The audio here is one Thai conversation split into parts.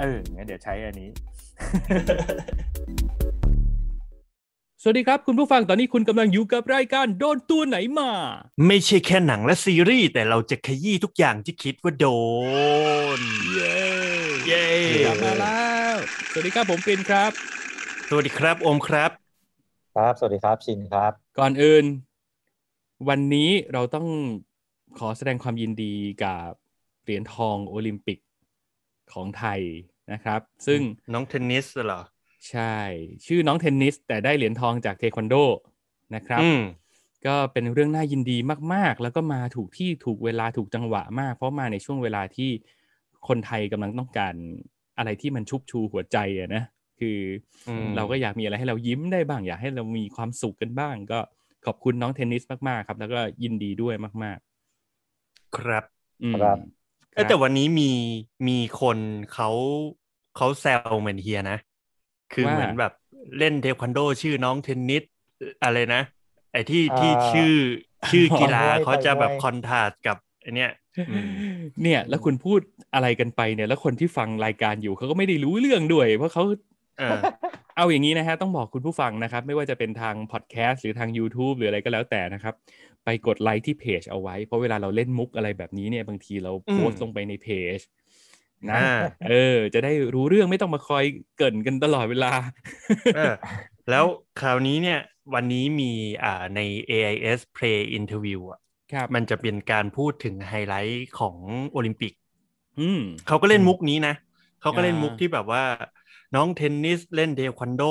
เอองั้นเดี๋ยวใช้อันนี้ สวัสดีครับ คุณผู้ฟังตอนนี้คุณกำลังอยู่กับรายการโดนตัวไหนมา ไม่ใช่แค่หนังและซีรีส์แต่เราจะขยี้ทุกอย่างที่คิดว่าโดน เย้เย้กลับมาแล้ว สวัสดีครับผมเป็นครับ สวัสดีครับโอมครับ ครับ สวัสดีครับชินครับ ก่อนอื่น วันนี้เราต้องขอแสดงความยินดีกับเหรียญทองโอลิมปิก ของไทยนะครับ ซึ่งน้องเทนนิสเหรอ ใช่ ชื่อน้องเทนนิส แต่ได้เหรียญทองจากเทควันโดนะครับอืมก็เป็นเรื่องน่ายินดีมาก ๆ แล้วก็มาถูกที่ถูกเวลาถูกจังหวะมาก เพราะมาในช่วงเวลาที่คนไทยกำลังต้องการอะไรที่มันชุบชูหัวใจอะนะคืออมเราก็อยากมีอะไรให้เรายิ้มได้บ้าง อยากให้เรามีความสุขกันบ้าง ก็ขอบคุณน้องเทนนิสมาก ๆ ครับ แล้วก็ยินดีด้วยมากครับๆอืมครับเอ้ย แต่วันนี้มีมีคนเขาเขาแซวเหมือนเฮียนะ คือเหมือนแบบเล่นเทควันโดชื่อน้องเทนนิสอะไรนะ ไอ้ที่ที่อ่าชื่อชื่อกีฬาต่อยมวยเขาจะแบบต่อยมวยคอนทราสต์กับไอเนี้ยอืมเนี่ย แล้วคุณพูดอะไรกันไปเนี่ย แล้วคนที่ฟังรายการอยู่เขาก็ไม่ได้รู้เรื่องด้วย เพราะเขา เออเอาอย่างนี้นะฮะต้องบอกคุณผู้ฟังนะครับ ไม่ว่าจะเป็นทางพอดแคสต์หรือทาง YouTube หรืออะไรก็แล้วแต่นะครับ ไปกดไลค์ที่เพจเอาไว้ เพราะเวลาเราเล่นมุกอะไรแบบนี้เนี่ยบางทีเราโพสต์อืมลงไปในเพจนะอ่าเออ จะได้รู้เรื่องไม่ต้องมาคอยเกริ่นกันตลอดเวลาเออแล้วคราวนี้เนี่ยวันนี้มีอ่าใน AIS Play Interview อะครับมันจะเป็นการพูดถึงไฮไลท์ของโอลิมปิกอืมเขาก็เล่นมุกนี้นะเขาก็เล่นอ่ามุมุกที่แบบว่า น้องเทนนิสเล่นเทควันโด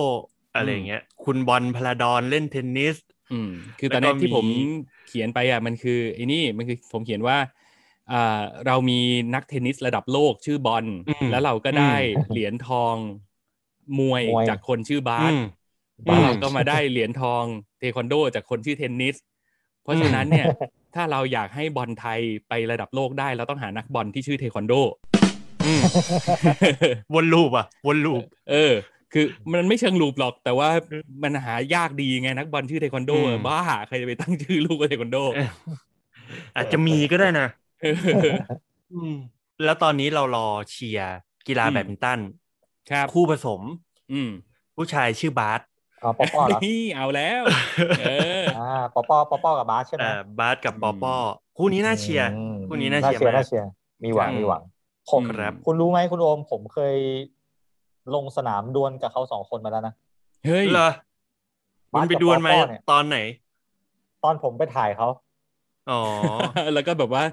อะไรอย่างเงี้ย คุณบอลพลาดอนเล่นเทนนิสอืมคือแล้วตอนนี้ก็ที่ผมมีเขียนไปอะมันคือไอ้นี่มันคือผมเขียนว่าอ่าเรามีนักเทนนิสระดับโลกชื่อบอลอืมแล้วเราก็ได้เหรียญทองมวยมวยจากคนชื่อบาสอืมแล้วเราอืมก็มาได้เหรียญทองเทควันโดจากคนชื่อเทนนิส เพราะฉะนั้นเนี่ยถ้าเราอยากให้บอลไทยไประดับโลกได้ เราต้องหานักบอลที่ชื่อเทควันโดอืม วนลูปอะวนลูปเออ คือมันไม่เชิงลูปหรอกแต่ว่ามันหายากดีไงนักบอลชื่อเทควันโดอืมบ้าใครจะไปตั้งชื่อลูกว่าเทควันโดเอออาจจะมีก็ได้นะเอออืมแล้วตอนนี้เรารอเชียร์กีฬาอืมแบดมินตันครับคู่ผสม อืม ผู้ชายชื่อบาสอ๋อปอปอเหรอนี่เอาแล้วเอออ่าปอปอปอปอกับบาสใช่ไหมเอ่อบาสกับปอปอคู่นี้น่าเชียร์อืมคู่นี้น่าน่าเชียร์เชียร์มากน่าเชียร์มีหวังครับมีหวัง ผมครับคุณรู้ไหมคุณโอม ผมเคยลงสนามดวลกับเขาสองคนมาแล้วนะ เฮ้ยเหรอคุณไปดวลมาบาสกับปอปอเนี่ยตอนไหน ตอนผมไปถ่ายเขาอ๋อ แล้วก็แบบว่า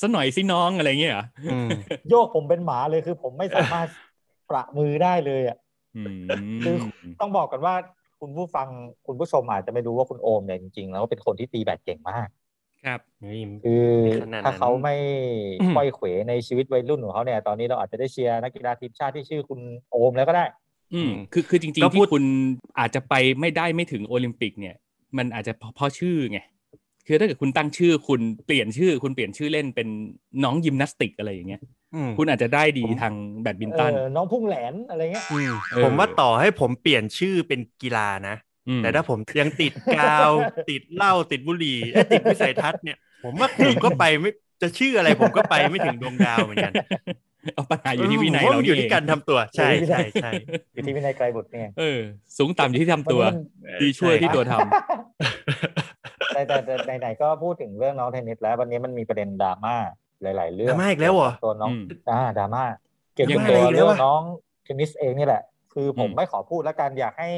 สหน่อยสิน้องอะไรเงี้ยเหรออืมโยกผมเป็นหมาเลยคือผมไม่สามารถประมือได้เลยอะอืมคือต้องบอกกันว่าคุณผู้ฟังคุณผู้ชมอาจจะไม่รู้ว่าคุณโอมเนี่ยจริงๆแล้วเป็นคนที่ตีแบดเก่งมาก ครับนี่คือขนาดนั้นถ้าเขาไม่อืมค่อยเขวในชีวิตวัยรุ่นของเขาเนี่ย ตอนนี้เราอาจจะได้เชียร์นักกีฬาทีมชาติที่ชื่อคุณโอมแล้วก็ได้ อืมอืมคือคือจริงก็ๆพูที่ดคุณอาจจะไปไม่ได้ไม่ถึงโอลิมปิกเนี่ย มันอาจจะเพราะเพราะชื่อไงคือถ้าเกิดคุณตั้งชื่อคุณเปลี่ยนชื่อ คุณเปลี่ยนชื่อเล่นเป็นน้องยิมนาสติกอะไรอย่างเงี้ยอืมคุณอาจจะได้ดีผมทางแบดมินเอตันอน้องพุ่งแหลนอะไรเงี้ยอืมเออผมว่าต่อให้ผมเปลี่ยนชื่อเป็นกีฬานะอืม แต่ถ้าผมยังติดกาว ติดเหล้าติดบุหรี่เอ้ยติดวิสัยทัศน์เนี่ย ผมว่าผมก็ไปไม่จะชื่ออะไรผมก็ไปไม่ถึงดวงดาวเหมือนกันเอาปัญหาอยู่ที่วินัยผมว่าเรามันอยู่ที่เงการทำตัวใช่ใช่ใช่อยู่ที่วินัยไกรบุตรเนี่ยเออ สูงต่ำอยู่ที่ทำตัวมันดีช่วยที่ตัวทำแต่แต่แต่ไหนๆก็พูดถึงเรื่องน้องเทนนิสแล้ววันนี้มันมีประเด็นดราม่าหลาย ๆ เรื่องดราม่าอีกแล้วเหรอกี่ยบตัวน้องอืมอ่าดราม่าเกี่ยวยักับงไงตัวอีกแล้เรื่วองอะน้องเทนนิสเองนี่แหละ คือผมอืมไม่ขอพูดแล้วกันอยากให้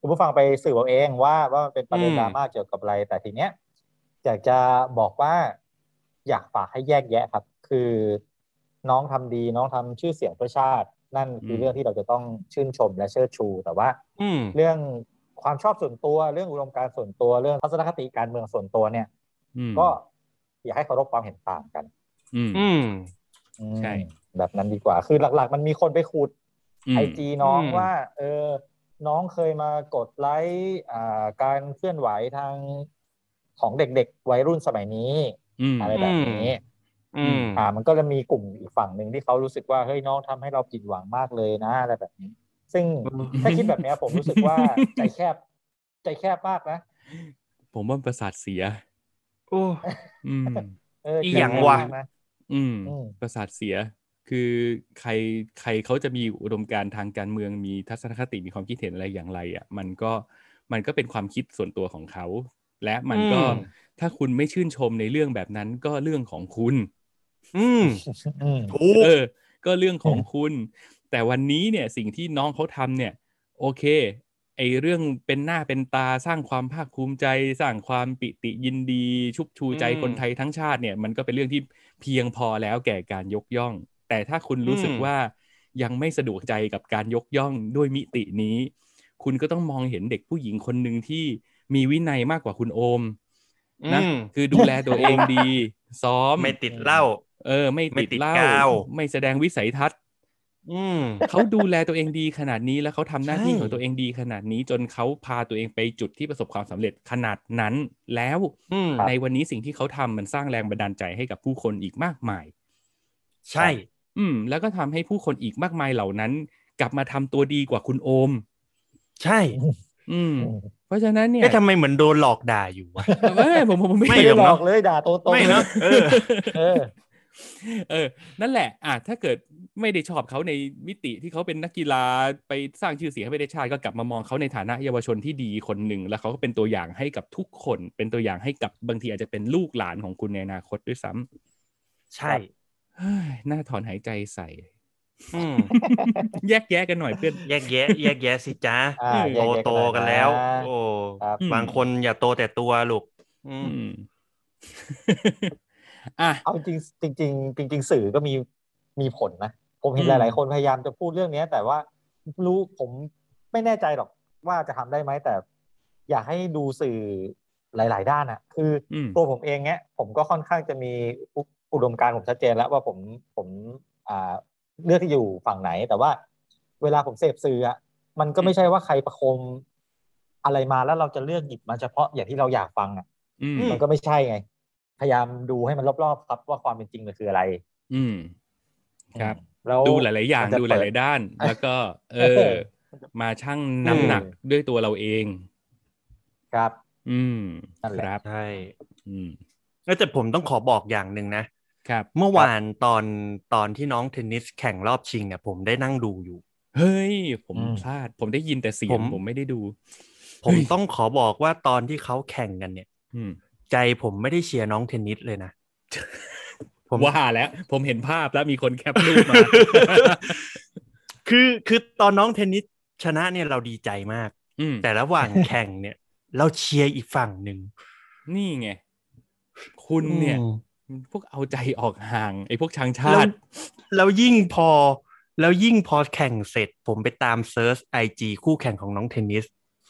คุณผู้ฟังไปสืบเอาเองว่าว่ามันเป็นประเด็นอืมดราม่าเกี่ยวกับอะไร แต่ทีเนี้ยอยากจะบอกว่าอยากฝากให้แยกแยะครับ คือน้องทำดีน้องทำชื่อเสียงเพื่อชาติ นั่นคืออมเรื่องที่เราจะต้องชื่นชมและเชิดชู แต่ว่าอืมเรื่องความชอบส่วนตัวเรื่องอุดมการณ์ส่วนตัวเรื่องทัศนคติการเมืองส่วนตัวเนี่ยอืมก็อยากให้เคารพความเห็นต่างกันอืมอืมอืมใช่ แบบนั้นดีกว่า คือหลัก ๆ มันมีคนไปขุดอืมไอจีน้องอืมว่า เออ น้องเคยมากดไลค์อ่าการเคลื่อนไหวทางของเด็กๆ วัยรุ่นสมัยนี้อืมอะไรแบบนี้อืมอ่า มันก็จะมีกลุ่มอีกฝั่งหนึ่งที่เขารู้สึกว่าเฮ้ยน้องทำให้เราผิดหวังมากเลยนะอะไรแบบนี้ ซึ่งอืมถ้าคิดแบบเนี้ยผมรู้สึกว่าใจแคบ ใจแคบมากนะ ผมว่าประสาทเสีย โอ้อืมเอออีใจหยังแคบวะมากนะอืมอืมประสาทเสีย คือใครใครเขาจะมีอุดมการณ์ทางการเมืองมีทัศนคติมีความคิดเห็นอะไรอย่างไรอะมันก็มันก็เป็นความคิดส่วนตัวของเขา และมันก็อืมถ้าคุณไม่ชื่นชมในเรื่องแบบนั้นก็เรื่องของคุณอืมอืมถูกเออ ก็เรื่องของคุณ แต่วันนี้เนี่ยสิ่งที่น้องเขาทำเนี่ย โอเค ไอเรื่องเป็นหน้าเป็นตาสร้างความภาคภูมิใจ สร้างความปิติยินดี ชุบชูใจอืมคนไทยทั้งชาติเนี่ย มันก็เป็นเรื่องที่เพียงพอแล้วแก่การยกย่อง แต่ถ้าคุณรู้สึกอืมว่ายังไม่สะดวกใจกับการยกย่องด้วยมิตินี้ คุณก็ต้องมองเห็นเด็กผู้หญิงคนหนึ่งที่มีวินัยมากกว่าคุณโอมนะอืมคือดูแลตัวเองดี ซ้อมไม่ติดเหล้าเออ ไม่ไม่ติดติดเหล้ากาวไม่แสดงวิสัยทัศน์อืมเขาดูแลตัวเองดีขนาดนี้แล้วเขาทำหน้าที่ใช่ของตัวเองดีขนาดนี้ จนเขาพาตัวเองไปจุดที่ประสบความสำเร็จขนาดนั้น แล้วอืมในวันนี้สิ่งที่เขาทำมันสร้างแรงบันดาลใจให้กับผู้คนอีกมากมาย ใช่ อืม แล้วก็ทำให้ผู้คนอีกมากมายเหล่านั้น กลับมาทำตัวดีกว่าคุณโอม ใช่ อืมอืมเพราะฉะนั้นเนี่ยเอ๊ะทำไมเหมือนโดนหลอกด่าอยู่วะเอ้ยผมผมผมไม่ไม่ไม่ได้หรหลออกเลยด่าโตโตไม่เนอะเออเออ เออ นั่นแหละ อะถ้าเกิดไม่ได้ชอบเขาในมิติที่เขาเป็นนักกีฬาไปสร้างชื่อเสียงให้ประเทศชาติก็กลับมามองเขาในฐานะเยาวชนที่ดีคนหนึ่ง แล้วเขาก็เป็นตัวอย่างให้กับทุกคน เป็นตัวอย่างให้กับบางทีอาจจะเป็นลูกหลานของคุณในอนาคตด้วยซ้ำใช่ เฮ้ยน่าถอนหายใจใส่อืมแยกแยะกันหน่อยเพื่อนแยกแยะ แยกแยะสิจ้าอ่าโตแยกแยะโตหอยกันแล้วะโอ้ครับอืมบางคนอย่าโตแต่ตัวลูกอืมอืมอะเอาจริงจริงจริงจริงจริงๆสื่อก็มีมีผลนะ ผมเห็นอืหมลาย ๆ คนพยายามจะพูดเรื่องเนี้ย แต่ว่ารู้ผมไม่แน่ใจหรอกว่าจะทำได้ไหมแต่ อยากให้ดูสื่อหลาย ๆ ด้านอะคืออืมตัวผมเองเนี้ย ผมก็ค่อนข้างจะมี อุอุดมการณ์ผมชัดเจนแล้วว่าผมผมอ่าเลือกที่อยู่ฝั่งไหน แต่ว่าเวลาผมเสพสื่ออะมันก็ไม่ใช่ว่าใครประโคมอะไรมาแล้วเราจะเลือกหยิบมาเฉพาะอย่างที่เราอยากฟังอะอืมมันก็ไม่ใช่ไง พยายามดูให้มันรอบๆครับว่าความเป็นจริงมันคืออะไร อืม ครับแล้วดูหลาย ๆ อย่างมันจะดูหเปิลาย ๆ ด้าน แล้วก็เอเอออ มาชั่งน้ำหนักด้วยตัวเราเอง ครับ อืมนั่นแหคละรับใช่อืมแล้วแต่ผมต้องขอบอกอย่างหนึ่งนะ ครับ เมื่อวานตอนตอนที่น้องเทนนิสแข่งรอบชิงเนี่ยผมได้นั่งดูอยู่ เฮ้ย ผมอืมพลาด ผมได้ยินแต่เสียผงมผมไม่ได้ดู ผมต้องขอบอกว่าตอนที่เขาแข่งกันเนี่ยอืมใจผมไม่ได้เชียร์น้องเทนนิสเลยนะผมว่าแล้วผมเห็นภาพแล้วมีคนแคปรูปมา คือคือตอนน้องเทนนิสชนะเนี่ยเราดีใจมากอืมแต่ระหว่างแข่งเนี่ย เราเชียร์อีกฝั่งหนึ่ง นี่ไง คุณเนี่ยอืม พวกเอาใจออกห่างไอ้พวกชางชาแล้วติ แล้วยิ่งพอ แล้วยิ่งพอแข่งเสร็จ ผมไปตามเซิร์ชไอจีคู่แข่งของน้องเทนนิส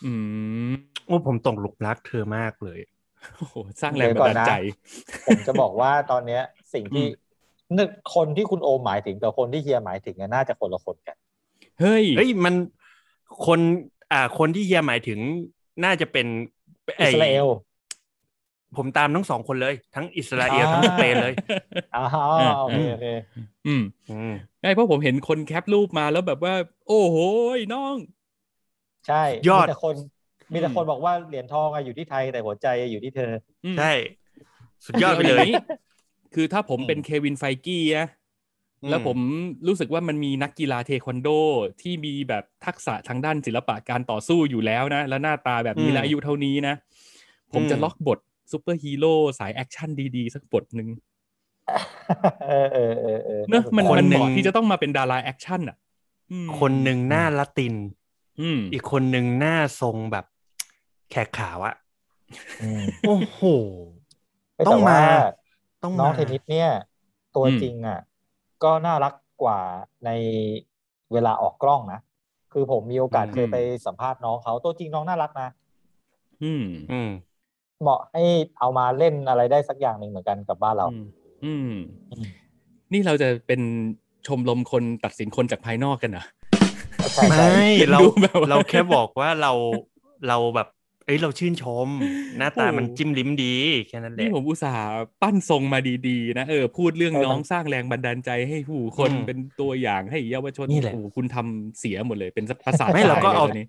อืมโอ้ผมตกหลุมรักเธอมากเลยโอ้โหสร้างแรงบันดาลใจ ผมจะบอกว่าตอนเนี้ย สิ่งที่อืมนึกคนที่คุณโอมหมายถึงกับคนที่เฮียหมายถึงอะน่าจะคนละคนกัน เฮ้ยเฮ้ยมันคน อ่า คนที่เฮียหมายถึงน่าจะเป็นไอิสราเอล ผมตามทั้งสองคนเลย ทั้งอิสราเอลอ่าทั้งสเปนเลยอ๋อโอเคโอเคอืมอืมใช่เพราะผมเห็นคนแคปรูปมาแล้วแบบว่า โอ้โหน้อง ใช่ยอดมีแต่คน มีแต่คนบอกว่าเหรียญทองอะอยู่ที่ไทยแต่หัวใจอยู่ที่เธออืมใช่ สุดยอดไปเลยางนี้คือถ้าผมเป็นเควินไฟกี้นะแล้วผมรู้สึกว่ามันมีนักกีฬาเทควันโดที่มีแบบทักษะทางด้านศิลปะการต่อสู้อยู่แล้วนะ แล้วหน้าตาแบบนี้อืมและอายุเท่านี้นะ ผมจะอืมล็อกบท ซูเปอร์ฮีโร่สายแอคชั่นดีๆ สักบทหนึ่งเออเออเออเออเนอะมันาสใจมันเหหนึ่งมาะที่จะต้องมาเป็นดาราแอคชั่นอะอืมคนหนึ่งหน้าละตินอืมอีกคนหนึ่งหน้าทรงแบบ แขกขาวอะอืมโอ้โหเฮ้ยต้องแว่ามา ต้องน้องมาเทนนิสเนี่ย ตัวอืมจริงอะ ก็น่ารักกว่าในเวลาออกกล้องนะ คือผมมีโอกาสอืมเคยไปสัมภาษณ์น้องเขา ตัวจริงน้องน่ารักนะ อืม อืม เหมาะให้เอามาเล่นอะไรได้สักอย่างหนึ่งเหมือนกันกับบ้านเรา อืมอืมอืมนี่เราจะเป็นชมรมคนตัดสินคนจากภายนอกกันเหรอใช่ใช่ไม่เราดูแบบว่าเราแค่บอกว่าเราเราแบบ เอ้ยเราชื่นชม หน้าตามันจิ้มลิ้มดีแค่นั้นแหนี่ละผมอุตส่าห์ปั้นทรงมาดีๆ นะเออพูดเรื่องน้องสร้างแรงบันดาลใจให้ผู้คนอืมเป็นตัวอย่างให้เยาวชนนี่แหละโอ้โหคุณทำเสียหมดเลยเป็นภาษาทไม่เราก็ทยลยเอาตนนี้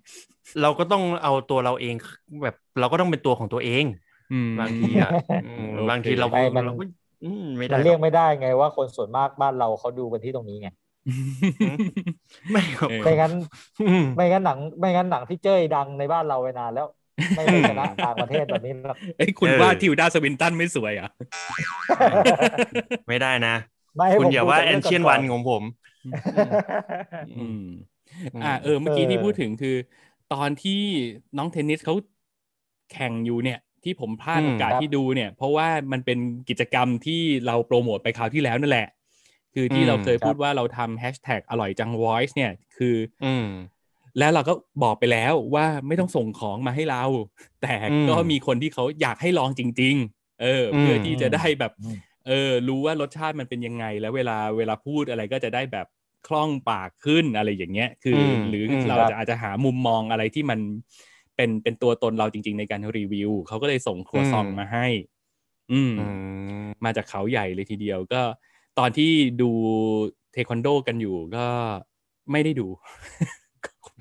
เราก็ต้องเอาตัวเราเองแบบเราก็ต้องเป็นตัวของตัวเองอืมบางทีอะอืมโอเคบางทีเราไม่มันเราก็อืมไม่ได้มันหรเรียอกกไม่ได้ไงว่าคนส่วนมากบ้านเราเขาดูกันที่ตรงนี้ไงไม่หรอกเออไม่งั้นอืมไม่งั้นหนัง ไม่งั้นหนังที่เจ้ยดังในบ้านเราไปนานแล้ว ไม่ได้ชนะต่างประเทศแบบนี้หรอกเอ้ยคุณเออว่าทิวดาสวินตันไม่สวยเหรอะ ไม่ได้นะไม่ให้คุณผมอย่าดูว่าแต่แอรื่นเชียนก่วัๆนของผม อืมอ่าเออ เมื่อกี้ที่พูดถึงคือ ตอนที่น้องเทนนิสเขาแข่งอยู่เนี่ย ที่ผมพลาดอืมโอกาสครับที่ดูเนี่ย เพราะว่ามันเป็นกิจกรรมที่เราโปรโมทไปคราวที่แล้วนั่นแหละ คือที่อืมเราเคยครับพูดว่าเราทำแฮชแท็กอร่อยจัง voice เนี่ย คืออืม แล้วเราก็บอกไปแล้วว่าไม่ต้องส่งของมาให้เรา แต่ก็อืมมีคนที่เขาอยากให้ลองจริง ๆ เอออมเพื่อที่จะได้แบบอืมเออรู้ว่ารสชาติมันเป็นยังไง แล้วเวลาเวลาพูดอะไรก็จะได้แบบคล่องปากขึ้นอะไรอย่างเงี้ย คืออมหรืออมเราครับจะอาจจะหามุมมองอะไรที่มันเป็นเป็นตัวตนเราจริง ๆ ในการรีวิวเขาก็เลยส่งครัวซองมาให้ อืมอืมมาจากเขาใหญ่เลยทีเดียวก็ตอนที่ดูเทควันโดกันอยู่ก็ไม่ได้ดู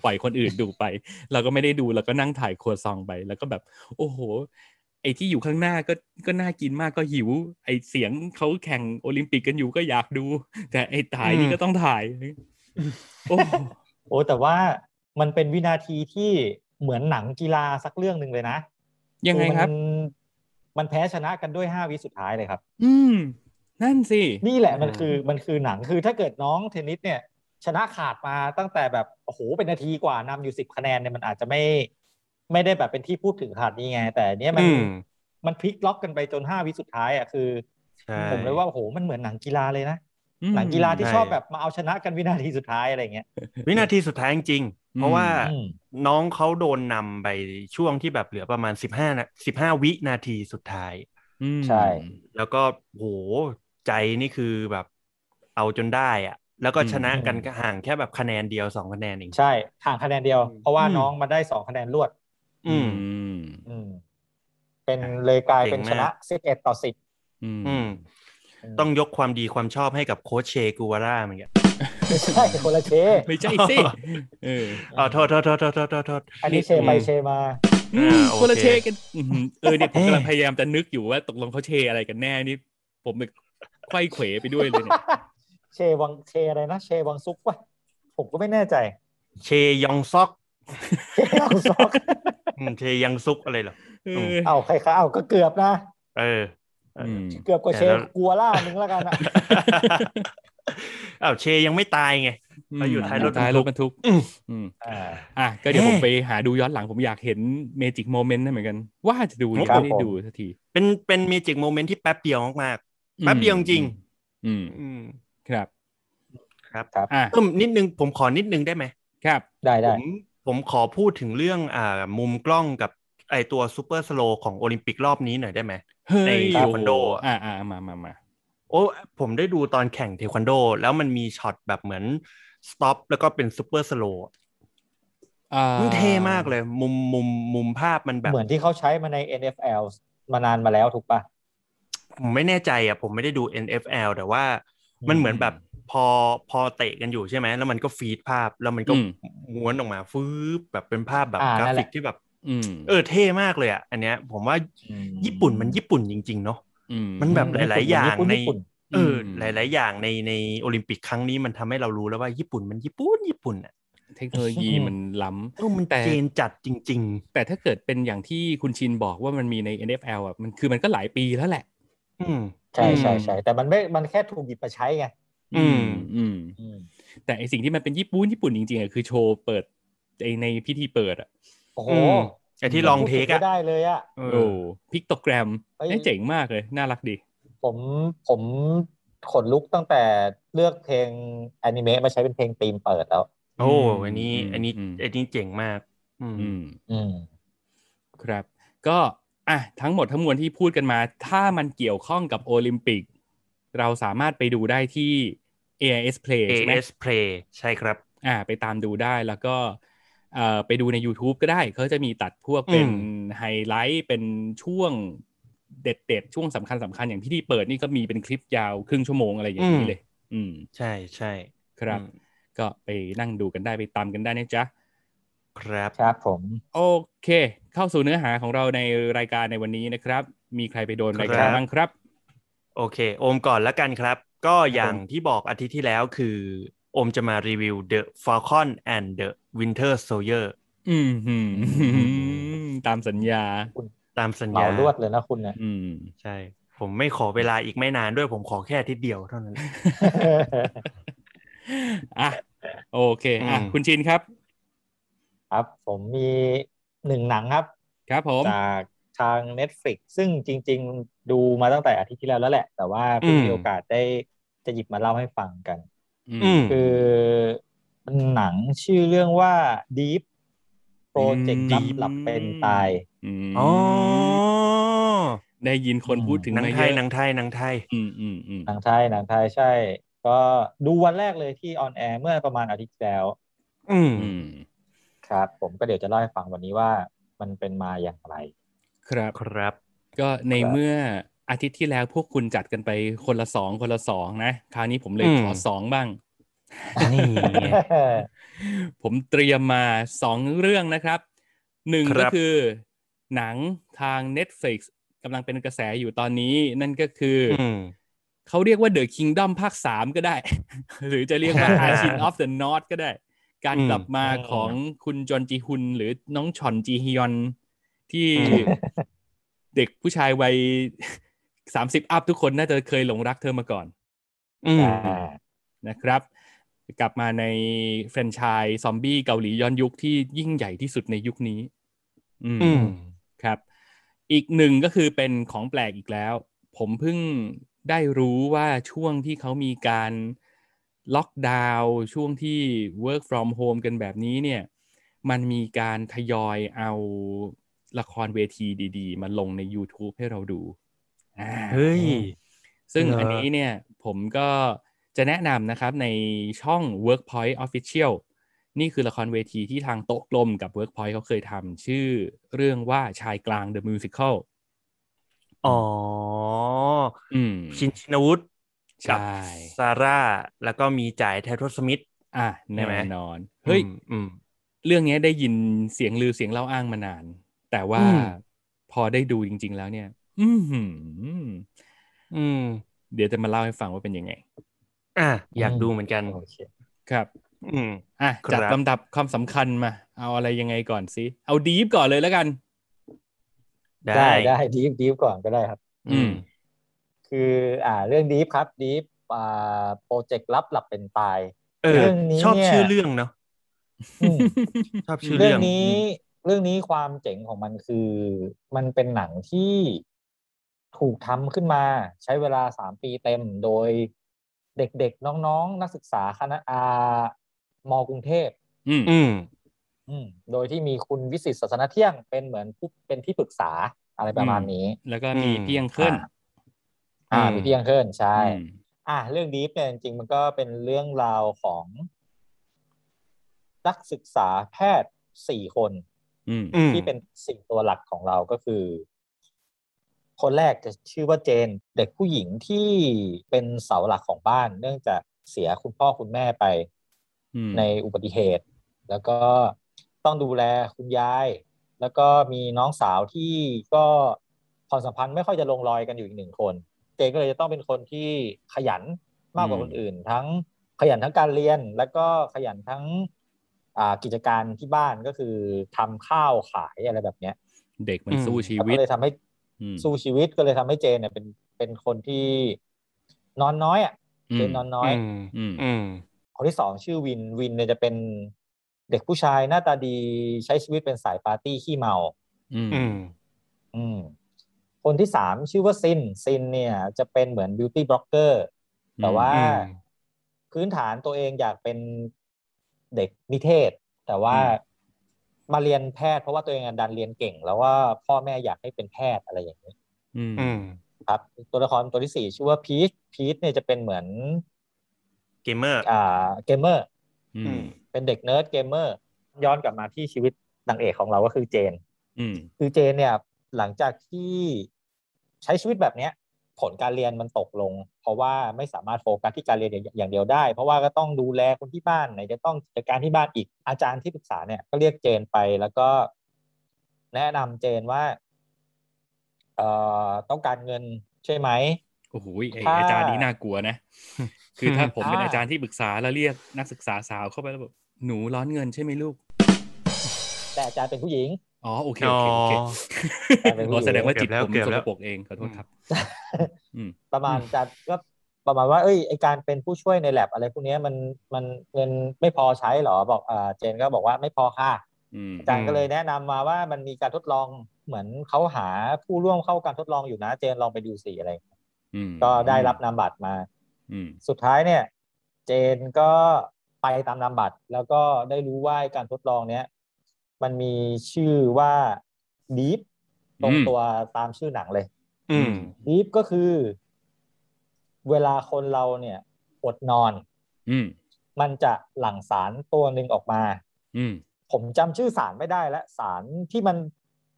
ปล่อยคนอื่นดูไป เราก็ไม่ได้ดูเราก็นั่งถ่ายครัวซองไป แล้วก็แบบ โอ้โห ไอ้ที่อยู่ข้างหน้าก็ก็น่ากินมากก็หิว ไอ้เสียงเขาแข่งโอลิมปิกกันอยู่ก็อยากดู แต่ไอ้ถ่ายนี่อืมก็ต้องถ่าย โอ้โอ้แต่ว่ามันเป็นวินาทีที่เหมือนหนังกีฬาสักเรื่องหนึ่งเลยนะยังไงครับมันมันแพ้ชนะกันด้วยห้าวิสุดท้ายเลยครับ อืม นั่นสิ นี่แหละมันคือมันคือหนังคือถ้าเกิดน้องเทนนิสเนี่ย ชนะขาดมาตั้งแต่แบบโอ้โหเป็นนาทีกว่านำอยู่สิบคะแนนเนี่ยมันอาจจะไม่ไม่ได้แบบเป็นที่พูดถึงขาดนี้ไง แต่เนี้ยมันอืมมันพลิกล็อกกันไปจนห้าวิสุดท้ายอะคือใช่ผมเลยว่าโอ้โหมันเหมือนหนังกีฬาเลยนะอืมหนังกีฬาที่ใช่ชอบแบบมาเอาชนะกันวินาทีสุดท้ายอะไรเงี้ยวินาทีสุดท้ายจริงๆเพราะว่าอืมน้องเขาโดนนำไปช่วงที่แบบเหลือประมาณสิบห้านะสิบห้าวินาทีสุดท้ายอืมใช่ แล้วก็โหใจนี่คือแบบเอาจนได้อะ แล้วก็ชนะกันก็ห่างแค่แบบคะแนนเดียวสองคะแนนเองใช่ห่างคะแนนเดียว เพราะว่าอืมน้องมาได้สองคะแนนรวด อืมมอืมเป็นเลยกลายเป็นเก่ชงมากนะสิบเอ็ดต่อสิบอืมอืมต้องยกความดีความชอบให้กับโค้ชเชกูวาร่าเหมือนกันไม่ใช่คนละเช ไม่ใช่สิเอออ๋อโทษโทษโทษโทษโทษโทษโทษอันนี้เชไปเชมาอืมอ่าโอเคคนละเชกันอื้อหือเออเนี่ยผมเอ๊ะกำลังพยายามจะนึกอยู่ว่าตกลงเขาเชอะไรกันแน่นี่ ผมไปไขว้เขวไปด้วยเลยเนี่ย เชวังเชอะไรนะเชวังซุกวะผมก็ไม่แน่ใจ เชยองซอกเชวังซอกอืมเชยังซุกอะไรเหรอเออเอาใครคะเอาก็เกือบนะเอออืมเกือบกว่าเชแต่แล้วกัวล่านึงแล้วกันอะอ้าวเชยังไม่ตายไงเขาอยู่ท้ายรถท้ายรถบบรรรรทุทุกกอืมอืมอ่าอะก็เดี๋ยวผมเอ๊ะไปหาดูย้อนหลังผมอยากเห็นเมจิกโมเมนต์นั่นเหมือนกัน ว่าจะดูยังครับไม่ได้ผมดูสักที เป็นเป็นเมจิกโมเมนต์ที่แป๊บเดียวมากๆแป๊บเดียวจริง อืมๆอืม ครับครับครับอะเพิ่มนิดนึงผมขอนิดนึงได้ไหมครับ ได้ผได้มผมขอพูดถึงเรื่องอ่ามุมกล้องกับไอตัว super slo ของโอลิมปิกรอบนี้หน่อยได้ไหมเฮ้ยในเทควันโดอ่าอ่ามามามาโอ้ผมได้ดูตอนแข่งเทควันโด แล้วมันมีช็อตแบบเหมือน stop แล้วก็เป็น super sloอ่ามันเท่มากเลย มุมมุมมุมภาพมันแบบ เหมือนที่เขาใช้มาใน NFL มานานมาแล้วถูกปะผมไม่แน่ใจอะ ผมไม่ได้ดู NFL แต่ว่า มันเหมือนแบบพอพอเตะกันอยู่ใช่ไหมแล้วมันก็ฟีดภาพแล้วมันก็อืมม้วนออกมาฟืบแบบเป็นภาพแบบอ่ากรานั่นแหฟิละกที่แบบอืมเออเท่มากเลยอะ อันเนี้ย ผมว่าอืมญี่ปุ่นมันญี่ปุ่นจริง ๆ เนาะอืมมันแบบหลาย ๆ อย่างญี่ปุ่นในญี่ปุ่นเอออมหลาย ๆ อย่างในในโอลิมปิกครั้งนี้มันทำให้เรารู้แล้วว่าญี่ปุ่นมันญี่ปุ่นญี่ปุ่นอะเทคโนโลยีมันล้ำเออมันแต่เจนจัดจริงแต่ถ้าเกิดเป็นอย่างที่คุณชินบอกว่ามันมีใน NFL อะมันคือมันก็หลายปีแล้วแหละๆอืมใช่ใช่ใช่แต่มันไม่มันแค่ถูกหยิบมาใช้ไงอืมอืมอืมแต่ไอสิ่งที่มันเป็นญี่ปุ่นญี่ปุ่นจริงๆอะคือโชว์เปิดไอในพิธีเปิดอะโอ้โหอืมไอ้ที่ลองเทคพูดถึอะไม่ได้เลยอะเอโอ้อพิกโตแกรมเอ้ยนี่เจ๋งมากเลย น่ารักดี ผมผมขนลุกตั้งแต่เลือกเพลงแอนิเมะมาใช้เป็นเพลงธีมเปิดแล้ว โอ้อืมอันนี้อืมอันนี้อืมอันนี้เจ๋งมาก อืมอืมอืมครับ ก็ อะทั้งหมดทั้งมวลที่พูดกันมา ถ้ามันเกี่ยวข้องกับโอลิมปิก เราสามารถไปดูได้ที่ AIS Play ใช่ไหม AS Play ใช่ครับ อ่า ไปตามดูได้แล้วก็เอ่อไปดูใน YouTube ก็ได้ เขาจะมีตัดพวกเป็นอืมไฮไลท์เป็นช่วงเด็ดๆ ช่วงสำคัญสำคัญอย่างที่ที่เปิดนี่ก็มีเป็นคลิปยาวครึ่งชั่วโมงอะไรอย่างนี้เลย อืม ใช่ใช่ครับอืมก็ไปนั่งดูกันได้ไปตามกันได้นะจ๊ะ ครับครับผมโอเค เข้าสู่เนื้อหาของเราในรายการในวันนี้นะครับ มีใครไปโดนครับรายการบ้างครับ โอเค โอมก่อนแล้วกันครับ ก็อย่างที่บอกอาทิตย์ที่แล้วคือ โอมจะมารีวิว The Falcon and the Winter Soldier อืมหืมตามสัญญา ตามสัญเหมาญาลวดเลยนะคุณเนี่ยอืม ใช่ ผมไม่ขอเวลาอีกไม่นานด้วยผมขอแค่อาทิตย์เดียวเท่านั้นอะโอเคอะอืมคุณชินครับ ครับ ผมมีหนึ่งหนังครับ ครับผม จากทาง Netflix ซึ่งจริง ๆ ดูมาตั้งแต่อาทิตย์ที่แล้วแล้วแหละ แต่ว่าเพิ่งมีโอกาสได้จะหยิบมาเล่าให้ฟังกันอืมคือหนังชื่อเรื่องว่า Deep Project อืมลับหลับเป็นตายอืมอ๋อได้ยินคนพูดถึงหนังมาไทเยยอะหนังไทยหนังไทยอืมอืมอืมหนังไทยหนังไทยใช่ ก็ดูวันแรกเลยที่ออนแอร์เมื่อประมาณอาทิตย์ที่แล้ว อืมอืม ครับ ผมก็เดี๋ยวจะเล่าให้ฟังวันนี้ว่ามันเป็นมาอย่างไร ครับครับ ก็ในครับเมื่ออาทิตย์ที่แล้วพวกคุณจัดกันไปคนละสองคนละสองนะ คราวนี้ผมเลยอืมขอสองบ้างนี่ไงผมเตรียมมาสองเรื่องนะครับหนึ่งคก็รับคือหนังทาง Netflix กำลังเป็นกระแสอยู่ตอนนี้ นั่นก็คือออืมเขาเรียกว่า The Kingdom ภาคสามก็ได้ หรือจะเรียกว่า Archin of the North ก็ได้ การอืมกลับมาอืมของคุณจอนจีฮุนหรือน้องชอนจีฮยอนที่อืมเด็กผู้ชายวัยสามสิบอัพทุกคนน่าจะเคยหลงรักเธอมาก่อนอืมอ่านะครับ กลับมาในแฟรนไชส์ซอมบี้เกาหลีย้อนยุคที่ยิ่งใหญ่ที่สุดในยุคนี้ อืมอืมครับ อีกหนึ่งก็คือเป็นของแปลกอีกแล้ว ผมเพิ่งได้รู้ว่าช่วงที่เขามีการ ล็อกดาวน์ช่วงที่ work from home กันแบบนี้เนี่ย มันมีการทยอยเอาละครเวทีดีๆ มาลงใน YouTube ให้เราดูอ่าเฮ้ย ซึ่งเหรออัอันนี้เนี่ยผมก็จะแนะนำนะครับในช่อง Workpoint Official นี่คือละครเวทีที่ทางโต๊ะกลมกับ Workpoint เขาเคยทำชื่อเรื่องว่าชายกลาง The Musical อ๋อ อืม ชินชินวุฒิใช่ กับซาร่าแล้วก็มีจ่ายแททสมิธอะใช่ไหมแน่นอน เฮ้ยอืมอืมเรื่องนี้ได้ยินเสียงลือเสียงเล่าอ้างมานาน แต่ว่าอืมพอได้ดูจริง ๆ แล้วเนี่ย อือหืออืม เดี๋ยวจะมาเล่าให้ฟังว่าเป็นยังไง อะอยากดูเหมือนกันโอเคครับ อืมอะครับจัดลำดับความสำคัญมา เอาอะไรยังไงก่อนสิเอา Deep ก่อนเลยแล้วกัน ได้ได้ได้ Deep Deep ก่อนก็ได้ครับ อืม คืออ่าเรื่อง Deep ครับ Deep อ่าโปรเจกต์ลับหลับเป็นตายเออเรื่องนี้ชอบเนี่ยชื่อเรื่องเนาะอืมชอบชื่อเรื่เรื่อองงนี้ เรื่องนี้ความเจ๋งของมันคือ มันเป็นหนังที่ถูกทำขึ้นมาใช้เวลาสามปีเต็มโดยเด็กๆ น้องๆ นักศึกษาคณะอามกรุงเทพ อืมอืมอืมโดยที่มีคุณวิสิตศาสนเที่ยงเป็นเหมือนผู้เป็นที่ปรึกษาอะไรประมาณนี้ แล้วก็มีอืมเพียงขึ้น อ่าอืมมีเพียงเคินใช่อืมอะเรื่องดีฟเนี่ยจริงๆมันก็เป็นเรื่องราวของ นักศึกษาแพทย์สี่คนอืมอืมที่เป็นสิ่งตัวหลักของเราก็คือ คนแรกจะชื่อว่าเจน เด็กผู้หญิงที่เป็นเสาหลักของบ้าน เนื่องจากเสียคุณพ่อคุณแม่ไปอืมในอุบัติเหตุ แล้วก็ต้องดูแลคุณยาย แล้วก็มีน้องสาวที่ก็ความสัมพันธ์ไม่ค่อยจะลงรอยกันอยู่อีกหนึ่งคน เจนก็เลยจะต้องเป็นคนที่ขยันมากกว่าคนอื่น ทั้งขยันทั้งการเรียน แล้วก็ขยันทั้งอ่ากิจการที่บ้านก็คือทำข้าวขายอะไรแบบเนี้ย เด็กมันอืมสู้ชีแล้ววิก็ตเลยทำให้อืมสู้ชีวิตก็เลยทำให้เจนเนี่ยเป็นเป็นคนที่นอนน้อยอะเจนนอนน้อยอืมอืมอืมคนที่สองชื่อวินวินเนี่ยจะเป็นเด็กผู้ชายหน้าตาดีใช้ชีวิตเป็นสายปาร์ตี้ขี้เมา อืมอืมอืม คนที่สามชื่อว่าซินซินเนี่ยจะเป็นเหมือน beauty bloggerแต่ว่าอืมพื้นฐานตัวเองอยากเป็นเด็กนิเทศ แต่ว่ามาเรียนแพทย์เพราะว่าตัวเองอะดันเรียนเก่ง แล้วว่าพ่อแม่อยากให้เป็นแพทย์อะไรอย่างนี้อืมอืมครับ ตัวละครตัวที่สี่ชื่อว่าพีชพีชเนี่ยจะเป็นเหมือนเกมเมอร์อ่าเกมเมอร์อืมเป็นเด็ก nerd gamer ย้อนกลับมาที่ชีวิตนางเอกของเราก็คือเจนอืมคือเจนเนี่ยหลังจากที่ ใช้ชีวิตแบบเนี้ยผลการเรียนมันตกลง เพราะว่าไม่สามารถโฟกัสที่การเรียนอย่างเดียวได้ เพราะว่าก็ต้องดูแลคนที่บ้านไหนจะต้องจัดการที่บ้านอีกอาจารย์ที่ปรึกษาเนี่ยก็เรียกเจนไปแล้วก็ แนะนำเจนว่า เอ่อต้องการเงินใช่ไหมโอ้โหไอถ้าอาจารย์นี้น่ากลัวนะ คือถ้าผมเป็นอ่าอาจารย์ที่ปรึกษาแล้วเรียกนักศึกษาสาวเข้าไปแล้วแบบหนูร้อนเงินใช่ไหมลูก แต่อาจารย์เป็นผู้หญิง อ๋อโอเคโอเคโอเคอ๋ออ๋อแสดงว่าจิตเกือบแล้วผมเกือบสแล้กวปรกเองขอโทษครับอืมประมาณจะก็ประมาณว่าเอ้ยไอการเป็นผู้ช่วยในแลบอะไรพวกเนี้ยมันมันเงินไม่พอใช้เหรอบอกอ่าเจนก็บอกว่าไม่พอค่ะอืมอาจารย์ก็เลยแนะนำมาว่ามันมีการทดลองเหมือนเขาหาผู้ร่วมเข้าการทดลองอยู่นะ เจนลองไปดูสิอะไรอย่างเงี้ยอืมก็ได้รับนามบัตรมาอืมสุดท้ายเนี่ย เจนก็ไปตามนามบัตรแล้วก็ได้รู้ว่าการทดลองเนี้ย มันมีชื่อว่า Deep ตรงตัวตามชื่อหนังเลยอืม Deep ก็คือ เวลาคนเราเนี่ยอดนอนอืมมันจะหลั่งสารตัวหนึ่งออกมาอืมผมจำชื่อสารไม่ได้แล้วสารที่มัน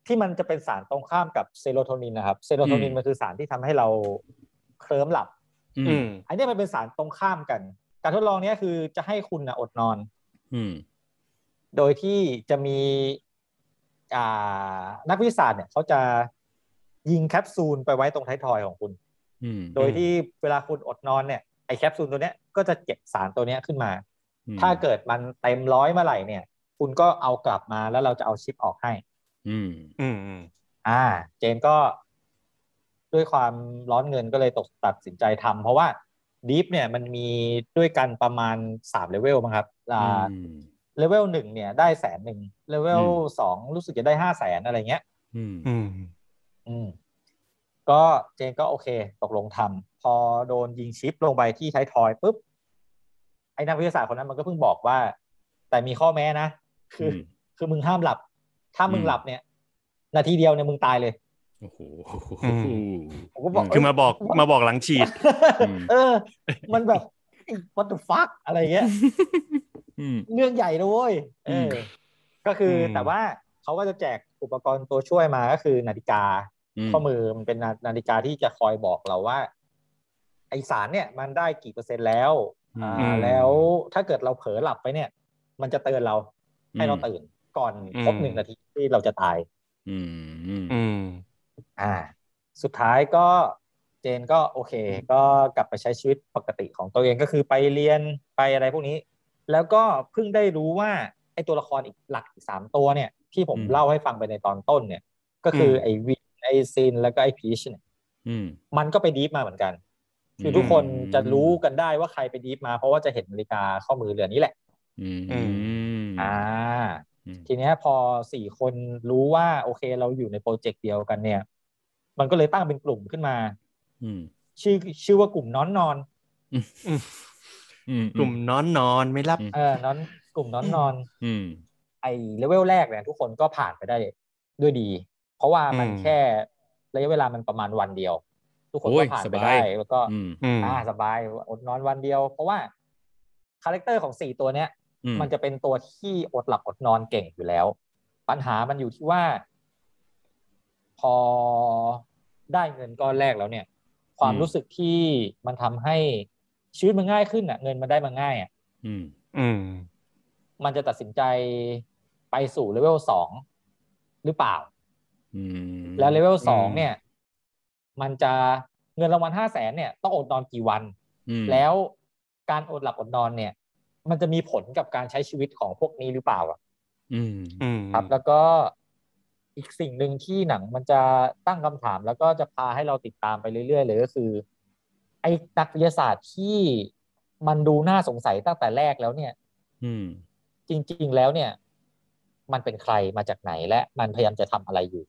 ที่มันจะเป็นสารตรงข้ามกับเซโรโทนินนะครับ เซโรโทนินมันคือสารที่ทำให้เราเคลิ้มหลับอือืมมอันเนี้ยมันเป็นสารตรงข้ามกัน การทดลองเนี้ยคือจะให้คุณนะอดนอนอืม โดยที่จะมีอ่านักวิทยาศาสตร์เนี่ยเขาจะยิงแคปซูลไปไว้ตรงท้ายทอยของคุณอืมโดยที่เวลาคุณอดนอนเนี่ยไอแคปซูลตัวเนี้ยก็จะเก็บสารตัวเนี้ยขึ้นมาอืมถ้าเกิดมันเต็มร้อยเมื่อไหร่เนี่ย คุณก็เอากลับมาแล้วเราจะเอาชิปออกให้ อืม อืมอืมอ่า เจนก็ด้วยความร้อนเงินก็เลยตกตัดสินใจทำเพราะว่าดีฟเนี่ยมันมีด้วยกันประมาณสามเลเวลมั้งครับอ่าอืม เลเวลหนึ่งเนี่ยได้แสนหนึ่งเลเวลอืมสองรู้สึกจะได้ห้าแสนอะไรเงี้ยอืมอืมอืมก็เจนก็โอเค ตกลงทำพอโดนยิงชิปลงไปที่ท้ายทอยปุ๊บไอ้นักวิทยาศาสตร์คนนั้นมันก็เพิ่งบอกว่า แต่มีข้อแม้นะ คืออืมคือมึงห้ามหลับ ถ้ามึงอืมหลับเนี่ย นาทีเดียวเนี่ยมึงตายเลยโอ้โหอืมผมก็บอกคือมาบอกมาบอกหลังฉีดอืมเออ มันแบบ what the fuck อะไรเงี้ยอืม เรื่องใหญ่นะเว้ยเอออมก็คืออมแต่ว่าเขาก็จะแจกอุปกรณ์ตัวช่วยมาก็คือนาฬิกา ข้อมือมันเป็นนานาฬิกาที่จะคอยบอกเราว่า ไอสารเนี่ยมันได้กี่เปอร์เซ็นต์แล้วอืมอ่าแล้วถ้าเกิดเราเผลอหลับไปเนี่ย มันจะเตือนเราให้เราตื่นก่อนครบหนึ่งนาทีที่เราจะตาย อืมอืมอืมอ่า สุดท้ายก็เจนก็โอเค ก็กลับไปใช้ชีวิตปกติของตัวเองก็คือไปเรียนไปอะไรพวกนี้ แล้วก็เพิ่งได้รู้ว่าไอตัวละครอีกหลักอีกสามตัวเนี่ย ที่ผมเล่าให้ฟังไปในตอนต้นเนี่ย ก็คือไอวินไอซินแล้วก็ไอพีชเนี่ยอืมมันก็ไป Deep มาเหมือนกัน คือมทุกคนจะรู้กันได้ว่าใครไป Deep มา เพราะว่าจะเห็นนาฬิกาข้อมือเรือนนี้แหละอืมอืมอ่าอืมทีเนี้ยพอสี่คนรู้ว่า โอเคเราอยู่ในโปรเจกต์เดียวกันเนี่ย มันก็เลยตั้งเป็นกลุ่มขึ้นมาอืมชื่อชื่อว่ากลุ่มน้อนนอนอืม กลุ่มนอนนอนไม่รับเออน้อนกลุ่มน้อนนอน อืมไอเลเวลแรกเนี่ยทุกคนก็ผ่านไปได้ด้วยดี เพราะว่ามันอืมแค่ระยะเวลามันประมาณวันเดียว ทุกคนโอ้ก็ยผ่านสไปบายได้แล้วก็อืมอืมอ่าสบายอดนอนวันเดียว เพราะว่าคาแรคเตอร์ของสี่ตัวเนี้ยอืมมันจะเป็นตัวที่อดหลับอดนอนเก่งอยู่แล้ว ปัญหามันอยู่ที่ว่า พอได้เงินก้อนแรกแล้วเนี่ย ความรู้สึกที่มันทำให้ ชีวิตมันง่ายขึ้นอะ เงินมันได้มาง่ายอะอืม อืม มันจะตัดสินใจไปสู่เลเวลสองหรือเปล่าอืมแล้วเลเวลสองอืมเนี่ย มันจะเงินรางวัลห้าแสนเนี่ย ต้องอดนอนกี่วันอืมแล้วการอดหลับอดนอนเนี่ย มันจะมีผลกับการใช้ชีวิตของพวกนี้หรือเปล่าอะอืมอืมครับ แล้วก็อีกสิ่งหนึ่งที่หนังมันจะตั้งคำถามแล้วก็จะพาให้เราติดตามไปเรื่อยๆเลยก็คือ ไอ้นักวิทยาศาสตร์ที่มันดูน่าสงสัยตั้งแต่แรกแล้วเนี่ย อืม จริง ๆ แล้วเนี่ย มันเป็นใครมาจากไหนและมันพยายามจะทำอะไรอยู่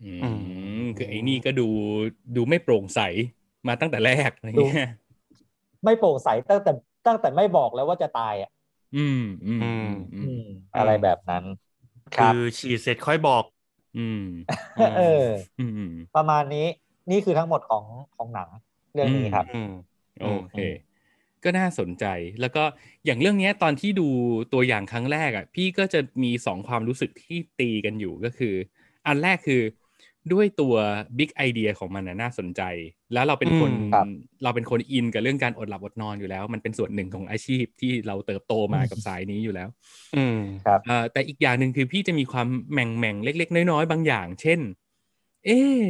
อืมคือไอ้นี่ก็ดูดูไม่โปร่งใสมาตั้งแต่แรกอะไรเงี้ยไม่โปร่งใสตั้งแต่ตั้งแต่ไม่บอกแล้วว่าจะตายอะ อืม อืม อือืมมอือืมมอะไรแบบนั้นคคืรับอฉีดเสร็จค่อยบอก อืม เอออืมอืมประมาณนี้ นี่คือทั้งหมดของของหนัง เรื่องนี้ครับอืมโอเค ก็น่าสนใจแล้วก็อย่างเรื่องเนี้ยตอนที่ดูตัวอย่างครั้งแรกอะ พี่ก็จะมีสองความรู้สึกที่ตีกันอยู่ก็คือ อันแรกคือด้วยตัวบิ๊กไอเดียของมันน่ะน่าสนใจ แล้วเราเป็นคนอืมครับเราเป็นคนอินกับเรื่องการอดหลับอดนอนอยู่แล้ว มันเป็นส่วนหนึ่งของอาชีพที่เราเติบโตมากับสายนี้อยู่แล้ว อืมเอ่อแต่อีกอย่างหนึ่งคือพี่จะมีความแหม่งแหม่งๆเล็ก ๆ น้อยๆบางอย่าง เช่น เอ๊ะ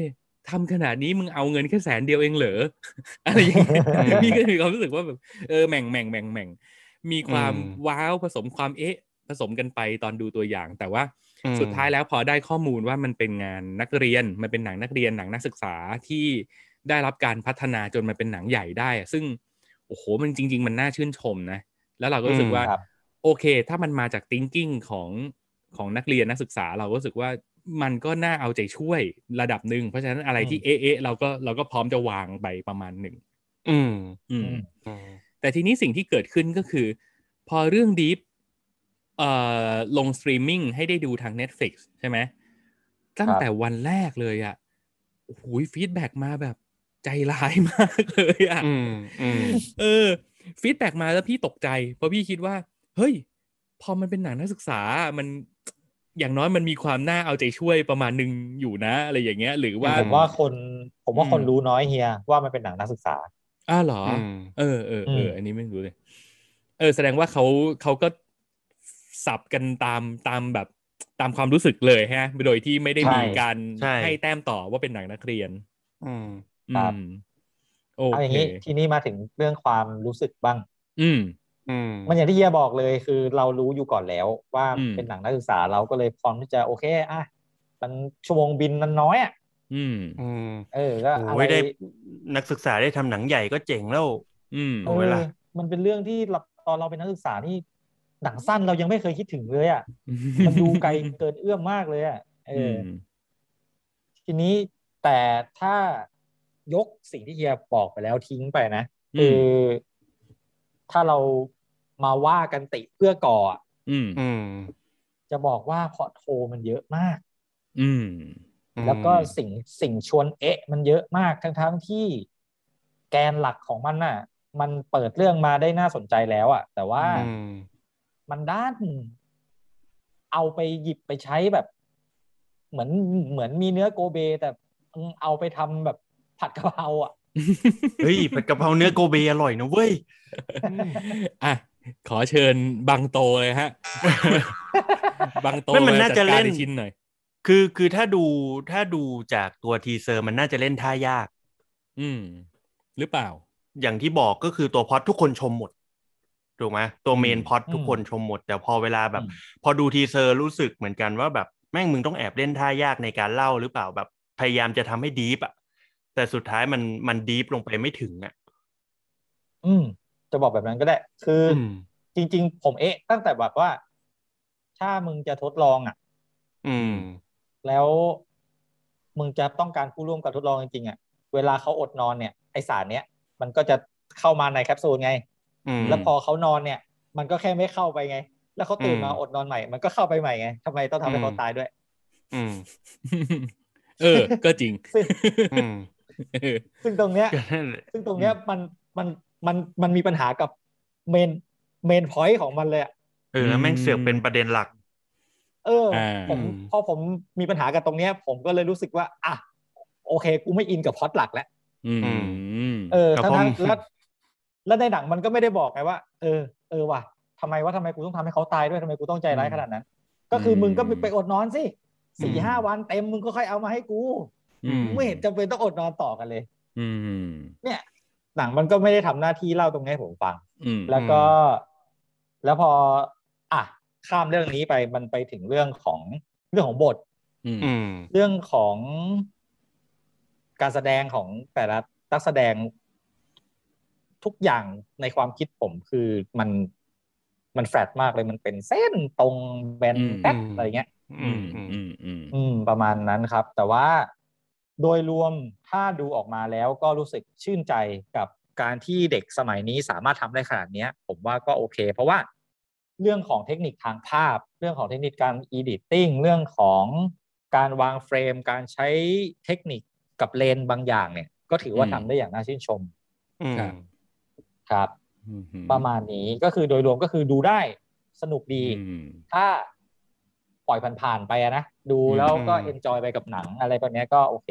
ทำขนาดนี้มึงเอาเงินแค่แสนเดียวเองเหรออะไรอย่างเงี้ยอืมพี่ก็มีความรู้สึกว่าแบบเออแหม่งแหม่งแหม่งแหม่งมีความอืมว้าวผสมความเอ๊ะ ผสมกันไปตอนดูตัวอย่าง แต่ว่าอืมสุดท้ายแล้วพอได้ข้อมูลว่ามันเป็นงานนักเรียนมันเป็นหนังนักเรียนหนังนักศึกษาที่ได้รับการพัฒนาจนมันเป็นหนังใหญ่ได้อะซึ่งโอ้โหมันจริง ๆ มันน่าชื่นชมนะ แล้วเราก็รู้สึกว่าครับโอเค ถ้ามันมาจาก thinking ของของนักเรียนนักศึกษาเราก็รู้สึกว่า มันก็น่าเอาใจช่วยระดับหนึ่งเพราะฉะนั้นอะไรที่เอ๊ะเอ๊ะเราก็เราก็พร้อมจะวางไปประมาณหนึ่งอืมอืมอืมอืมแต่ทีนี้สิ่งที่เกิดขึ้นก็คือ พอเรื่อง Deep เอ่อลงสตรีมมิ่งให้ได้ดูทาง Netflix ใช่ไหมตั้งแต่วันแรกเลยอะโอ้โห feedback มาแบบใจร้ายมากเลยอะอืมอืมเออ feedback มาแล้วพี่ตกใจ เพราะพี่คิดว่า เฮ้ย พอมันเป็นหนังนักศึกษามัน อย่างน้อยมันมีความน่าเอาใจช่วยประมาณหนึ่งอยู่นะ อะไรอย่างเงี้ย หรือว่าผมว่าคนผมว่าอืมคนรู้น้อยเฮียว่ามันเป็นหนังนักศึกษาอ้าวเหรออืมเออเออเออมอันนี้ไม่รู้เลย เออ แสดงว่าเขาเขาก็สับกันตามตามแบบตามความรู้สึกเลยฮะ โดยที่ไม่ได้มีการใช่ให้แต้มต่อว่าเป็นหนังนักเรียน อืมครับอืมโอเอาอย่าเคงนี้ทีนี้มาถึงเรื่องความรู้สึกบ้าง อืมอื มมันอย่างที่เฮียบอกเลยคือเรารู้อยู่ก่อนแล้วว่าอืมเป็นหนังนักศึกษาเราก็เลยพร้อมที่จะโอเคอะมันชั่วโมงบินมันน้อยอะอืมอืมเออก็อะโอ้ไรยได้นักศึกษาได้ทำหนังใหญ่ก็เจ๋งแล้ว อืมเอเอาเวอลามันเป็นเรื่องที่เราตอนเราเป็นนักศึกษานี่หนังสั้นเรายังไม่เคยคิดถึงเลยอะมันดูไกลเกินเอื้อมมากเลยอะเออือมอทีนี้แต่ถ้ายกสิ่งที่เฮียบอกไปแล้วทิ้งไปนะอืมคือ ถ้าเรามาว่ากันติเพื่อก่ออะอืมอืมจะบอกว่าพอร์ตโฟมันเยอะมาก อืม แล้วก็สิ่งสิ่งชวนเอ๊ะ มันเยอะมากทั้งทั้งที่แกนหลักของมันน่ะ มันเปิดเรื่องมาได้น่าสนใจแล้วอะแต่ว่าอืมมันด้าน เอาไปหยิบไปใช้แบบ เหมือนเหมือนมีเนื้อโกเบ แต่เอาไปทำแบบผัดกะเพราอะ เฮ้ยผัดกะเพราเนื้อโกเบอร่อยนะเว้ยอะขอเชิญบังโตเลยฮะ บังโตไม่มันน่าจะจัดการเล่นในชิ้นหน่อย คือคือถ้าดูถ้าดูจากตัว teaser มันน่าจะเล่นท่ายาก อืม หรือเปล่า อย่างที่บอกก็คือตัวพล็อตทุกคนชมหมดถูกไหมตัวเมนอืมพล็อตทุกคนชมหมด แต่พอเวลาแบบ พอดูทีเซอร์รู้สึกเหมือนกันว่าแบบแม่งมึงต้องแอบเล่นท่ายากในการเล่าหรือเปล่าแบบพยายามจะทำให้ดีฟอะ แต่สุดท้ายมันมันดีฟลงไปไม่ถึงอะอืม จะบอกแบบนั้นก็ได้ คืออือมจริง ๆ ผมเอ๊ะ ตั้งแต่แบบว่า ถ้ามึงจะทดลองอะ อืม แล้วมึงจะต้องการผู้ร่วมการทดลองจริงๆอะ เวลาเขาอดนอนเนี่ยไอสารเนี้ยมันก็จะเข้ามาในแคปซูลไงอืมแล้วพอเขานอนเนี่ย มันก็แค่ไม่เข้าไปไง แล้วเขาตื่นมาอืมอดนอนใหม่ มันก็เข้าไปใหม่ไงทำไมต้องทำให้อืมเขาตายด้วย อืม เออ ก็จริง ซึ่งอืมเออซึ่งตรงเนี้ยก็นั่นแหละซึ่งตรงเนี้ยมันมันมันมันมีปัญหากับ main main point ของมันเลยอะเออแล้วแม่งเสือกเป็นประเด็นหลัก เอออาผมอืมพอผมมีปัญหากับตรงเนี้ย ผมก็เลยรู้สึกว่า อะ โอเค กูไม่อินกับพล็อตหลักแล้วอืมเออแต่ทั้งพอทั้งแล้วแล้วในหนังมันก็ไม่ได้บอกไงว่า เออ เออว่ะทำไมว่าทำไมกูต้องทำให้เขาตายด้วยทำไมกูต้องใจร้ายขนาดนั้น ก็คือมึงก็ไปอดนอนสิสี่ห้าวันเต็มมึงก็ค่อยเอามาให้กูอืม ไม่เห็นจำเป็นต้องอดนอนต่อกันเลย อืม เนี่ย หนังมันก็ไม่ได้ทำหน้าที่เล่าตรงนี้ให้ผมฟังอืมแล้วก็ แล้วพอ อะข้ามเรื่องนี้ไปมันไปถึงเรื่องของเรื่องของบทอืมอืมเรื่องของการแสดงของแต่ละนักแสดงทุกอย่างในความคิดผมคือมันมันแฟลตมากเลยมันเป็นเส้นตรงแบนอืมแป๊บอืมอะไรเงี้ยอือืมมอืมอืมอืมอืมประมาณนั้นครับ แต่ว่า โดยรวมถ้าดูออกมาแล้วก็รู้สึกชื่นใจกับการที่เด็กสมัยนี้สามารถทำได้ขนาดเนี้ยผมว่าก็โอเค เพราะว่าเรื่องของเทคนิคทางภาพ เรื่องของเทคนิคการ editing เรื่องของการวางเฟรม การใช้เทคนิคกับเลนส์บางอย่างเนี่ย ก็ถือว่าอืมทำได้อย่างน่าชื่นชมอืมครับครับอืมประมาณนี้ก็คือโดยรวมก็คือดูได้สนุกดีอืมถ้าป ล่อยผ่านๆไปอะนะดูอืมแล้วก็เอนจอยไปกับหนังอะไรแบบเนี้ยก็โอเค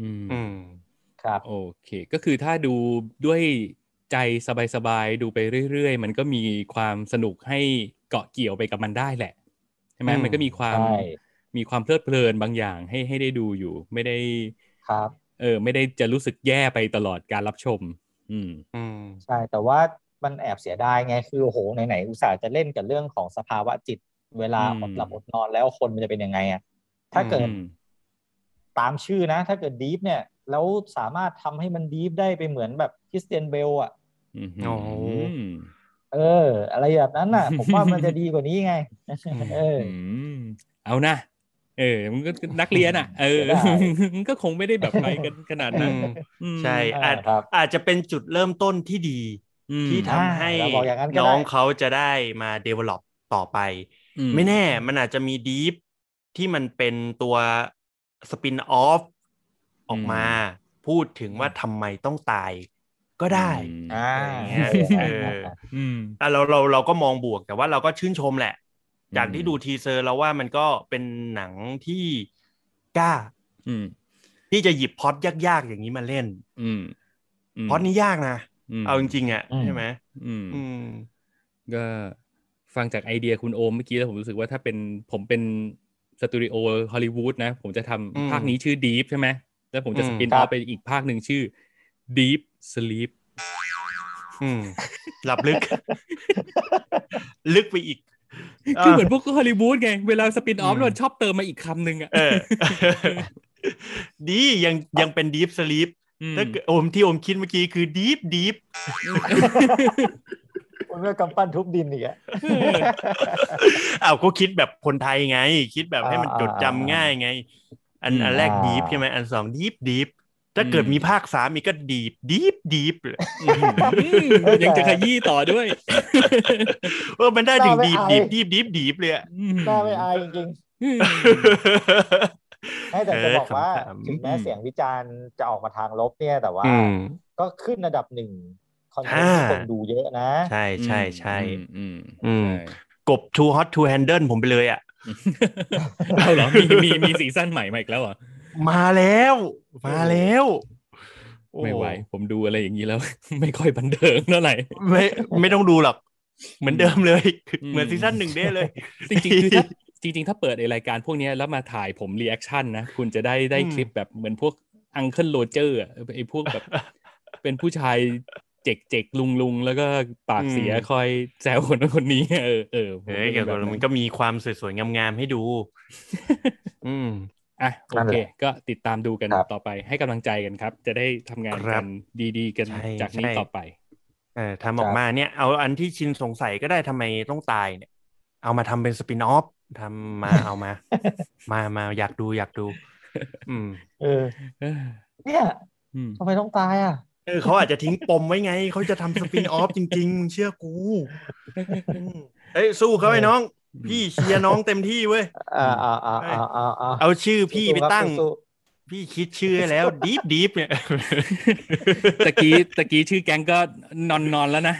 อืมอืมครับโอเค ก็คือถ้าดูด้วยใจสบายๆดูไปเรื่อยๆ มันก็มีความสนุกให้เกาะเกี่ยวไปกับมันได้แหละใช่ไหมอืมมันก็มีความใช่มีความเพลิดเพลินบางอย่างให้ให้ได้ดูอยู่ ไม่ได้ครับ เออ ไม่ได้จะรู้สึกแย่ไปตลอดการรับชม อืมอืมใช่แต่ว่ามันแอบเสียดายไงคือโอ้โหไหนๆอุตส่าห์จะเล่นกับเรื่องของสภาวะจิต เวลาอืมอดหลับอดนอนแล้วคนมันจะเป็นยังไงอะถ้าเกิดอืมตามชื่อนะ ถ้าเกิดดีฟเนี่ย แล้วสามารถทำให้มันดีฟได้ไปเหมือนแบบคริสเตียนเบลอะอืมโอ้เออ อะไรแบบนั้นน่ะ ผมว่ามันจะดีกว่านี้ไง เอออืมเอานะเออมันก็นักเรียนอะ เออได้มันก็คงไม่ได้แบบไปกันขนาดนั้นอืมอืมใช่อ่าอาจครับอาจจะเป็นจุดเริ่มต้นที่ดีอืมที่ทำให้อ่าเราบอกอย่างนั้นก็ได้น้องเขาจะได้มา develop ต่อไปอื ไม่แน่มันอาจจะมี Deep ที่มันเป็นตัว spin-off ออกมา พูดถึงว่าทำไมต้องตายก็ได้อืมอ่าอย่างเงี้ยเอออืมอะเราเราเราก็มองบวกแต่ว่าเราก็ชื่นชมแหละ จากอืมที่ดู teaser แล้วว่ามันก็เป็นหนังที่กล้าอืมที่จะหยิบพล็อตยากๆอย่างนี้มาเล่นอืมมพล็อตนี้ยากนะมเอาจริงๆอะอืมใช่ไหมอืมอืมก็ ฟังจากไอเดียคุณโอมเมื่อกี้แล้วผมรู้สึกว่าถ้าเป็นผมเป็นสตูดิโอฮอลลีวูดนะ ผมจะทำอืมภาคนี้ชื่อ Deep ใช่ไหมแล้วผมจะอืสมปินคอรัอบฟไปอีกภาคหนึ่งชื่อ Deep Sleep อืมหลับลึก ลึกไปอีก คือเหมือนพวกฮอลลีวูดไง เวลาสปินออฟอืมมันชอบเติมมาอีกคำหนึ่งอะเออดียังยังเป็นดีฟสลีปมถ้าเกิดโอมที่โอมคิดเมื่อกี้คือดีฟดีฟ คุณเมื่อกำปั้นทุบดินอีกอะอ้าวก็คิดแบบคนไทยไง คิดแบบให้มันอ่าจดจำอ่าง่ายไง อันอืมอันแรกอ่าดีฟใช่ไหมอันสองดีฟดีฟถ้าเกิดอืมมีภาคสามมีก็ดีฟดีฟดีฟเลยอืมยังจะขยี้ต่อด้วยเออมันได้ถึงน่าไม่ดีฟอายดีฟดีฟดีฟดีฟเลยอะน่าไม่อายจริงอืมๆให้แต่จะบอกว่าเออขำๆถึงแม้เสียงวิจารณ์จะออกมาทางลบเนี่ยแต่ว่าอืมก็ขึ้นอันดับหนึ่ง คอนเทนต์ที่อ่าคนดูเยอะนะ ใช่ใช่ใช่อืมอืมใช่กบ Too Hot to Handle ผมไปเลยอะเอาเหรอมีมีมีซีซั่นใหม่มาอีกแล้วเหรอมาแล้ว มาแล้วโอ้ไม่ไหว ผมดูอะไรอย่างนี้แล้ว ไม่ค่อยบันเทิงเท่าไหร่ไม่ไม่ต้องดูหรอก เหมือนเดิมเลยอืมเหมือนซีซั่นหนึ่งได้เลย จริงๆคือถ้าจริง ๆ ถ้าเปิดไอรายการพวกเนี้ยแล้วมาถ่ายผมรีแอคชั่นนะ คุณจะได้ได้อืมคลิปแบบเหมือนพวกอังเคิลโรเจอร์ไอพวกแบบ เป็นผู้ชาย เจกเจกลุงลุงๆแล้วก็ปากเสียคอยแซวคนนั้นคนนี้ เออเออผมเฮ้ยก็เกี่ยวกับแบบมันก็มีความสวยๆงามๆให้ดู อืมอะโอนั่นเคแหละก็ติดตามดูกันครับต่อไปให้กำลังใจกันครับ จะได้ทำงานครักับนดีๆ กันใช่จากนี้ใช่ต่อไปเออทำออกมาเนี่ย เอาอันที่ชินสงสัยก็ได้ทำไมต้องตายเนี่ย เอามาทำเป็น spin-off ทำมาเอามา มามาอยากดูอยากดู อืม เออเออเนี่ยอืมทำไมต้องตายอะ เออเขาอาจจะทิ้งปมไว้ไง เขาจะทำ spin-off จริงๆมึงเชื่อกูอืมเอ้ย สู้เขาไอ้น้อง พี่เชียร์น้องเต็มที่เว้ยอ่าอ่าอ่าอ่าอ่าอ่าเอาชื่อพี่ไปสู้ๆครับตั้งสู้พี่คิดชื่อให้แล้ว Deep Deep เนี่ยตะกี้ตะกี้ชื่อแก๊งก็นอนนอนๆแล้วนะ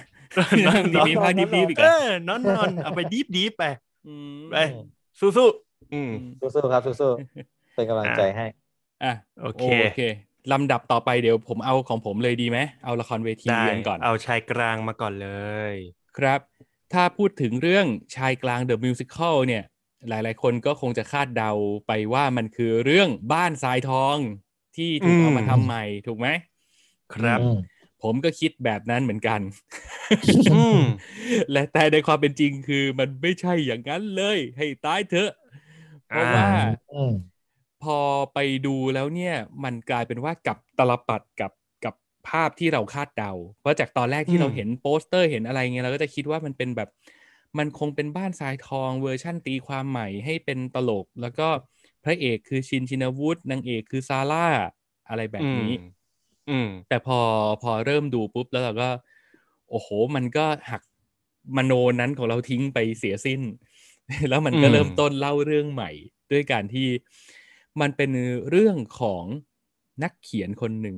นอนๆมีภาคดีๆอีกเออะอนอนนอนเอาไปดีฟดีฟไปอืมไปสู้สู้อืมๆสู้ๆครับสู้ๆเป็นกำลังใจให้อะโอเคโอเค ลำดับต่อไปเดี๋ยวผมเอาของผมเลยดีไหมเอาละครเวทีได้กันก่อน เอาชายกลางมาก่อนเลย ครับ ถ้าพูดถึงเรื่องชายกลาง The Musical เนี่ย หลายๆ คนก็คงจะคาดเดาไปว่ามันคือเรื่องบ้านทรายทองที่ถูกเอามาทำใหม่ถูกไหม ครับอืมผมก็คิดแบบนั้นเหมือนกันอืมและแต่ในความเป็นจริงคือมันไม่ใช่อย่างนั้นเลย ให้ตายเถอะ เพราะอ่าว่าอืม พอไปดูแล้วเนี่ยมันกลายเป็นว่ากลับตาลปัตรกับกับภาพที่เราคาดเดา เพราะจากตอนแรกที่เราเห็นโปสเตอร์เห็นอะไรเงี้ยเราก็จะคิดว่ามันเป็นแบบ มันคงเป็นบ้านทรายทองเวอร์ชั่นตีความใหม่ให้เป็นตลก แล้วก็พระเอกคือชินชินวุฒินางเอกคือซาร่าอะไรแบบนี้ อืมแต่พอพอเริ่มดูปุ๊บแล้วเราก็ โอ้โห มันก็หักมโนนั้นของเราทิ้งไปเสียสิ้น แล้วมันก็อืมเริ่มต้นเล่าเรื่องใหม่ ด้วยการที่ มันเป็นเรื่องของนักเขียนคนหนึ่ง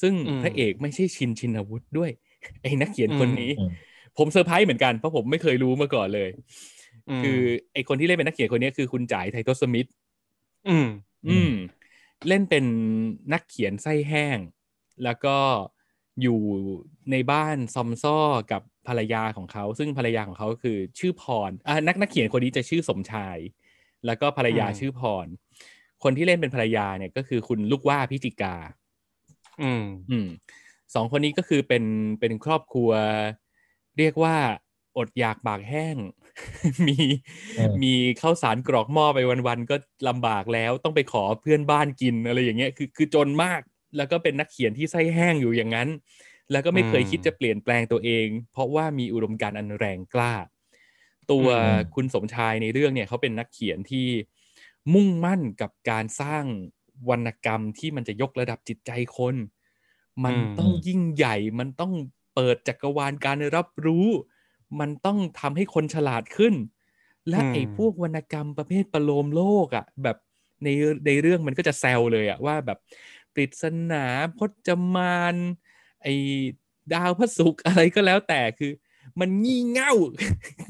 ซึ่งพระเอกไม่ใช่ชินชินวุฒิด้วย ไอ้นักเขียนคนนี้อืมผมเซอร์ไพรส์เหมือนกันเพราะผมไม่เคยรู้มาก่อนเลยมคือไอคนที่เล่นเป็นนักเขียนคนนี้คือคุณจ่ายไททอสมิธอืม อืม เล่นเป็นนักเขียนไส้แห้ง แล้วก็อยู่ในบ้านซอมซ่อกับภรรยาของเขา ซึ่งภรรยาของเขาคือชื่อพรอ่านักนักเขียนคนนี้จะชื่อสมชาย แล้วก็ภรรยาอืมชื่อพร คนที่เล่นเป็นภรรยาเนี่ยก็คือคุณลูกว่าพิจิกา อืม อืมสองคนนี้ก็คือเป็นเป็นครอบครัว เรียกว่าอดอยากปากแห้ง มีอืมมีข้าวสารกรอกหม้อไปวันๆก็ลำบากแล้วต้องไปขอเพื่อนบ้านกินอะไรอย่างเงี้ยคือคือจนมาก แล้วก็เป็นนักเขียนที่ไส้แห้งอยู่อย่างนั้น แล้วก็ไม่เคยอืมคิดจะเปลี่ยนแปลงตัวเอง เพราะว่ามีอุดมการณ์อันแรงกล้า ตัวอืมคุณสมชายในเรื่องเนี่ยเขาเป็นนักเขียนที่ มุ่งมั่นกับการสร้างวรรณกรรมที่มันจะยกระดับจิตใจคน มันอืมต้องยิ่งใหญ่ มันต้องเปิดจักรวาลการรับรู้ มันต้องทำให้คนฉลาดขึ้น และอืมไอ้พวกวรรณกรรมประเภทประโลมโลกอะ่ะ แบบในในเรื่องมันก็จะแซวเลยอะ่ะว่าแบบปริศนาพจมานไอ้ดาวพระศุกร์อะไรก็แล้วแต่คือ มันงี่เง่า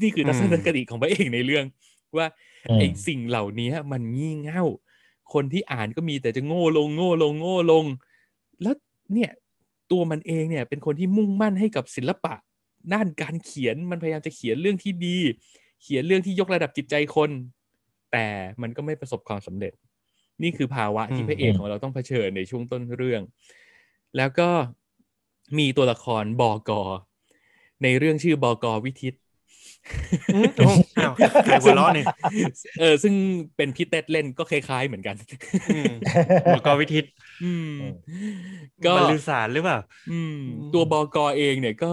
นี่คือทัศนคติของพระเอกในเรื่อง ว่าอืม ไอ้สิ่งเหล่านี้มันงี่เง่า คนที่อ่านก็มีแต่จะโง่ลงโง่ลงโง่ลง แล้วเนี่ยตัวมันเองเนี่ยเป็นคนที่มุ่งมั่นให้กับศิลปะด้านการเขียนมันพยายามจะเขียนเรื่องที่ดี เขียนเรื่องที่ยกระดับจิตใจคน แต่มันก็ไม่ประสบความสำเร็จ นี่คือภาวะที่อืมพระเอกของเราต้องเผชิญในช่วงต้นเรื่อง แล้วก็มีตัวละครบอกอในเรื่องชื่อบอกอวิทิตอืมโอ้อ้าว ใครหัวเราะเนี่ยเออ ซึ่งเป็นพี่เต็ดเล่นก็คล้ายๆเหมือนกันอืมบกวิทิตอืมอืมก็บรรลือสารหรือเปล่าอืมอืมตัวบอกอเองเนี่ยก็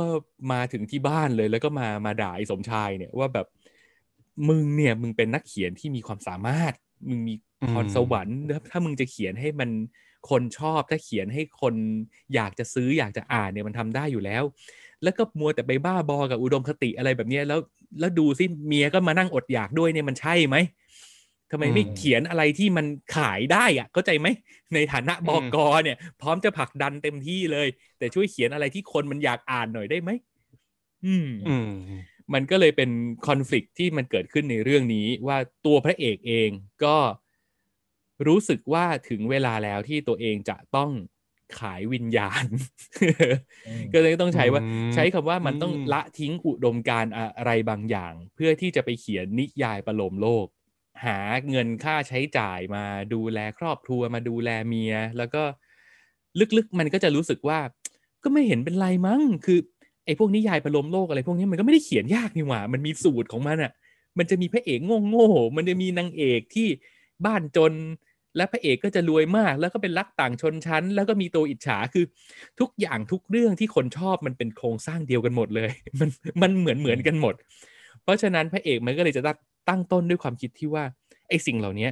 มาถึงที่บ้านเลย แล้วก็มามาด่าไอ้สมชายเนี่ยว่าแบบมึงเนี่ย มึงเป็นนักเขียนที่มีความสามารถ มึงมีพรสวรรค์แล้วถ้ามึงจะเขียนให้มันคนชอบถ้าเขียนให้คนอยากจะซื้ออยากจะอ่านเนี่ยมันทำได้อยู่แล้ว แล้วก็มัวแต่ไปบ้าบอกับอุดมคติอะไรแบบเนี้ยแล้วแล้วดูสิเมียก็มานั่งอดอยากด้วยเนี่ยมันใช่ไหมทำไมไม่อืมเขียนอะไรที่มันขายได้อะเข้าใจไหม ในฐานะบกเนี่ย พร้อมจะผลักดันเต็มที่เลย แต่ช่วยเขียนอะไรที่คนมันอยากอ่านหน่อยได้ไหมอืมอืมมันก็เลยเป็นคอน FLICT ที่มันเกิดขึ้นในเรื่องนี้ว่าตัวพระเอกเองก็รู้สึกว่าถึงเวลาแล้วที่ตัวเองจะต้อง ขายวิญญาณ ก็เลยต้องใช้ว่าอืมใช้คำว่ามันต้องอืมละทิ้งอุดมการณ์อะไรบางอย่าง เพื่อที่จะไปเขียนนิยายประโลมโลก หาเงินค่าใช้จ่ายมาดูแลครอบครัวมาดูแลเมีย แล้วก็ลึกๆมันก็จะรู้สึกว่า ก็ไม่เห็นเป็นไรมั้ง คือไอ้พวกนิยายประโลมโลกอะไรพวกนี้มันก็ไม่ได้เขียนยากนี่หว่า มันมีสูตรของมันอะ มันจะมีพระเอกโง่ๆมันจะมีนางเอกที่บ้านจน และพระเอกก็จะรวยมาก แล้วก็เป็นรักต่างชนชั้น แล้วก็มีตัวอิจฉาคือ ทุกอย่างทุกเรื่องที่คนชอบมันเป็นโครงสร้างเดียวกันหมดเลย มันมันเหมือนเหมือนกันหมด เพราะฉะนั้นพระเอกมันก็เลยจะตั้งตั้งต้นด้วยความคิดที่ว่าไอ้สิ่งเหล่านี้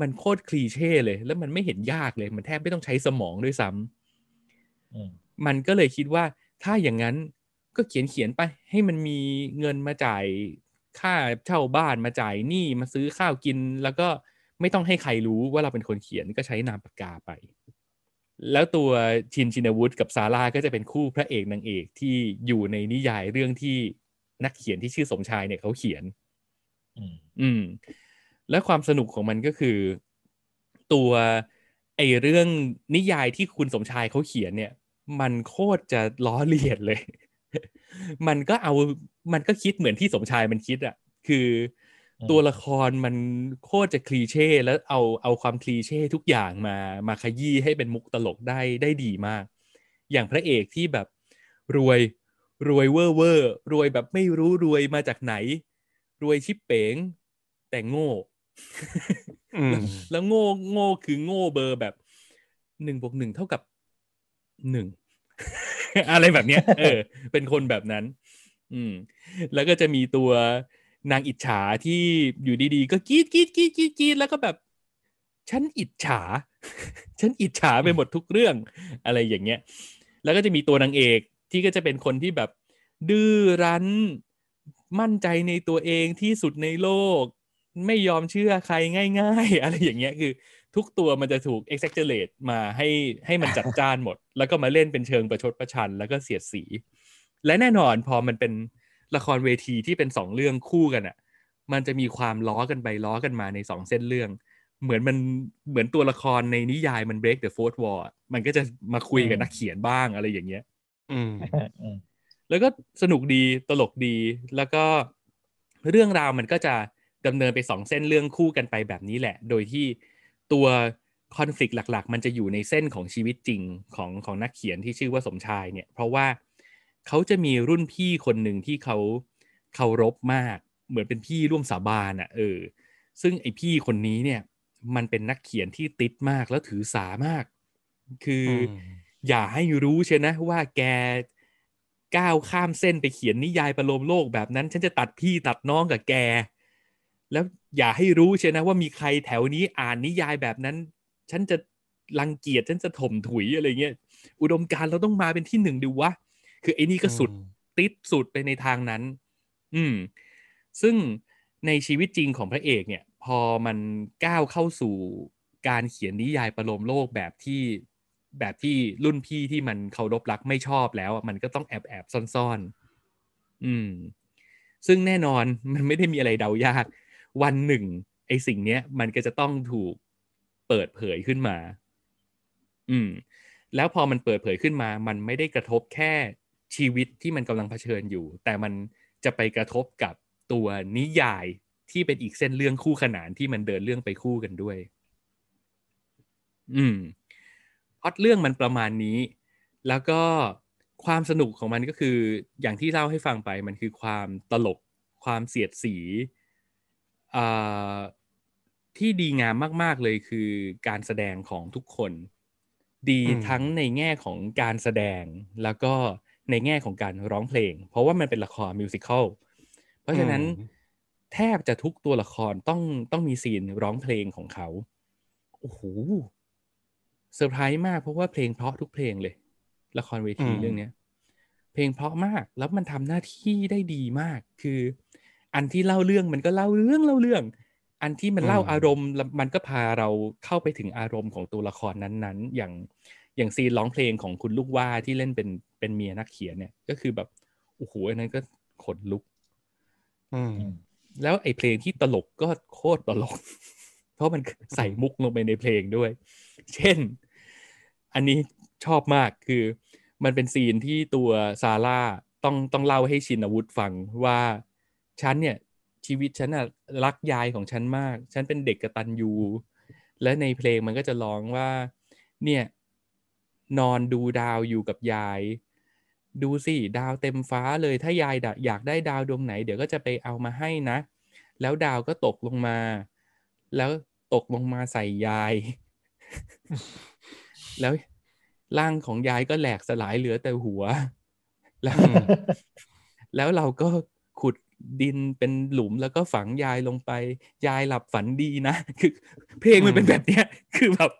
มันโคตรคลีเช่เลย แล้วมันไม่เห็นยากเลย มันแทบไม่ต้องใช้สมองด้วยซ้ำอืมมันก็เลยคิดว่าถ้าอย่างนั้นก็เขียนเขียนไป ให้มันมีเงินมาจ่ายค่าเช่าบ้านมาจ่ายหนี้มาซื้อข้าวกิน แล้วก็ ไม่ต้องให้ใครรู้ว่าเราเป็นคนเขียนก็ใช้นามปากกาไป แล้วตัวชินชินวุฒิกับซาร่าก็จะเป็นคู่พระเอกนางเอกที่อยู่ในนิยายเรื่องที่นักเขียนที่ชื่อสมชายเนี่ยเขาเขียน อืมอืมและความสนุกของมันก็คือ ตัวไอเรื่องนิยายที่คุณสมชายเขาเขียนเนี่ย มันโคตรจะล้อเลียนเลย มันก็เอา มันก็คิดเหมือนที่สมชายมันคิดอะคืออม ตัวละครมันโคตรจะ cliché แล้วเอาเอาความ cliché ทุกอย่างมามาขยี้ให้เป็นมุกตลกได้ได้ดีมาก อย่างพระเอกที่แบบรวยรวยเวอร์เวอร์รวยแบบไม่รู้รวยมาจากไหน รวยชิบเป๋ง แต่โง่อืมแล้วโง่โง่คือโง่เบอร์แบบหนึ่งบวกหนึ่งเท่ากับหนึ่งอะไรแบบเนี้ย เออ เป็นคนแบบนั้น อืม แล้วก็จะมีตัว นางอิจฉาที่อยู่ดีๆ ก็กรีดกรีดกรีดกรีดกรีดแล้วก็แบบ ฉันอิจฉา ฉันอิจฉาไปหมดทุกเรื่องอะไรอย่างเงี้ย แล้วก็จะมีตัวนางเอกที่ก็จะเป็นคนที่แบบ ดื้อรั้นมั่นใจในตัวเองที่สุดในโลก ไม่ยอมเชื่อใครง่าย ๆ อะไรอย่างเงี้ยคือทุกตัวมันจะถูก exaggerate มาให้ให้มันจัดจ้านหมด แล้วก็มาเล่นเป็นเชิงประชดประชัน แล้วก็เสียดสี และแน่นอนพอมันเป็น ละครเวทีที่เป็นสองเรื่องคู่กันอะ มันจะมีความล้อกันไปล้อกันมาในสองเส้นเรื่อง เหมือนมันเหมือนตัวละครในนิยายมัน break the fourth wall อะมันก็จะมาคุยกับนักเขียนบ้างอะไรอย่างเงี้ย อืมอืมแล้วก็สนุกดีตลกดีแล้วก็เรื่องราวมันก็จะดำเนินไปสองเส้นเรื่องคู่กันไปแบบนี้แหละ โดยที่ตัวคอน FLICT หลัก ๆ มันจะอยู่ในเส้นของชีวิตจริงของของนักเขียนที่ชื่อว่าสมชายเนี่ย เพราะว่า เขาจะมีรุ่นพี่คนหนึ่งที่เขาเคารพมาก เหมือนเป็นพี่ร่วมสาบานอะเออ ซึ่งไอพี่คนนี้เนี่ย มันเป็นนักเขียนที่ติดมากแล้วถือสามาก คืออมอย่าให้รู้เชียวนะว่าแกก้าวข้ามเส้นไปเขียนนิยายประโลมโลกแบบนั้น ฉันจะตัดพี่ตัดน้องกับแก แล้วอย่าให้รู้เชียวนะว่ามีใครแถวนี้อ่านนิยายแบบนั้น ฉันจะรังเกียจฉันจะถมถุยอะไรเงี้ยอุดมการณ์เราต้องมาเป็นที่หนึ่งดิวะ คือไอ้นี่ก็สุดติดสุดไปในทางนั้น อืม ซึ่งในชีวิตจริงของพระเอกเนี่ย พอมันก้าวเข้าสู่การเขียนนิยายประโลมโลกแบบที่แบบที่รุ่นพี่ที่มันเคารพรักไม่ชอบแล้วอะมันก็ต้องแอบแอบๆซ่อนๆ อืม ซึ่งแน่นอนมันไม่ได้มีอะไรเดายาก วันหนึ่ง ไอ้สิ่งเนี้ย มันก็จะต้องถูกเปิดเผยขึ้นมา อืม แล้วพอมันเปิดเผยขึ้นมา มันไม่ได้กระทบแค่ ชีวิตที่มันกำลังเผชิญอยู่ แต่มันจะไปกระทบกับตัวนิยายที่เป็นอีกเส้นเรื่องคู่ขนานที่มันเดินเรื่องไปคู่กันด้วย อืมพล็อตเรื่องมันประมาณนี้ แล้วก็ความสนุกของมันก็คืออย่างที่เล่าให้ฟังไปมันคือความตลก ความเสียดสีอ่าที่ดีงามมาก ๆ เลยคือการแสดงของทุกคน ดีอืมทั้งในแง่ของการแสดงแล้วก็ ในแง่ของการร้องเพลง เพราะว่ามันเป็นละครมิวสิควลเพราะฉะนั้นอืมแทบจะทุกตัวละครต้องต้องมีซีนร้องเพลงของเขาโอ้โหเซอร์ไพรส์มากเพราะว่าเพลงเพราะทุกเพลงเลย ละครเวทีอืมเรื่องเนี้ย เพลงเพราะมากแล้วมันทำหน้าที่ได้ดีมาก คือ อันที่เล่าเรื่องมันก็เล่าเรื่องเล่าเรื่อง อันที่มันเล่าอารมณ์แล้วมันก็พาเราเข้าไปถึงอารมณ์ของตัวละครนั้นๆ อย่าง อย่างซีนร้องเพลงของคุณลูกว่าที่เล่นเป็นเป็นเมียนักเขียนเนี่ย ก็คือแบบโอ้โหอันนั้นก็ขนลุก อืม แล้วไอ้เพลงที่ตลกก็โคตรตลก เพราะมันใส่มุกลงไปในเพลงด้วย เช่น อันนี้ชอบมากคือ มันเป็นซีนที่ตัวซาร่าต้องต้องเล่าให้ชินวุฒิฟังว่าฉันเนี่ย ชีวิตฉันอะรักยายของฉันมาก ฉันเป็นเด็กกตัญญูและในเพลงมันก็จะร้องว่า เนี่ย นอนดูดาวอยู่กับยาย ดูสิดาวเต็มฟ้าเลยถ้ายายดะอยากได้ดาวดวงไหน เดี๋ยวก็จะไปเอามาให้นะ แล้วดาวก็ตกลงมา แล้วตกลงมาใส่ยาย แล้วร่างของยายก็แหลกสลายเหลือแต่หัว แล้วอืมแล้วเราก็ขุด ดินเป็นหลุมแล้วก็ฝังยายลงไป ยายหลับฝันดีนะ คือ เพลงมันเป็นแบบเนี้ย คือแบบ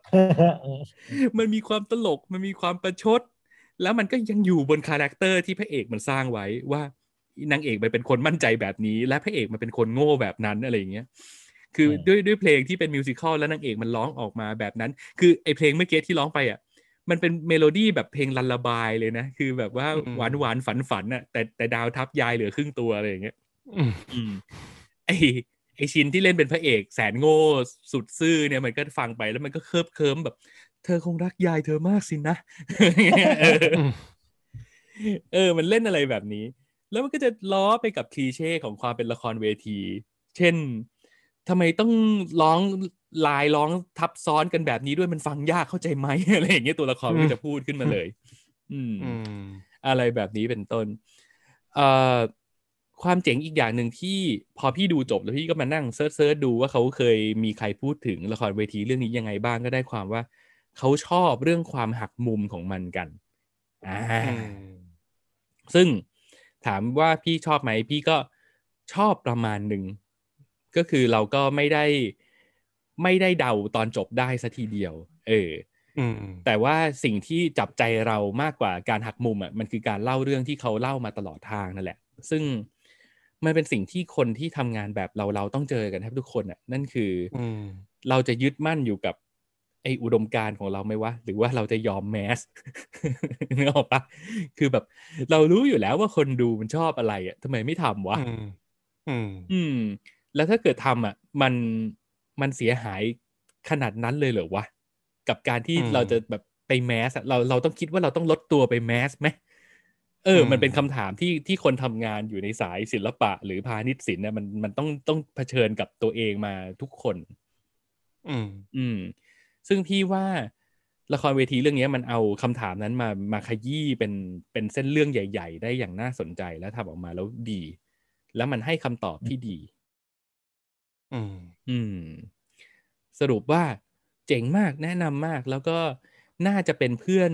มันมีความตลกมันมีความประชด แล้วมันก็ยังอยู่บนคาแรคเตอร์ที่พระเอกมันสร้างไว้ว่านางเอกมันเป็นคนมั่นใจแบบนี้ และพระเอกมันเป็นคนโง่แบบนั้นอะไรอย่างเงี้ยคืออืมด้วยด้วยเพลงที่เป็น musical แล้วนางเอกมันร้องออกมาแบบนั้น คือไอเพลงเมื่อกี้ที่ร้องไปอะมันเป็นเมโลดี้แบบเพลง lullaby เลยนะ คือแบบว่าอืมหวานหวานฝันฝันๆอะแต่แต่ดาวทับยายเหลือครึ่งตัวอะไรอย่างเงี้ย อืมอืมไอไอชินที่เล่นเป็นพระเอก แสนโง่สุดซื่อเนี่ยมันก็ฟังไปแล้วมันก็เคิบเคิมแบบ เธอคงรักยายเธอมากสินะเอออืมเออ มันเล่นอะไรแบบนี้ แล้วมันก็จะล้อไปกับคลีเช่ของความเป็นละครเวที เช่นทำไมต้องร้องลายร้องทับซ้อนกันแบบนี้ด้วยมันฟังยากเข้าใจไหมอะไรอย่างเงี้ยตัวละครมันก็จะพูดขึ้นมาเลยอืมอืม อะไรแบบนี้เป็นต้น เอ่อ ความเจ๋งอีกอย่างหนึ่งที่พอพี่ดูจบแล้วพี่ก็มานั่ง search search ดูว่าเขาเคยมีใครพูดถึงละครเวทีเรื่องนี้ยังไงบ้างก็ได้ความว่าเขาชอบเรื่องความหักมุมของมันกันอ่าอืมซึ่งถามว่าพี่ชอบไหมพี่ก็ชอบประมาณหนึ่งก็คือเราก็ไม่ได้ไม่ได้เดาตอนจบได้สัทีเดียว เอออืมแต่ว่าสิ่งที่จับใจเรามากกว่าการหักมุมอะมันคือการเล่าเรื่องที่เขาเล่ามาตลอดทางนั่นแหละ ซึ่ง มันเป็นสิ่งที่คนที่ทำงานแบบเราเราต้องเจอกันแทบทุกคนอะ นั่นคือออืมเราจะยึดมั่นอยู่กับ ไออุดมการณ์ของเราไหมวะ หรือว่าเราจะยอมแมสนึกออกปะคือแบบ เรารู้อยู่แล้วว่าคนดูมันชอบอะไรอะทำไมไม่ทำวะอืมอืม อืม แล้วถ้าเกิดทำอะ มันมันเสียหายขนาดนั้นเลยเหรอวะ กับการที่อืมเราจะแบบไปแมสอะเราเราต้องคิดว่าเราต้องลดตัวไปแมสไหม เอออืมมันเป็นคำถามที่ที่คนทำงานอยู่ในสายศิลปะ หรือพาณิชย์ศิลป์เนี่ยมันมันต้องต้องเผชิญกับตัวเองมาทุกคน อืม อืม ซึ่งพี่ว่าละครเวทีเรื่องนี้มันเอาคำถามนั้นมามาขยี้เป็นเป็นเส้นเรื่องใหญ่ ๆ ได้อย่างน่าสนใจแล้วทำออกมาแล้วดี แล้วมันให้คำตอบที่ดี อืม อืม สรุปว่าเจ๋งมากแนะนำมากแล้วก็น่าจะเป็นเพื่อน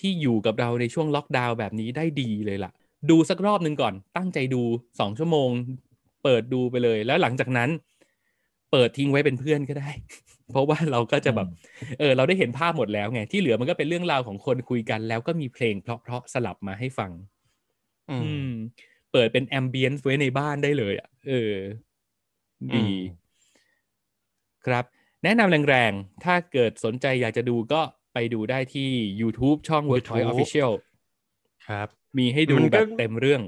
ที่อยู่กับเราในช่วงล็อกดาวน์แบบนี้ได้ดีเลยล่ะ ดูสักรอบหนึ่งก่อน ตั้งใจดูสองชั่วโมง เปิดดูไปเลย แล้วหลังจากนั้น เปิดทิ้งไว้เป็นเพื่อนก็ได้ เพราะว่าเราก็จะแบบเออเราได้เห็นภาพหมดแล้วไง ที่เหลือมันก็เป็นเรื่องราวของคนคุยกัน แล้วก็มีเพลงเพราะๆสลับมาให้ฟัง อือืมมเปิดเป็นแอมเบียนซ์ไว้ในบ้านได้เลยอะเออ ดีอืมครับ แนะนำแรงๆถ้าเกิดสนใจอยากจะดูก็ ไปดูได้ที่ YouTube ช่อง Workpoint YouTube Official ครับ มีให้ดูมันก็แบบเต็มเรื่อง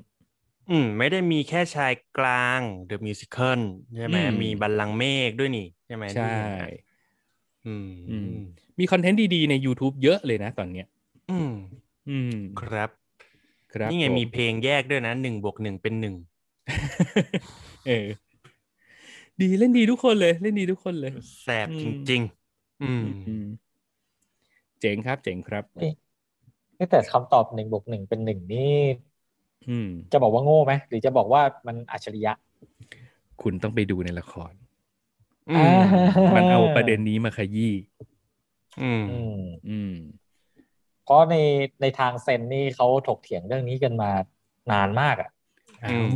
อืม ไม่ได้มีแค่ชายกลาง The Musical ใช่ไหมอืมมีบัลลังก์เมฆด้วยนี่ ใช่ไหมใช่ที่เห็นนะอืมอืม มีคอนเทนต์ดีๆ ใน YouTube เยอะเลยนะตอนเนี้ย อืม อืม ครับ ครับ นี่ไงผมีเพลงแยกด้วยนะหนึ่งบวกหนึ่งเป็นหนึ่ง เออ ดีเล่นดีทุกคนเลย เล่นดีทุกคนเลย แสบอืจมริง ๆ อืมอืม เจ๋งครับ เจ๋งครับนี่แต่คำตอบหนึ่งบวกหนึ่งเป็นหนึ่งนี่อืมจะบอกว่าโง่ไหมหรือจะบอกว่ามันอัจฉริยะ คุณต้องไปดูในละครอือ่ามมันเอาประเด็นนี้มาขยี้อืมอืมอืมเพราะในในทางเซนนี่เขาถกเถียงเรื่องนี้กันมานานมากอะอ้าว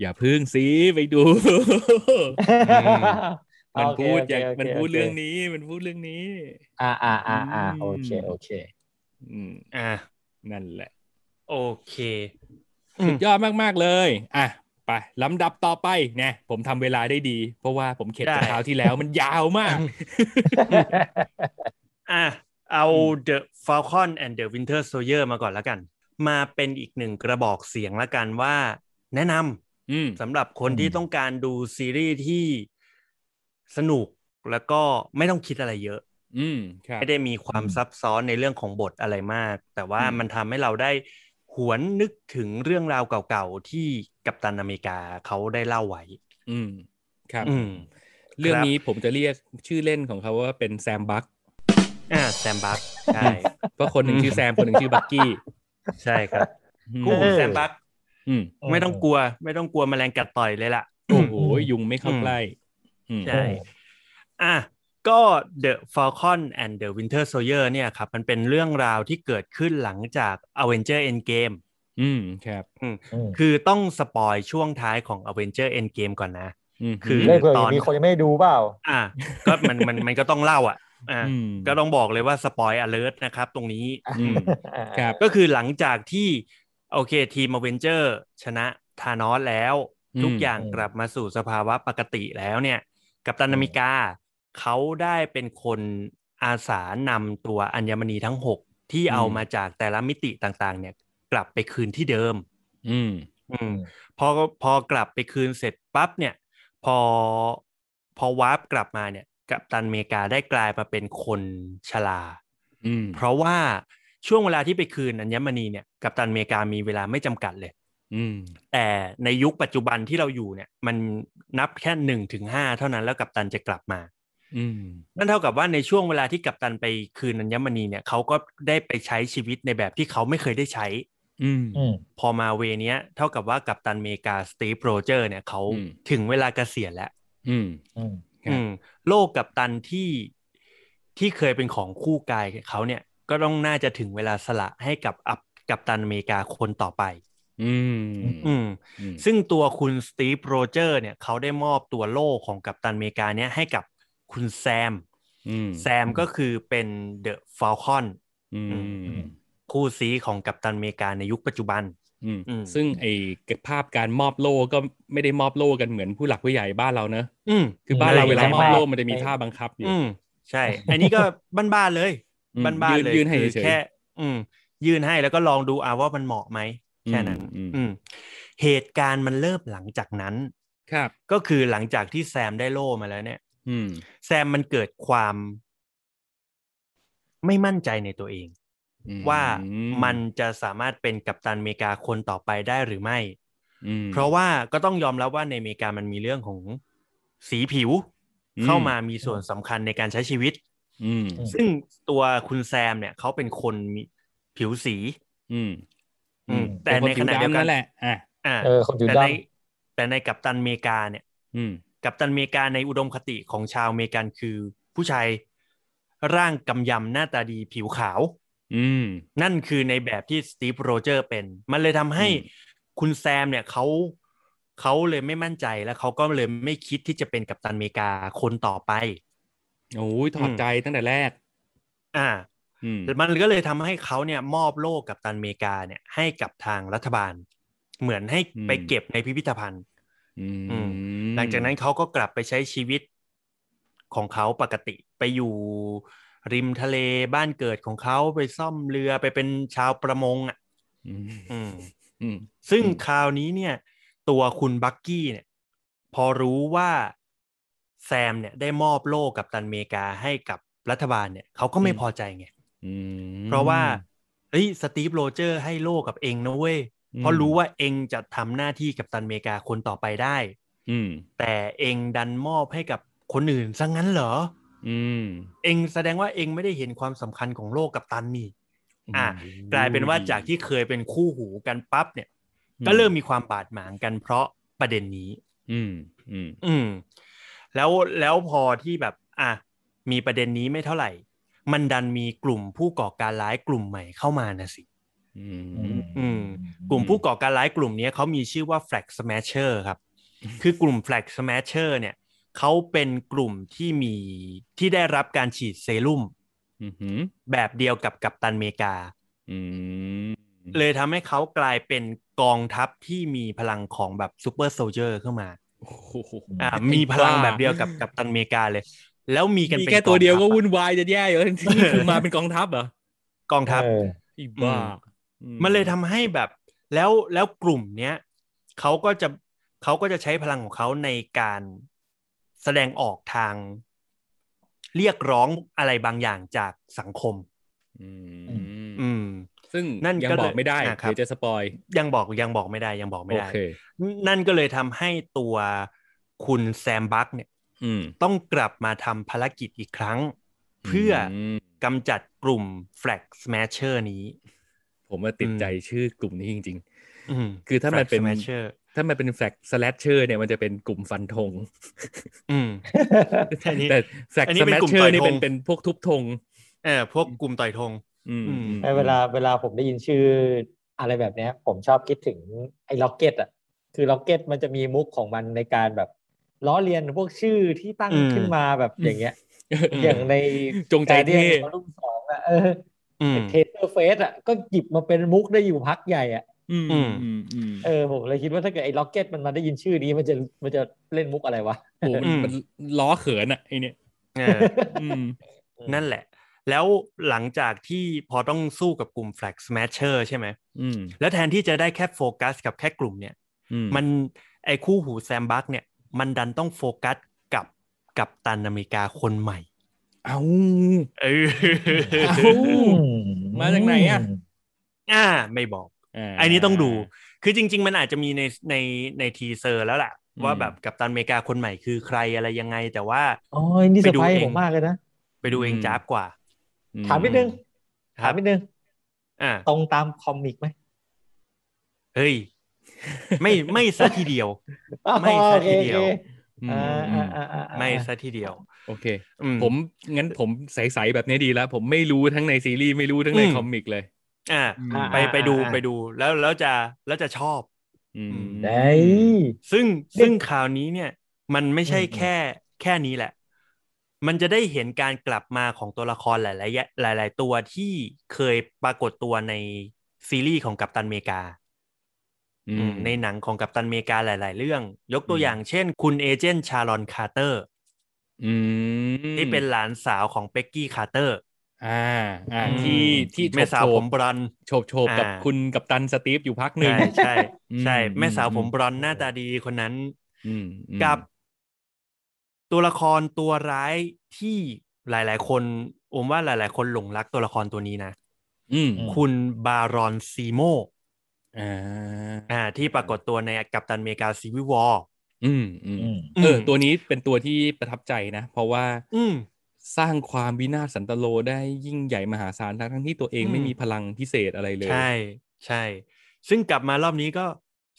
อย่าพึ่งสิไปดู มันโอเคพูดโอเคอย่างโอเคมันพูดโอเคเรื่องนี้มันพูดเรื่องนี้ อ่าอ่าอ่าอ่าอืมโอเคโอเค อืมอะนั่นแหละ โอเคสุดยอดมากๆเลย อะไปลำดับต่อไปเนี่ยผมทำเวลาได้ดี เพราะว่าผมเข็ดจากได้คราวที่แล้วมันยาวมาก อะเอาอืม The Falcon and the Winter Soldier มาก่อนแล้วกัน มาเป็นอีกหนึ่งกระบอกเสียงแล้วกันว่า แนะนำอืมสำหรับคนอืมที่ต้องการดูซีรีส์ที่ สนุกแล้วก็ไม่ต้องคิดอะไรเยอะ อืมครับไม่ได้มีความซับซ้อนในเรื่องของบทอะไรมาก แต่ว่าอืมมันทำให้เราได้หวนนึกถึงเรื่องราวเก่าๆที่กัปตันอเมริกาเขาได้เล่าไว้ อืม ครับ อืม เรื่องครับนี้ผมจะเรียกชื่อเล่นของเขาว่าเป็นแซมบัคอ่าแซมบัคใช่เพราะคนหนึ่งชื่อแซมคนหนึ่งชื่อบักกี้ ใช่ครับอืมคู่หูแซมบัคอืมไม่ต้องกลัว ไม่ต้องกลัวแมลงกัดต่อยเลยล่ะ โอ้โหอืมยุงไม่เข้าอืมใกล้อืม ใช่อะก็ The Falcon and the Winter Soldier เนี่ยครับ มันเป็นเรื่องราวที่เกิดขึ้นหลังจาก Avenger Endgame อืมครับอืมคือต้อง spoil ช่วงท้ายของ Avenger Endgame ก่อนนะอืมคือเล่นเผื่อตอนมีคนยังไม่ได้ดูเปล่า อะก็มันมันมันก็ต้องเล่าอะอะอืมก็ต้องบอกเลยว่าสปอย alert นะครับตรงนี้อืมครับก็คือหลังจากที่ โอเคทีมอเวนเจอร์ชนะธานอสแล้วอืมทุกอย่างอืมกลับมาสู่สภาวะปกติแล้วเนี่ย กัปตันอเมริกาเขาได้เป็นคนอาสานำตัวอัญมณีทั้งหกที่เอามาจากแต่ละมิติต่างๆ เนี่ย กลับไปคืนที่เดิม อืม อืม พอพอกลับไปคืนเสร็จปั๊บเนี่ย พอพอวาร์ปกลับมาเนี่ย กัปตันอเมริกาได้กลายมาเป็นคนชราอืม เพราะว่าช่วงเวลาที่ไปคืนอัญมณีเนี่ย กัปตันอเมริกามีเวลาไม่จำกัดเลยอืม แต่ในยุคปัจจุบันที่เราอยู่เนี่ย มันนับแค่หนึ่งถึงห้าเท่านั้นแล้วกัปตันจะกลับมาอืมนั่นเท่ากับว่าในช่วงเวลาที่กัปตันไปคืนอัญมณีเนี่ยเขาก็ได้ไปใช้ชีวิตในแบบที่เขาไม่เคยได้ใช้ อืมอืมพอมาเวเนี้ย เท่ากับว่ากัปตันอเมริกาสตีฟโรเจอร์เนี่ยเขาอืมถึงเวลาเกษียณแล้ว อืมอืมครับอืมโลกกัปตันที่ที่เคยเป็นของคู่กายเขาเนี่ย ก็ต้องน่าจะถึงเวลาสละให้กับอับกัปตันอเมริกาคนต่อไป อืมอืมอืมซึ่งตัวคุณสตีฟโรเจอร์เนี่ยเขาได้มอบตัวโล่ของกัปตันอเมริกาเนี่ยให้กับคุณแซมอืมแซมก็คือเป็นเดอะฟ l ลคอนอืมคู่ซี้ของกัปตันอเมริกาในยุคปัจจุบันอืมอืมซึ่งไอ้ภาพการมอบโล่ก็ไม่ได้มอบโล่กันเหมือนผู้หลักผู้ใหญ่บ้านเราเนอะอืมคือบ้านเราไม่เวลามอบไม่โล่มันจะมีท่าบังคับอยู่อืมใช่ อันนี้ก็บ้านๆเลยอืมบ้านยืๆนเลยยืนให้คือเฉยๆแค่ อืม ยื่นให้แล้วก็ลองดูอาว่ามันเหมาะไหม แค่นั้น อืมอืมเหตุการณ์มันเริ่มหลังจากนั้น ครับ ก็คือหลังจากที่แซมได้โล่มาแล้วเนี่ย อืมแซมมันเกิดความไม่มั่นใจในตัวเองอืมว่ามันจะสามารถเป็นกัปตันอเมริกาคนต่อไปได้หรือไม่อืมเพราะว่าก็ต้องยอมรับว่าในอเมริกามันมีเรื่องของสีผิวอืมเข้ามามีส่วนสำคัญในการใช้ชีวิตอืมซึ่งตัวคุณแซมเนี่ยเขาเป็นคนมีผิวสี อืมอืม แต่เป็ในคขณะเดียวกันนั่นแหละอะอ่าเออคนผิวแต่ในแต่ในกัปตันอเมริกาเนี่ย อืม กัปตันอเมริกาในอุดมคติของชาวอเมริกันคือ ผู้ชายร่างกำยำหน้าตาดีผิวขาว อืม นั่นคือในแบบที่สตีฟโรเจอร์เป็น มันเลยทำให้อืมคุณแซมเนี่ยเขาเขาเลยไม่มั่นใจแล้วเขาก็เลยไม่คิดที่จะเป็นกัปตันอเมริกาคนต่อไปโอ้ยถอดใจตั้งแต่แรก อ่าอื มมันก็เลยทำให้เขาเนี่ยมอบโล่กัปตันอเมริกาเนี่ยให้กับทางรัฐบาล เหมือนให้อืมไปเก็บในพิพิธภัณฑ์อือืมหลังจากนั้นเขาก็กลับไปใช้ชีวิตของเขาปกติไปอยู่ริมทะเลบ้านเกิดของเขาไปซ่อมเรือไปเป็นชาวประมงอะอืมอืมอืมซึ่งอืมคราวนี้เนี่ย ตัวคุณบักกี้เนี่ย พอรู้ว่าแซมเนี่ยได้มอบโล่กัปตันอเมริกาให้กับรัฐบาลเนี่ยเขาก็ไม่พอใจไงอืม เพราะว่าเฮ้ยสตีฟโรเจอร์ให้โล่กับเองนะเว้ยอืมเพราะรู้ว่าเองจะทำหน้าที่กัปตันอเมริกาคนต่อไปได้อืมแต่เองดันมอบให้กับคนอื่นซะงั้นเหรออืมเองแสดงว่าเองไม่ได้เห็นความสำคัญของโล่กัปตันนี่อะกลายเป็นว่าจากที่เคยเป็นคู่หูกันปั๊บเนี่ย ก็เริ่มมีความบาดหมางกันเพราะประเด็นนี้ อืม อืม อืม แล้วแล้วพอที่แบบ อะมีประเด็นนี้ไม่เท่าไหร่ มันดันมีกลุ่มผู้ก่อการร้ายกลุ่มใหม่เข้ามานะสิอืมอืมกลุ่มผู้ก่อการร้ายกลุ่มนี้เขามีชื่อว่า Flag Smasher ครับ คือกลุ่ม Flag Smasher เนี่ยเขาเป็นกลุ่มที่มีที่ได้รับการฉีดเซรุ่มอืมอืมแบบเดียวกับกัปตันอเมริกาอืมเลยทำให้เขากลายเป็นกองทัพที่มีพลังของแบบ super soldier เข้ามาโอ้โหอ่ามีพลังแบบเดียวกับกัปตันอเมริกาเลย แล้วมีกันมีเป็นแค่ตัวเดียวก็องทัพวุ่นวายจะแย่อยู่นี่คือมาเป็นกองทัพเหรอกองทัพเอออีบ้าอือืมันเลยทำให้แบบ แล้วแล้วกลุ่มเนี้ยเขาก็จะเขาก็จะใช้พลังของเขาในการแสดงออกทาง เรียกร้องอะไรบางอย่างจากสังคม อืมอืมซึ่งนั่นยังก็บอกไม่ได้อะครับเดี๋ยวจะสปอยยังบอกยังบอกไม่ได้ยังบอกไม่โอได้เคนั่นก็เลยทำให้ตัวคุณแซมบักเนี่ยอืม ต้องกลับมาทำภารกิจอีกครั้ง เพื่ออมกำจัดกลุ่ม Flag Smasher นี้ ผมว่าติดอืมใจชื่อกลุ่มนี้จริงอืมคือถ้ามัน Flag เป็น Smasher ๆถ้ามันเป็นแฟลกสแลชเชอร์เนี่ยมันจะเป็นกลุ่มฟันธงอืมอันนี้แต่แฟลกอันนี้สเป็นแลชกลุ่มเชอต่อร์ยนี่เป็นธงเป็นพวกทุบธงเออพวกกลุ่มต่อยธงอืมอืมอืมเวลาเวลาผมได้ยินชื่ออะไรแบบเนี้ยผมชอบคิดถึงไอ้ล็อกเก็ตอะ คือล็อกเก็ตมันจะมีมุกของมันในการแบบ ล้อเลียนพวกชื่อที่ตั้งอืมขึ้นมาแบบอย่างเงี้ยอืมอย่างในจงใจเท่รุ่นสองอะเอออืม Taserface อะก็หยิบมาเป็นมุกได้อยู่พักใหญ่อะอืมอืมอืมอืมเออผมเลยคิดว่าถ้าเกิดไอ้ล็อกเก็ตมันมาได้ยินชื่อนี้มันจะมันจะเล่นมุกอะไรวะโอ้โหมันอืมมันล้อเขินอะไอเนี่ยเอออืมนั่นแหละ แล้วหลังจากที่พอต้องสู้กับกลุ่ม Flag Smasher ใช่ไหมอืมแล้วแทนที่จะได้แค่โฟกัสกับแค่กลุ่มเนี่ยอืมมันไอ้คู่หูแซมบักเนี่ย มันดันต้องโฟกัสกับกัปตันอเมริกาคนใหม่ เอาเออเอ้ามาจากไหนอะอ่า ไม่บอกาอันนี้ต้องดู คือจริง ๆ มันอาจจะมีในในใน teaser แล้วแหละอืมว่าแบบกัปตันอเมริกาคนใหม่คือใครอะไรยังไง แต่ว่าอ๋อนี่เซอร์ไพรไปดูเองผมมากเลยนะไปดูเองจ้าบกว่าอืถามนิดนึงคถารัมบนิดนึงอ่าตรงตาม comic ไหมเฮ้ย ไม่ไม่ซะทีเดียวไม่ซะทีเดียว โอเคโอเคอืมอ่าอืมอ่าอ่าอ่าไม่ซะทีเดียวโอเคอืมผมงั้นผมใสๆแบบนี้ดีแล้ว ผมไม่รู้ทั้งในซีรีส์ไม่รู้ทั้งในอืมคอมิกเลย อ่าอืมไปไปดูไปดูแล้วแล้วจะแล้วจะชอบอืมได้ซึ่งซึ่งข่าวนี้เนี่ย มันไม่ใช่อืมแค่แค่นี้แหละ มันจะได้เห็นการกลับมาของตัวละครหลาย ๆ หลาย ๆ ตัวที่เคยปรากฏตัวในซีรีส์ของกัปตันอเมริกาอืม ในหนังของกัปตันอเมริกาหลาย ๆ เรื่อง ยกตัวอืมอย่างเช่น คุณ agent ชารอนคาร์เตอร์อืมที่เป็นหลานสาวของเป็กกี้คาร์เตอร์ อ่าอ่าอืมที่ที่แม่สาวโฉผบมบรอนซ์โฉบโฉบกับอ่าคุณกัปตันสตีฟอยู่พักหนึ่งใช่ ใช่อืมใช่แม่สาวอืมผมบลอนด์หน้าตาดีคนนั้นอืมอืมกับ ตัวละครตัวร้ายที่หลาย ๆ คนผมว่าหลาย ๆ คนหลงรักตัวละครตัวนี้นะอืมอืมคุณบารอนซีโม อ่าอ่าที่ปรากฏตัวในกัปตันอเมริกาซีวิวอร์อืมอืมอืมเออตัวนี้เป็นตัวที่ประทับใจนะ เพราะว่า อืมสร้างความวินาศสันตโลได้ยิ่งใหญ่มหาศาลทั้งๆที่ตัวเองอืมไม่มีพลังพิเศษอะไรเลย ใช่ใช่ ซึ่งกลับมารอบนี้ก็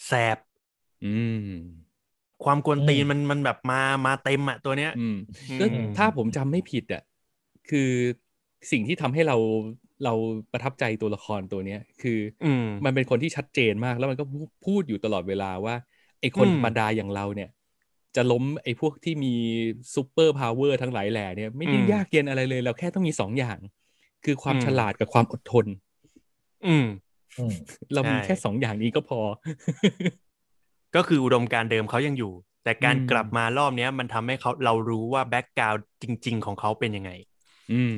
แสบ อืม ความกวนตีนอืมมันมันแบบมามาเต็มอะตัวเนี้ยอืมอืมก็ถ้าผมจำไม่ผิดอะคือสิ่งที่ทำให้เรา เราประทับใจตัวละครตัวเนี้ยคือออืมมันเป็นคนที่ชัดเจนมาก แล้วมันก็พูพูดอยู่ตลอดเวลาว่าไอ้คนอืมธรรมดาอย่างเราเนี่ย จะล้มไอ้พวกที่มี superpower ทั้งหลายแหล่เนี่ยไม่ได้ยากเย็นอะไรเลย เราแค่ต้องมีสองอย่าง คือความฉลาดกับความอดทน อืมอืมเรามีใช่แค่สองอย่างนี้ก็พอ ก็คืออุดมการณ์เดิมเขายังอยู่ แต่การอืมกลับมารอบเนี้ย มันทำให้เขาเรารู้ว่า background จริง ๆ ของเขาเป็นยังไง อืม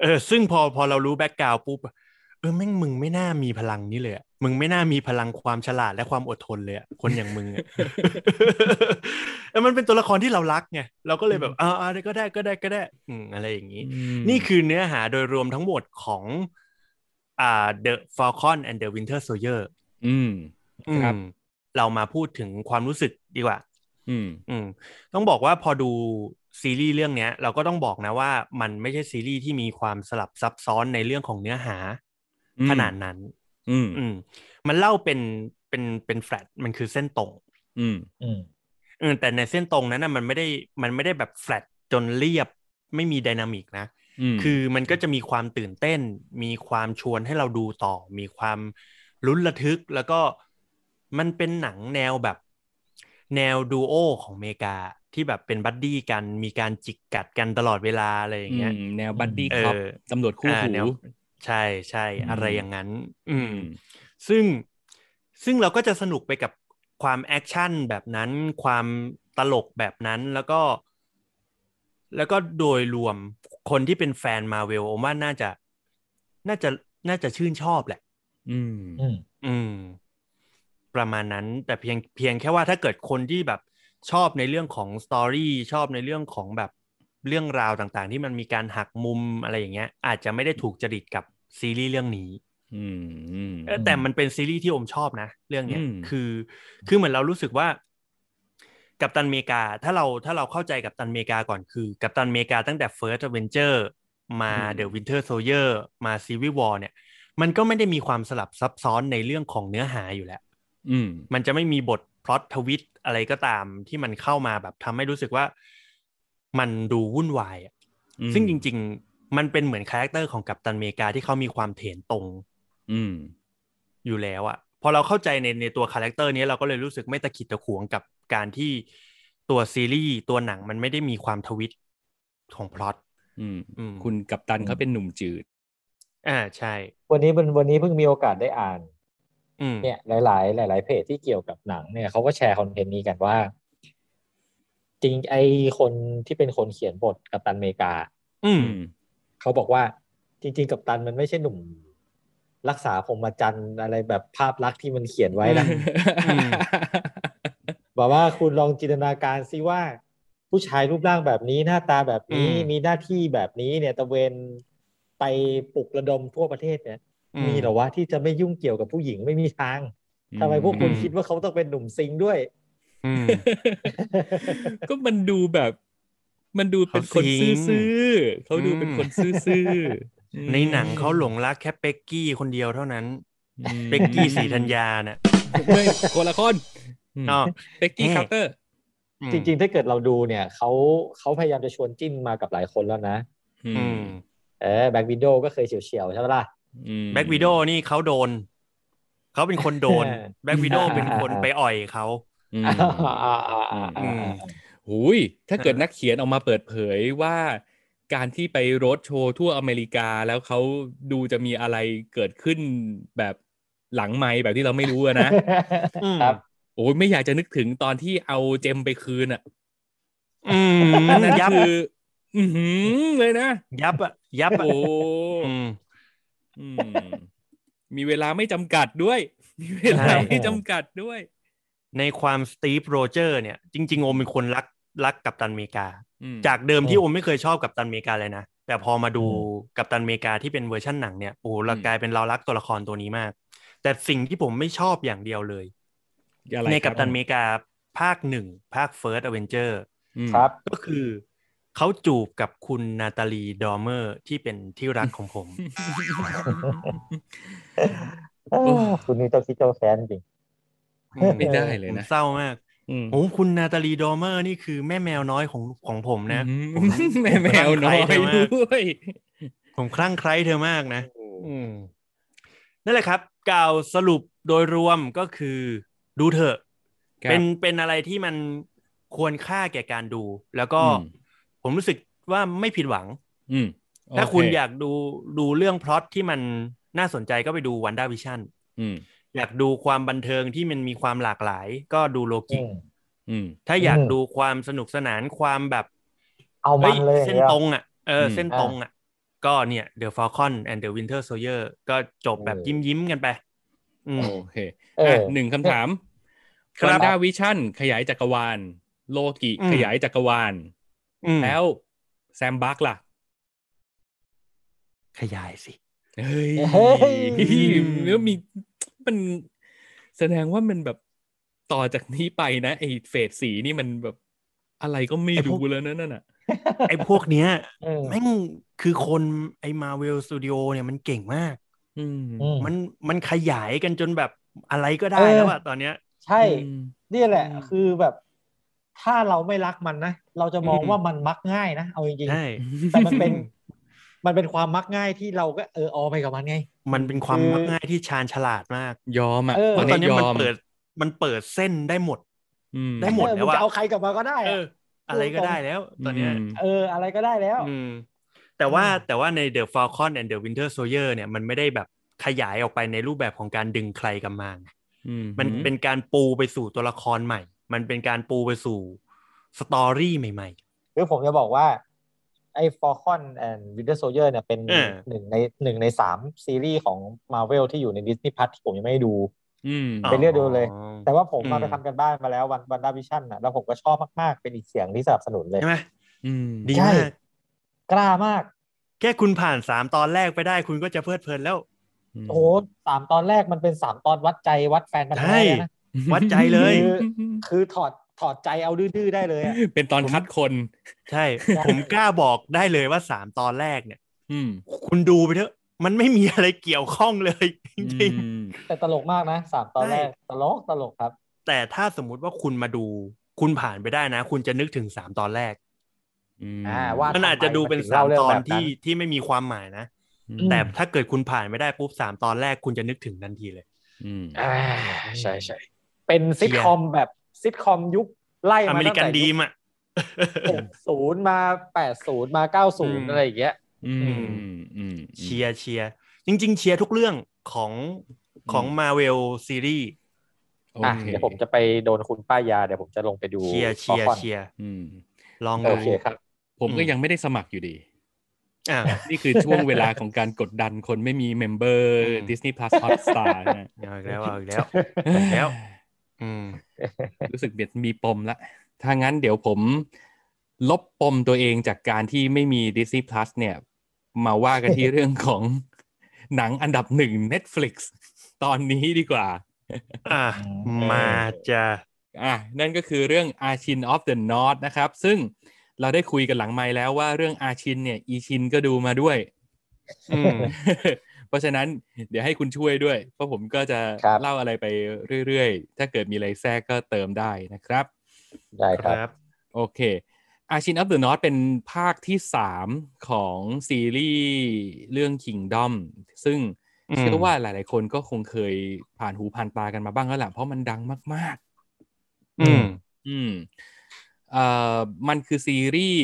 เออซึ่งพอพอเรารู้ background ปุ๊บเออแม่งมึงไม่น่ามีพลังนี้เลยอะมึงไม่น่ามีพลังความฉลาดและความอดทนเลยอะคนอย่างมึงอะเออมันเป็นตัวละครที่เรารักไงเราก็เลยแบบอ่าอ่าก็ได้ก็ได้ก็ได้อืมอะไรอย่างนี้อืมนี่คือเนื้อหาโดยรวมทั้งหมดของอ่า The Falcon and the Winter Soldier อืมครับอืมเรามาพูดถึงความรู้สึกดีกว่า อืมอืมต้องบอกว่าพอดู ซีรีส์เรื่องเนี้ย เราก็ต้องบอกนะว่ามันไม่ใช่ซีรีส์ที่มีความสลับซับซ้อนในเรื่องของเนื้อหาอืมขนาดนั้น อืมอืมมันเล่าเป็นเป็นเป็นแฟลตมันคือเส้นตรง อืมอืมเออแต่ในเส้นตรงนั้นนะมันไม่ได้มันไม่ได้แบบแฟลตจนเรียบไม่มี dynamic นะอืมคือมันก็จะมีความตื่นเต้น มีความชวนให้เราดูต่อ มีความลุ้นระทึกแล้วก็มันเป็นหนังแนวแบบ แนวดูโอของอเมริกา ที่แบบเป็น buddy กันมีการจิกกัดกันตลอดเวลาอะไรอย่างเงี้ยอืมแนว buddy cop อ่าตำรวจคู่หูแนวใช่ใช่อืมอะไรอย่างนั้นอืมอืม ซึ่งซึ่งเราก็จะสนุกไปกับความ action แบบนั้นความตลกแบบนั้นแล้วก็ แล้วก็โดยรวมคนที่เป็นแฟนมาเวลผมว่าน่าจะ น่าจะน่าจะชื่นชอบแหละ อืม อืมอืมประมาณนั้น แต่เพียงเพียงแค่ว่าถ้าเกิดคนที่แบบ ชอบในเรื่องของ story ชอบในเรื่องของแบบเรื่องราวต่างๆ ที่มันมีการหักมุมอะไรอย่างเงี้ย อาจจะไม่ได้ถูกจริตกับซีรีส์เรื่องนี้อืมอืมเออแต่มันเป็นซีรีส์ที่อมชอบนะ เรื่องเนี้ยอืมคือ คือเหมือนเรารู้สึกว่า กัปตันอเมริกาถ้าเราถ้าเราเข้าใจกัปตันอเมริกาก่อนคือ กัปตันอเมริกาตั้งแต่ First Avenger มา The Winter Soldier มา Civil War เนี่ย มันก็ไม่ได้มีความสลับซับซ้อนในเรื่องของเนื้อหาอยู่แล้วอืมมันจะไม่มีบทพ ล็อตทวิตอะไรก็ตามที่มันเข้ามาแบบทำให้รู้สึกว่ามันดูวุ่นวายอะอืมซึ่งจริง ๆ มันเป็นเหมือน character ของกัปตันอเมริกาที่เขามีความเถรตรง อืม อยู่แล้วอะพอเราเข้าใจในในตัว character นี้เราก็เลยรู้สึกไม่ตะขิดตะขวงกับการที่ตัวซีรีส์ตัวหนังมันไม่ได้มีความทวิตของพล็อตอืมอืมคุณกัปตันเขาเป็นหนุ่มจืด อ่าใช่ วันนี้มันวันนี้เพิ่งมีโอกาสได้อ่านอืม เนี่ยหลาย ๆ หลาย ๆ เพจที่เกี่ยวกับหนังเนี่ยเขาก็แชร์ content นี้กันว่า จริงไอคนที่เป็นคนเขียนบทกัปตันอเมริกา อืมอืมเขาบอกว่า จริง ๆ กัปตันมันไม่ใช่หนุ่มรักษาพรหมจรรย์อะไรแบบภาพลักษณ์ที่มันเขียนไว้นะอืมบอกว่าคุณลองจินตนาการซิว่า ผู้ชายรูปร่างแบบนี้หน้าตาแบบนี้อืมมีหน้าที่แบบนี้เนี่ยตะเวนไปปลุกระดมทั่วประเทศเนี่ย มีเหรอวะที่จะไม่ยุ่งเกี่ยวกับผู้หญิงไม่มีทางทำไมพวกคุณอืมคิดว่าเขาต้องเป็นหนุ่มซิงด้วยอืมก็มันดูแบบ มันดูเป็นคนเขาซิงซื่อๆเขาดูเป็นคนซื่อๆอืมในหนังเขาหลงรักแค่เป็กกี้คนเดียวเท่านั้นอืมเป๊กกี้ ศรีธัญญาน่ะไม่คนละคนมอ๋อ Peggy แฮ่ Carter จริง ๆ ถ้าเกิดเราดูเนี่ยเขาเขาพยายามจะชวนจิ้นมากับหลายคนแล้วนะอืมเออ Black Widow ก็เคยเฉียวๆใช่ไหมล่ะ Black Widow นี่เขาโดน เขาเป็นคนโดนเออ Black Widow เป็นคนไปอ่อยเขาอืมอ่าอ่าอ่าอือ่ามหุยถ้าเกิดนักเขียนออกมาเปิดเผยว่าการที่ไปโรดโชว์ทั่วอเมริกาแล้วเขาดูจะมีอะไรเกิดขึ้นแบบหลังไม้แบบที่เราไม่รู้อะนะอืมครับโอ้ยไม่อยากจะนึกถึงตอนที่เอา gem ไปคืนอะ อืมอันนั้นยับคือ อือหือเลยนะ ยับอะยับอะโอ้อื มอืมมีเวลาไม่จำกัดด้วย มีเวลาใช่ไม่จำกัดด้วย ในความ Steve Rogers เนี่ย จริง ๆ โอมเป็นคนรักรักกัปตันอเมริกาอืมจากเดิมที่อืมโอมไม่เคยชอบกัปตันอเมริกาเลยนะ แต่พอมาดูกัปตันอเมริกาที่เป็นเวอร์ชันหนังเนี่ย โอ้โหเราอืมกลายเป็นเรารักตัวละครตัวนี้มาก แต่สิ่งที่ผมไม่ชอบอย่างเดียวเลยอะไรในคกัรัปตันอเมริกาภาคหนึ่งภาค First Avenger อืมครับก็คือ เขาจูบกับคุณ Natalie Dormer ที่เป็นที่รักของผมเอ้อคุณนี่เจ้าคิดเจ้าแค้นจริงไม่ได้เลยผมนะเศร้ามากอืมโอ้คุณ Natalie Dormer นี่คือแม่แมวน้อยของของผมนะอืมผมแม่แมวน้อยผมคลั่งไคล้เธอมากด้วยผมคลั่งไคล้เธอมากนะอืมนั่นแหละครับกล่าวสรุปโดยรวมก็คือดูเถอะครับเป็นเป็นอะไรที่มันควรค่าแก่การดู แล้วก็อืม ผมรู้สึกว่าไม่ผิดหวัง อืมถ้าโเคุณอยากดูดูเรื่องพล็อตที่มันน่าสนใจก็ไปดูวันด้าวิชั่นอืมอยากดูความบันเทิงที่มันมีความหลากหลาย ก็ดูโลกิอืมอืมถ้าอยากอืมดูความสนุกสนานความแบบ เอามันเลยเส้นอย่างตเงี้ยรงอะเอออมเส้นตรงอะ ก็เนี่ย The Falcon and the Winter Soldier ก็จบแบบเออยิ้มยิ้มๆกันไปอืมโอเคเอออ่อะหนึ่งคำถามครับวันด้าวิชั่นขยายจักรวาล โลกิอืมขยายจักรวาลอืม แล้วแซมบักล่ะ ขยายสิเฮ้ยเฮ้ยแล้วมีมันแสดงว่ามันแบบต่อจากนี้ไปนะไอ้เฟสสีนี่มันแบบอะไรก็ไม่ไอ้พวรู้กแล้วนะนั่นน่ะไอ้พวกเนี้ยเออแม่งคือคนไอ้ Marvel Studio เนี่ยมันเก่งมากอืมอืมมันมันขยายกันจนแบบอะไรก็ได้เออแล้วอะตอนเนี้ย ใช่อืมนี่แหละอืมคือแบบ ถ้าเราไม่รักมันนะ เราจะมองอืมว่ามันมักง่ายนะ เอาจริงใช่ๆแต่มันเป็นมันเป็นความมักง่ายที่เราก็เออออไปกับมันไง มันเป็นความคือมักง่ายที่ชาญฉลาดมาก ยอมอะเออเพราะตอนนี้ยมันอมเปิดมันเปิดเส้นได้หมดอืมได้หมดเออแล้วงอะจะเอาใครกลับมาก็ได้เออะออะไรก็ได้แล้ว ตอนเนี้ยอืมเออ อะไรก็ได้แล้วอืมแต่ว่าอืมแต่ว่าใน The Falcon and the Winter Soldier เนี่ยมันไม่ได้แบบขยายออกไปในรูปแบบของการดึงใครกลับมาไงอืมันเป็นการปูไปสู่ตัวละครใหม่ มันเป็นการปูไปสู่สตอรี่ใหม่คือผมจะบอกว่า ไอ้ Falcon and Winter Soldier เนี่ยเป็นเออหนึ่งในหนึ่งในสามซีรีส์ของ Marvel ที่อยู่ใน Disney Plus ที่ผมยังไม่ได้ดูอืมอ๋อไปเลือกดูเลย แต่ว่าผมมาอืมไปทำกันบ้านมาแล้ววันวันดาวิชั่นนะแล้วผมก็ชอบมาก ๆ เป็นอีกเสียงที่สนับสนุนเลย ใช่ไหมอืมดีใช่มากกล้ามาก แค่คุณผ่านสามตอนแรกไปได้คุณก็จะเพลิดเพลินแล้ว โอ้โหสามตอนแรกมันเป็นสามตอนวัดใจวัดแฟนกันใช่แท้เลยนะ วัดใจเลยคือคือถอดถอดใจเอาดื้อๆได้เลยอะเป็นตอนคัดคน ใช่ ผมกล้าบอกได้เลยว่าสามตอนแรกเนี่ยอืมคุณดูไปเถอะ มันไม่มีอะไรเกี่ยวข้องเลยจริงอืมแต่ตลกมากนะสามตอนแรกใช่ตลกตลกครับๆแต่ถ้าสมมุติว่าคุณมาดู คุณผ่านไปได้นะ คุณจะนึกถึงสามตอนแรกอืมอ่าว่ามันอาจจะดูเป็นทำไมมันถึงสามเล่าเรื่องตอนแบบนั้นที่ที่ไม่มีความหมายนะอืมแต่ถ้าเกิดคุณผ่านไม่ได้ปุ๊บสามตอนแรกคุณจะนึกถึงทันทีเลย อืมอ่าใช่ใช่ เป็นซิทคอมแบบซิทคอมยุคไล่อมาเมริตั้งกันแต่ดียุคมอะหกศูนย์มาแปดศูนย์มาเก้าศูนอืย์มอะไรอย่างเงี้ยอืมอือืมอืมเชียร์เชียร์จริง ๆ เชียร์ทุกเรื่องของของมาเวลซีรีส์โออะเคเดี๋ยวผมจะไปโดนคุณป้ายา เดี๋ยวผมจะลงไปดูเชียร์เชียร์ Falcon เชียร์อืมลองโอดูเคครับ ผมก็อืมยังไม่ได้สมัครอยู่ดีอ่านี่คือช่วงเวลาของการกดดันคนไม่มีเมมเบอร์อืม Disney Plus Hotstar นะเอาอีกแล้วเอาอีกแล้วเอาอีกแล้ว อืมรู้สึกเบียดมีปมละ ถ้างั้นเดี๋ยวผมลบปมตัวเองจากการที่ไม่มี Disney Plus เนี่ย มาว่ากันที่เรื่องของหนังอันดับหนึ่ง Netflix ตอนนี้ดีกว่า อะอืมมาจะอะ นั่นก็คือเรื่อง Archin of the North นะครับ ซึ่งเราได้คุยกันหลังไมค์แล้วว่าเรื่องอาชินเนี่ย อีชินก็ดูมาด้วยอืม เพราะฉะนั้นเดี๋ยวให้คุณช่วยด้วย เพราะผมก็จะครับเล่าอะไรไปเรื่อยๆ ถ้าเกิดมีอะไรแทรกก็เติมได้นะครับ ได้คครับรับ โอเค Archin of the North เป็นภาคที่สามของซีรีส์เรื่อง Kingdom ซึ่งอืมเชื่อว่าหลาย ๆ คนก็คงเคยผ่านหูผ่านตากันมาบ้างแล้วแหละเพราะมันดังมากอืมๆอืมเอ่อมันคือซีรีส์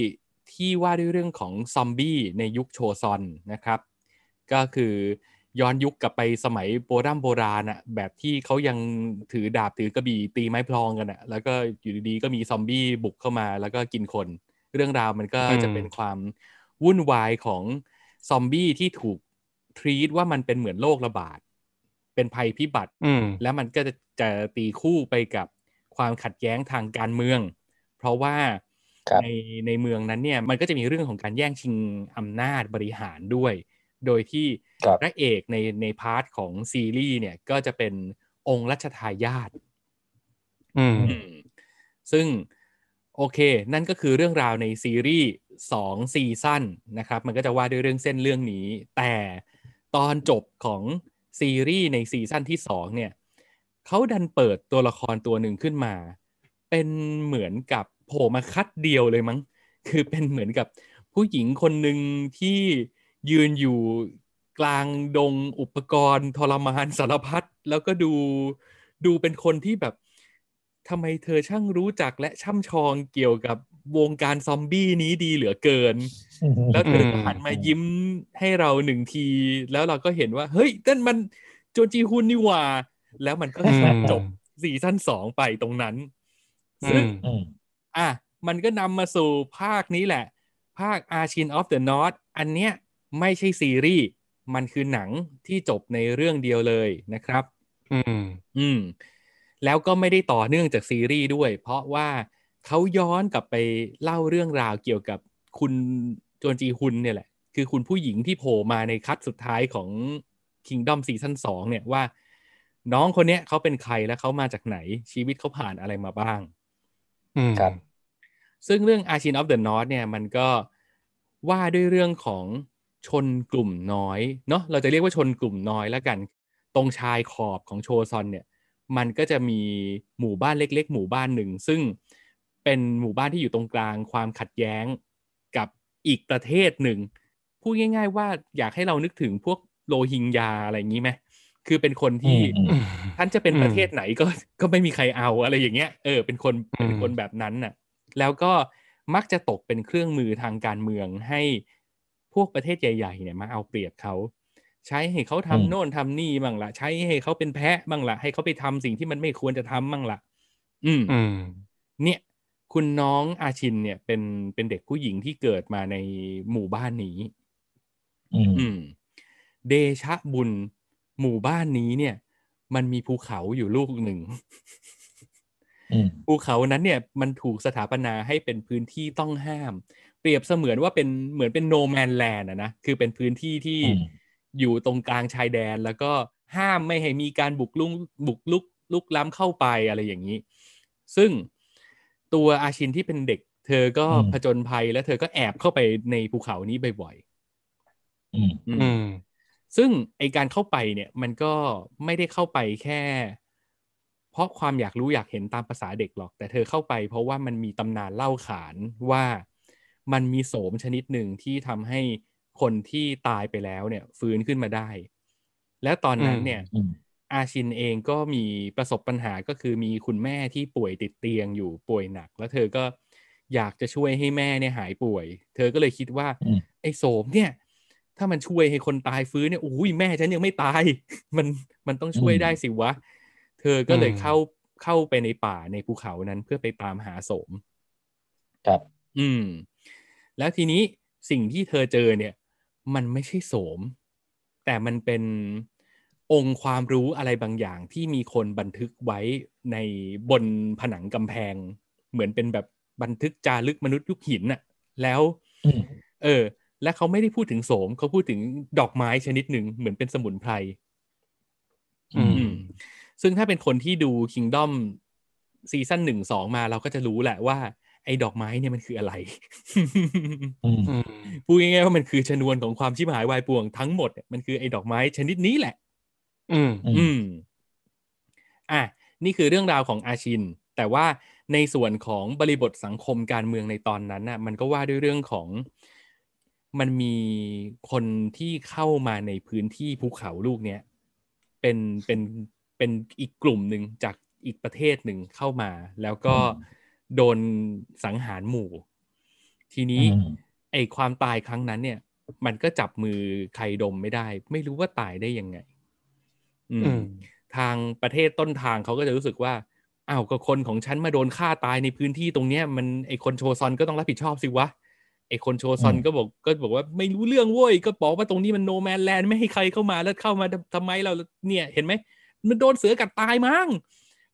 ที่ว่าด้วยเรื่องของซอมบี้ในยุคโชซอนนะครับ ก็คือย้อนยุคกลับไปสมัยโบราณโบราณอะแบบที่เขายังถือดาบถือกระบี่ตีไม้พลองกันอะแล้วก็อยู่ดีๆก็มีซอมบี้บุกเข้ามาแล้วก็กินคน เรื่องราวมันก็อืมจะเป็นความวุ่นวายของซอมบี้ที่ถูกทรีตว่ามันเป็นเหมือนโรคระบาด เป็นภัยพิบัติอืมแล้วมันก็จะจะตีคู่ไปกับความขัดแย้งทางการเมือง เพราะว่าครับในในเมืองนั้นเนี่ยมันก็จะมีเรื่องของการแย่งชิงอำนาจบริหารด้วย โดยที่ครับพระเอกในใน part ของซีรีส์เนี่ยก็จะเป็นองค์รัชทายาทอืมอืมซึ่งโอเค นั่นก็คือเรื่องราวในซีรีส์สอง season นะครับ มันก็จะว่าด้วยเรื่องเส้นเรื่องนี้ แต่ตอนจบของซีรีส์ในซีซั่นที่สองเนี่ยเขาดันเปิดตัวละครตัวหนึ่งขึ้นมา เป็นเหมือนกับโผล่มาคัดเดียวเลยมั้ง คือเป็นเหมือนกับผู้หญิงคนหนึ่งที่ ยืนอยู่กลางดงอุปกรณ์ ทรมานสารพัดแล้วก็ดูดูเป็นคนที่แบบทำไมเธอช่างรู้จักและช่ำชองเกี่ยวกับวงการซอมบี้นี้ดีเหลือเกิน แล้วเธอก็หันมายิ้มให้เราหนึ่งที แล้วเราก็เห็นว่า เฮ้ยนั่นมันโจจีฮุนนี่หว่า แล้วมันก็อืมจบซีซั่นสองไปตรงนั้นซึ่งอืมอืมอะมันก็นำมาสู่ภาคนี้แหละ ภาค Archin of the North อันเนี้ย ไม่ใช่ซีรีส์มันคือหนังที่จบในเรื่องเดียวเลยนะครับ อืม อืม แล้วก็ไม่ได้ต่อเนื่องจากซีรีส์ด้วย เพราะว่าเขาย้อนกลับไปเล่าเรื่องราวเกี่ยวกับคุณโจนจีฮุนเนี่ยแหละ คือคุณผู้หญิงที่โผล่มาในคัดสุดท้ายของ Kingdom ซีซั่นสองเนี่ยว่า น้องคนเนี้ยเขาเป็นใครและเขามาจากไหนชีวิตเขาผ่านอะไรมาบ้าง อืมครับ ซึ่งเรื่อง Archin of the North เนี่ย มันก็ว่าด้วยเรื่องของ ชนกลุ่มน้อยเนาะเราจะเรียกว่าชนกลุ่มน้อยแล้วกัน ตรงชายขอบของโชซอนเนี่ยมันก็จะมีหมู่บ้านเล็ก ๆ หมู่บ้านหนึ่ง ซึ่งเป็นหมู่บ้านที่อยู่ตรงกลางความขัดแย้งกับอีกประเทศหนึ่งพูดง่าย ๆ ว่าอยากให้เรานึกถึงพวกโรฮิงญาอะไรอย่างนี้ไหมคือเป็นคนที่อืมอืมท่านจะเป็นประเทศไหนก็ก็ไม่มีใครเอาอะไรอย่างเงี้ยเออเป็นคนอืมเป็นคนแบบนั้นน่ะ แล้วก็มักจะตกเป็นเครื่องมือทางการเมืองให้ พวกประเทศใหญ่ๆเนี่ยมาเอาเปรียบเขาใช้ให้เขาทำอืมโน่นทำนี่บ้างละใช้ให้เขาเป็นแพะบ้างละให้เขาไปทำสิ่งที่มันไม่ควรจะทำบ้างละอืมอืมเนี่ย คุณน้องอาชินเนี่ย เป็นเป็นเด็กผู้หญิงที่เกิดมาในหมู่บ้านนี้ อืมอืมเดชะบุญหมู่บ้านนี้เนี่ย มันมีภูเขาอยู่ลูกหนึ่งอืมภูเขานั้นเนี่ย มันถูกสถาปนาให้เป็นพื้นที่ต้องห้าม เปรียบเสมือนว่าเป็นเหมือนเป็นโนแมนแลนด์นะคือเป็นพื้นที่ที่อืมอยู่ตรงกลางชายแดน แล้วก็ห้ามไม่ให้มีการบุกลุกบุกลุกลุกล้ำเข้าไปอะไรอย่างนี้ ซึ่งตัวอาชินที่เป็นเด็ก เธอก็อืมผจญภัยแล้วเธอก็แอบเข้าไปในภูเขานี้บ่อยอืมๆอืมอืมซึ่งไอการเข้าไปเนี่ย มันก็ไม่ได้เข้าไปแค่ เพราะความอยากรู้อยากเห็นตามภาษาเด็กหรอก แต่เธอเข้าไปเพราะว่ามันมีตำนานเล่าขานว่า มันมีโสมชนิดหนึ่งที่ทำให้คนที่ตายไปแล้วเนี่ย ฟื้นขึ้นมาได้ และตอนนั้นเนี่ยอืมอาชินเองก็มีประสบปัญหาก็คือมีคุณแม่ที่ป่วยติดเตียงอยู่ป่วยหนัก แล้วเธอก็อยากจะช่วยให้แม่เนี่ยหายป่วย เธอก็เลยคิดว่าอืมไอ้โสมเนี่ย ถ้ามันช่วยให้คนตายฟื้นเนี่ยโอ้ยแม่ฉันยังไม่ตาย มันมันต้องช่วยอืมได้สิวะ เธอก็เลยอืมเข้าเข้าไปในป่าในภูเขานั้นเพื่อไปตามหาโสม ครับ อืม แล้วทีนี้สิ่งที่เธอเจอเนี่ย มันไม่ใช่โสม แต่มันเป็นองค์ความรู้อะไรบางอย่างที่มีคนบันทึกไว้ในบนผนังกำแพง เหมือนเป็นแบบบันทึกจารึกมนุษย์ยุคหินน่ะ แล้วอืมเออ และเขาไม่ได้พูดถึงโสมเขาพูดถึงดอกไม้ชนิดหนึ่งเหมือนเป็นสมุนไพรอืมอืมซึ่งถ้าเป็นคนที่ดู Kingdom ซีซั่นหนึ่งสองมาเราก็จะรู้แหละว่า ไอ้ดอกไม้เนี่ยมันคืออะไรอืมอืมพูดง่ายๆว่ามันคือชนวนของความชิบหายวายป่วงทั้งหมดเนี่ยมันคือไอ้ดอกไม้ชนิดนี้แหละอืมอืมอืมอะนี่คือเรื่องราวของอาชิน แต่ว่าในส่วนของบริบทสังคมการเมืองในตอนนั้นน่ะ มันก็ว่าด้วยเรื่องของมันมีคนที่เข้ามาในพื้นที่ภูเขาลูกเนี้ยเป็นเป็นเป็นอีกกลุ่มหนึ่งจากอีกประเทศหนึ่งเข้ามา แล้วก็ โดนสังหารหมู่ ทีนี้อืมไอความตายครั้งนั้นเนี่ย มันก็จับมือใครดมไม่ได้ ไม่รู้ว่าตายได้ยังไง อือืมมทางประเทศต้นทางเขาก็จะรู้สึกว่าอ้าวก็คนของฉันมาโดนฆ่าตายในพื้นที่ตรงเนี้ย มันไอคนโชซอนก็ต้องรับผิดชอบสิวะไอคนโชซอนอืมก็บอกก็บอกว่าไม่รู้เรื่องเว้ยก็บอกว่าตรงนี้มันโนแมนแลนด์ไม่ให้ใครเข้ามาแล้วเข้ามาทำไมเราเนี่ยเห็นไหมมันโดนเสือกัดตายมั้ง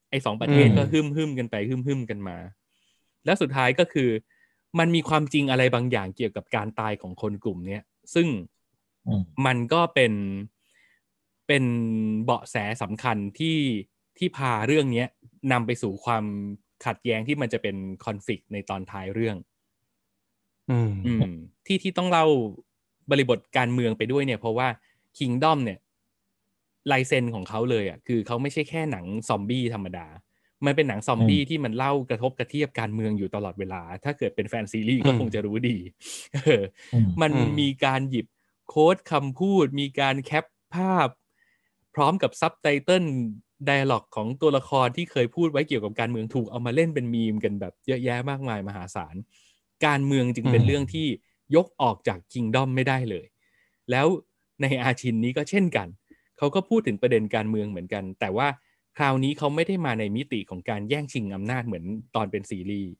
ไอสองประเทศอืมก็ฮึมฮึมกันไปฮึมฮึมกันมา แล้วสุดท้ายก็คือ มันมีความจริงอะไรบางอย่างเกี่ยวกับการตายของคนกลุ่มเนี้ยซึ่งอืมมันก็เป็นเป็นเบาะแสสำคัญที่ที่พาเรื่องเนี้ยนำไปสู่ความขัดแย้งที่มันจะเป็นคอนฟ lict ในตอนท้ายเรื่องอืมอืมที่ที่ต้องเล่าบริบทการเมืองไปด้วยเนี่ย เพราะว่า Kingdom เนี่ยลายเซ็นของเขาเลยอะคือเขาไม่ใช่แค่หนังซอมบี้ธรรมดา มันเป็นหนังซอมบี้ที่มันเล่ากระทบกระเทียบการเมืองอยู่ตลอดเวลา ถ้าเกิดเป็นแฟนซีรีส์ก็อืมคงจะรู้ดีเอออืมมันอืมมีการหยิบโค้ดคำพูด มีการแคปภาพ พร้อมกับซับไตเติลไดอะล็อกของตัวละครที่เคยพูดไว้เกี่ยวกับการเมืองถูกเอามาเล่นเป็นมีมกันแบบเยอะแยะมากมายมหาศาล การเมืองจึงเป็นอืมเรื่องที่ยกออกจากคิงดอมไม่ได้เลย แล้วในอาชินนี้ก็เช่นกัน เขาก็พูดถึงประเด็นการเมืองเหมือนกัน แต่ว่า คราวนี้เขาไม่ได้มาในมิติของการแย่งชิงอำนาจเหมือนตอนเป็นซีรีส์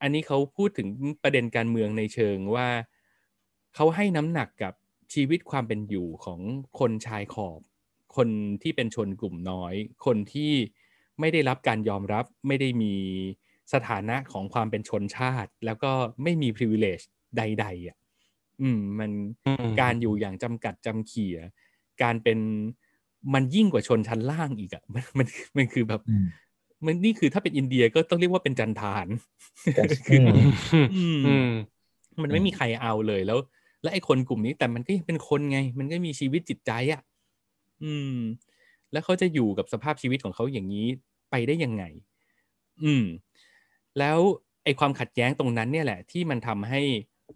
อันนี้เขาพูดถึงประเด็นการเมืองในเชิงว่าเขาให้น้ำหนักกับชีวิตความเป็นอยู่ของคนชายขอบ คนที่เป็นชนกลุ่มน้อย คนที่ไม่ได้รับการยอมรับไม่ได้มีสถานะของความเป็นชนชาติ แล้วก็ไม่มี privilege ใด ๆอะอืมมันอืมการอยู่อย่างจำกัดจำเขี่ยการเป็น มันยิ่งกว่าชนชั้นล่างอีกอะมันมันมันคือแบบอืมมันนี่คือถ้าเป็นอินเดียก็ต้องเรียกว่าเป็นจันทานแต่คืออมอืมอืมมันไม่มีใครเอาเลยแล้ว และไอ้คนกลุ่มนี้แต่มันก็ยังเป็นคนไง มันก็มีชีวิตจิตใจอะ อืม แล้วเขาจะอยู่กับสภาพชีวิตของเขาอย่างนี้ไปได้ยังไง อืม แล้วไอ้ความขัดแย้งตรงนั้นเนี่ยแหละ ที่มันทำให้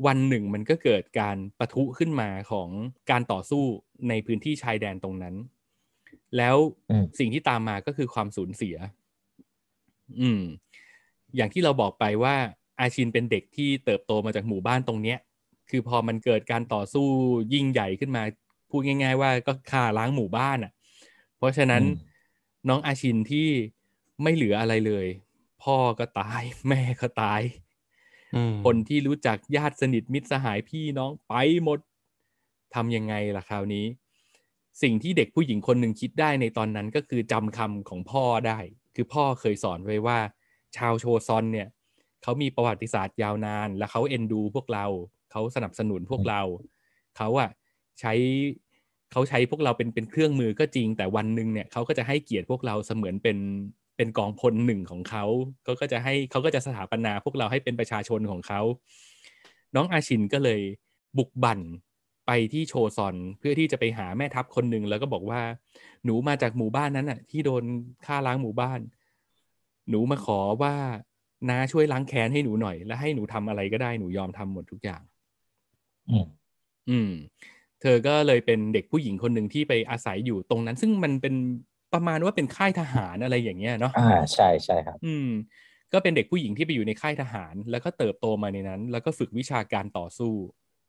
วันหนึ่งมันก็เกิดการประทุขึ้นมาของการต่อสู้ในพื้นที่ชายแดนตรงนั้น แล้วอืมสิ่งที่ตามมาก็คือความสูญเสีย อืม อย่างที่เราบอกไปว่า อาชินเป็นเด็กที่เติบโตมาจากหมู่บ้านตรงเนี้ย คือพอมันเกิดการต่อสู้ยิ่งใหญ่ขึ้นมา พูดง่าย ๆ ว่าก็ฆ่าล้างหมู่บ้านอะ เพราะฉะนั้นอืมน้องอาชินที่ไม่เหลืออะไรเลย พ่อก็ตาย แม่ก็ตายอืมคนที่รู้จักญาติสนิทมิตรสหายพี่น้องไปหมดทำยังไงล่ะคราวนี้ สิ่งที่เด็กผู้หญิงคนหนึ่งคิดได้ในตอนนั้นก็คือจำคำของพ่อได้ คือพ่อเคยสอนไว้ว่า ชาวโชซอนเนี่ยเขามีประวัติศาสตร์ยาวนาน และเขาเอ็นดูพวกเราเขาสนับสนุนพวกเราเขาอะใช้เขาใช้พวกเราเป็นเป็นเครื่องมือก็จริง แต่วันหนึ่งเนี่ยเขาก็จะให้เกียรติพวกเราเสมือนเป็นเป็นกองพลหนึ่งของเขาเขาก็จะให้เขาก็จะสถาปนาพวกเราให้เป็นประชาชนของเขา น้องอาชินก็เลยบุกบั่น ไปที่โชซอนเพื่อที่จะไปหาแม่ทัพคนหนึ่งแล้วก็บอกว่า หนูมาจากหมู่บ้านนั้นน่ะ ที่โดนฆ่าล้างหมู่บ้าน หนูมาขอว่าน้าช่วยล้างแค้นให้หนูหน่อย และให้หนูทำอะไรก็ได้หนูยอมทำหมดทุกอย่าง อืมอืม เธอก็เลยเป็นเด็กผู้หญิงคนหนึ่งที่ไปอาศัยอยู่ตรงนั้น ซึ่งมันเป็นประมาณว่าเป็นค่ายทหารอะไรอย่างเงี้ยเนาะอ่าใช่ใช่ครับ อืม ก็เป็นเด็กผู้หญิงที่ไปอยู่ในค่ายทหาร แล้วก็เติบโตมาในนั้น แล้วก็ฝึกวิชาการต่อสู้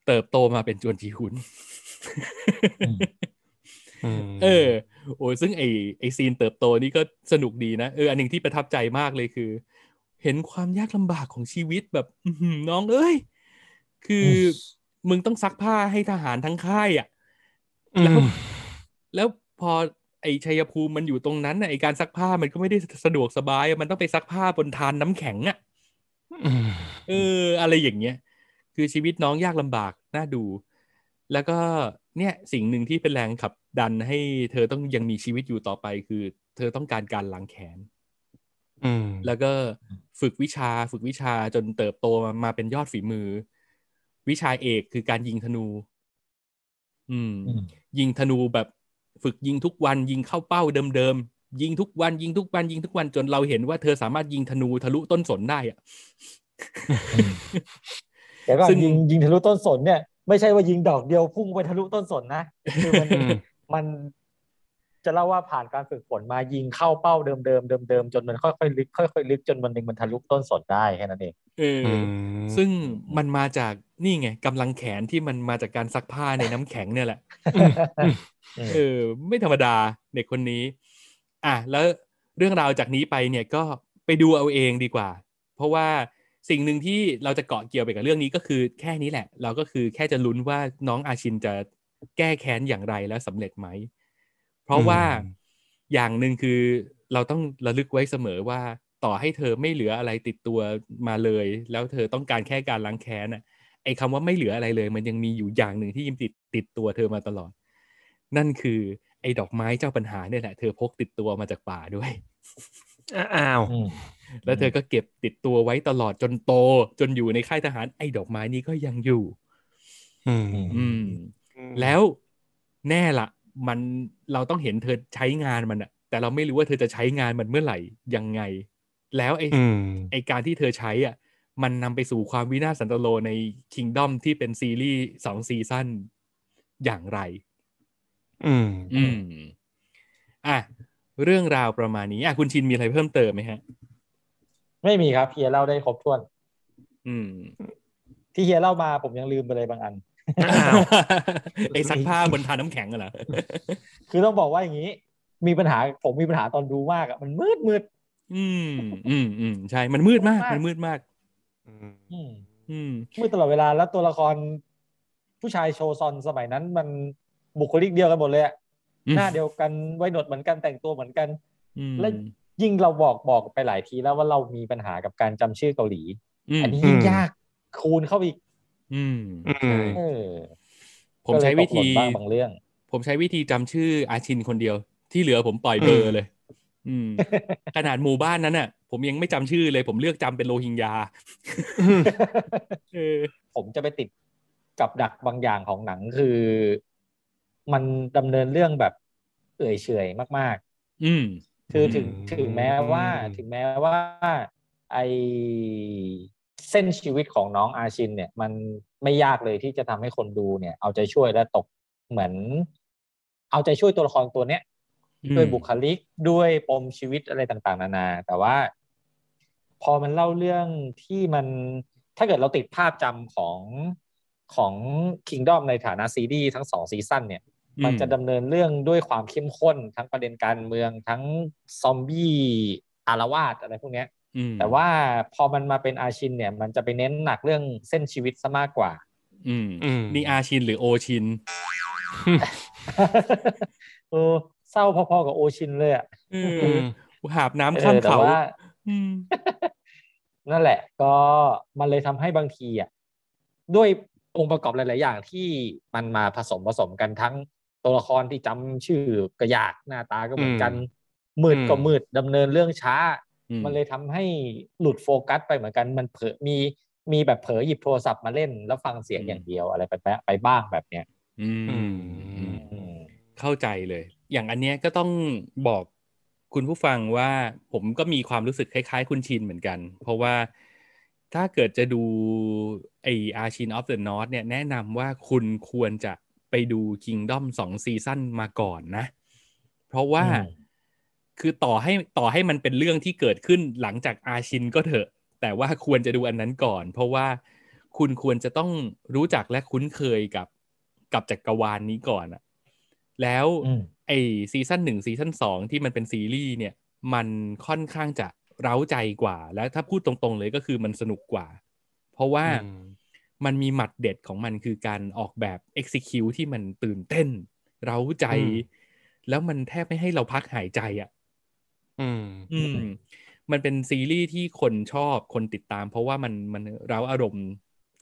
เติบโตมาเป็นจวนจีฮุนอืมอืมเออ โอ้ยซึ่งไอไอซีนเติบโตนี่ก็สนุกดีนะเอออันหนึ่งที่ประทับใจมากเลยคือ เห็นความยากลำบากของชีวิตแบบอื้อหือน้องเอ้ย คืออมึงต้องซักผ้าให้ทหารทั้งค่ายอะแล้วแล้วพอไอชัยภูมิมันอยู่ตรงนั้นน่ะไอการซักผ้ามันก็ไม่ได้สะดวกสบายอะมันต้องไปซักผ้าบนทานน้ำแข็งอะอืมเออ อะไรอย่างเงี้ย คือชีวิตน้องยากลำบาก น่าดู แล้วก็เนี่ยสิ่งหนึ่งที่เป็นแรงขับดันให้เธอต้องยังมีชีวิตอยู่ต่อไป คือ เธอต้องการการล้างแค้นอืมแล้วก็ฝึกวิชาฝึกวิชาจนเติบโตมามาเป็นยอดฝีมือ วิชาเอกคือการยิงธนูอืมอืม ยิงธนูแบบฝึกยิงทุกวันยิงเข้าเป้าเดิมๆยิงทุกวันยิงทุกวันยิงทุกวันจนเราเห็นว่าเธอสามารถยิงธนูทะลุต้นสนได้อะ อืมแต่ก็ซึ่งยิงยิงทะลุต้นสนเนี่ย ไม่ใช่ว่ายิงดอกเดียวพุ่งไปทะลุต้นสนนะคือมันอืมมันจะเล่าว่าผ่านการฝึกฝนมายิงเข้าเป้าเดิมเดิมเดิมเดิมๆจนมันค่อยๆลึกค่อยๆลึกจนวันหนึ่งมันทะลุต้นสนได้แค่นั้นเองเอออือมซึ่งมันมาจากนี่ไงกำลังแขนที่มันมาจากการซักผ้าในน้ำแข็งเนี่ยแหละเออ ไม่ธรรมดาเด็กคนนี้ อะแล้วเรื่องราวจากนี้ไปเนี่ยก็ไปดูเอาเองดีกว่า เพราะว่า สิ่งหนึ่งที่เราจะเกาะเกี่ยวไปกับเรื่องนี้ก็คือแค่นี้แหละ เราก็คือแค่จะลุ้นว่าน้องอาชินจะแก้แค้นอย่างไรและสำเร็จไหม เพราะว่าอย่างหนึ่งคือเราต้องระลึกไว้เสมอว่าต่อให้เธอไม่เหลืออะไรติดตัวมาเลย แล้วเธอต้องการแค่การล้างแค้นอะไอ้คำว่าไม่เหลืออะไรเลย มันยังมีอยู่อย่างหนึ่งที่ยิมติดติดตัวเธอมาตลอด นั่นคือไอ้ดอกไม้เจ้าปัญหาเนี่ยแหละ เธอพกติดตัวมาจากป่าด้วย อ้าวแล้วเธอก็เก็บติดตัวไว้ตลอดจนโต จนอยู่ในค่ายทหารไอ้ดอกไม้นี้ก็ยังอยู่อืมอืมแล้วแน่ละมันเราต้องเห็นเธอใช้งานมันอะแต่เราไม่รู้ว่าเธอจะใช้งานมันเมื่อไหร่ยังไง แล้วไอ้อืมไอ้การที่เธอใช้อะ มันนำไปสู่ความวินาศสันตโลใน Kingdom ที่เป็นซีรีส์สองซีซั่นอย่างไร อืม อืม อะ เรื่องราวประมาณนี้อะคุณชินมีอะไรเพิ่มเติมไหมฮะ ไม่มีครับเฮียเล่าได้ครบถ้วน อืม ที่เฮียเล่ามาผมยังลืมไปเลยบางอันอ้าวไอ้ซักผ้าบนทาน้ำแข็งอะเหรอคือต้องบอกว่าอย่างนี้ มีปัญหาผมมีปัญหาตอนดูมากอะมันมืดมืดอืมอืมอืมใช่ มันมืดมาก มันมืดมาก อืมอืมมืดตลอดเวลาแล้วตัวละครผู้ชายโชซอนสมัยนั้นมันบุคลิกเดียวกันหมดเลยอะอืม หน้าเดียวกันไว้หนวดเหมือนกันแต่งตัวเหมือนกันอืมและยิ่งเราบอกบอกไปหลายทีแล้วว่าเรามีปัญหากับการจำชื่อเกาหลีอืมอันนี้ยิ่งอืมยากคูณเข้าไปอีก อืมอืมใช่เออผมใช้วิธีก็เลยตกหล่นบ้างบางเรื่อง ผมใช้วิธีจำชื่ออาชินคนเดียว ที่เหลือผมปล่อยเบอร์เลย อืม ขนาดหมู่บ้านนั้นน่ะ ผมยังไม่จำชื่อเลย ผมเลือกจำเป็นโรฮิงญาเออผมจะไปติดกับดักบางอย่างของหนังคือ มันดำเนินเรื่องแบบเอื่อยเฉอยมากอืมๆคือถึงอืมถึงแม้ว่าถึงแม้ว่าไอเส้นชีวิตของน้องอาชินเนี่ย มันไม่ยากเลยที่จะทำให้คนดูเนี่ย เอาใจช่วยและตกเหมือน เอาใจช่วยตัวละครตัวเนี้ยอืมด้วยบุคลิกด้วยปมชีวิตอะไรต่างๆ นานา แต่ว่า พอมันเล่าเรื่องที่มันถ้าเกิดเราติดภาพจำของของ Kingdom ในฐานะซีรีส์ทั้งสองซีซั่นเนี่ย มันจะดำเนินเรื่องด้วยความเข้มข้น ทั้งประเด็นการเมืองทั้งซอมบี้อารวาสอะไรพวกเนี้ยอืมแต่ว่าพอมันมาเป็นอาชินเนี่ย มันจะไปเน้นหนักเรื่องเส้นชีวิตซะมากกว่า อืมอืมนี่อาชินหรือโอชินเออเศร้าพอๆกับโอชินเลยอะเออือมหาบน้ำข้ามเออแต่เขาว่าอืมนั่นแหละ ก็มันเลยทำให้บางทีอะด้วยองค์ประกอบหลาย ๆ อย่างที่มันมาผสมผสมกันทั้ง ตัวละครที่จำชื่อก็ยากหน้าตาก็เหมือนกัน มืดก็มืดดำเนินเรื่องช้าอืมมันเลยทำให้หลุดโฟกัสไปเหมือนกันมันเผลอมีมีแบบเผลอหยิบโทรศัพท์มาเล่น แล้วฟังเสียงอย่างเดียวอะไรไปไปไปบ้างแบบเนี้ยอืมอืมอืมอืมเข้าใจเลย อย่างอันเนี้ยก็ต้องบอกคุณผู้ฟังว่าผมก็มีความรู้สึกคล้ายๆ คุณชินเหมือนกัน เพราะว่าถ้าเกิดจะดูไอ Ashin of the North เนี่ยแนะนำว่าคุณควรจะ ไปดู Kingdom สอง season มาก่อนนะ เพราะว่าอืมคือต่อให้ต่อให้มันเป็นเรื่องที่เกิดขึ้นหลังจากอาชินก็เถอะ แต่ว่าควรจะดูอันนั้นก่อน เพราะว่าคุณควรจะต้องรู้จักและคุ้นเคยกับกับจักรวาลนี้ก่อนอะแล้วอืมไอ season หนึ่ง season สองที่มันเป็นซีรีส์เนี่ย มันค่อนข้างจะเร้าใจกว่า และถ้าพูดตรงๆเลยก็คือมันสนุกกว่า เพราะว่าอื มมันมีหมัดเด็ดของมันคือการออกแบบ execute ที่มันตื่นเต้น เร้าใจอืมแล้วมันแทบไม่ให้เราพักหายใจอะ อืม อืม มันเป็นซีรีส์ที่คนชอบคนติดตาม เพราะว่ามันมันเร้าอารมณ์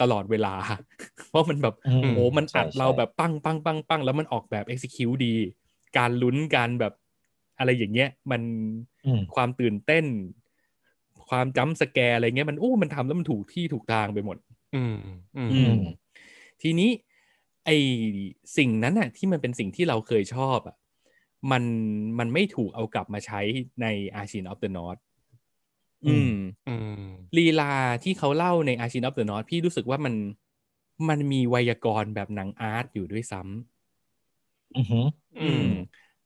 ตลอดเวลา เพราะมันแบบอืมโอ้มันอัดใช่เราใช่แบบปังปังปังปังแล้วมันออกแบบ execute ดี การลุ้นการแบบอะไรอย่างเงี้ย มันอืมความตื่นเต้น ความจำสแกร์อะไรเงี้ยมันโอ้มันทำแล้วมันถูกที่ถูกทางไปหมด อืมอืม อืม ทีนี้ ไอสิ่งนั้นน่ะที่มันเป็นสิ่งที่เราเคยชอบอะมันมันไม่ถูกเอากลับมาใช้ใน Ashin of the North อืม อืม ลีลาที่เขาเล่าใน Ashin of the North พี่รู้สึกว่ามันมันมีไวยากรณ์แบบหนัง art อยู่ด้วยซ้ำอือหือ อืม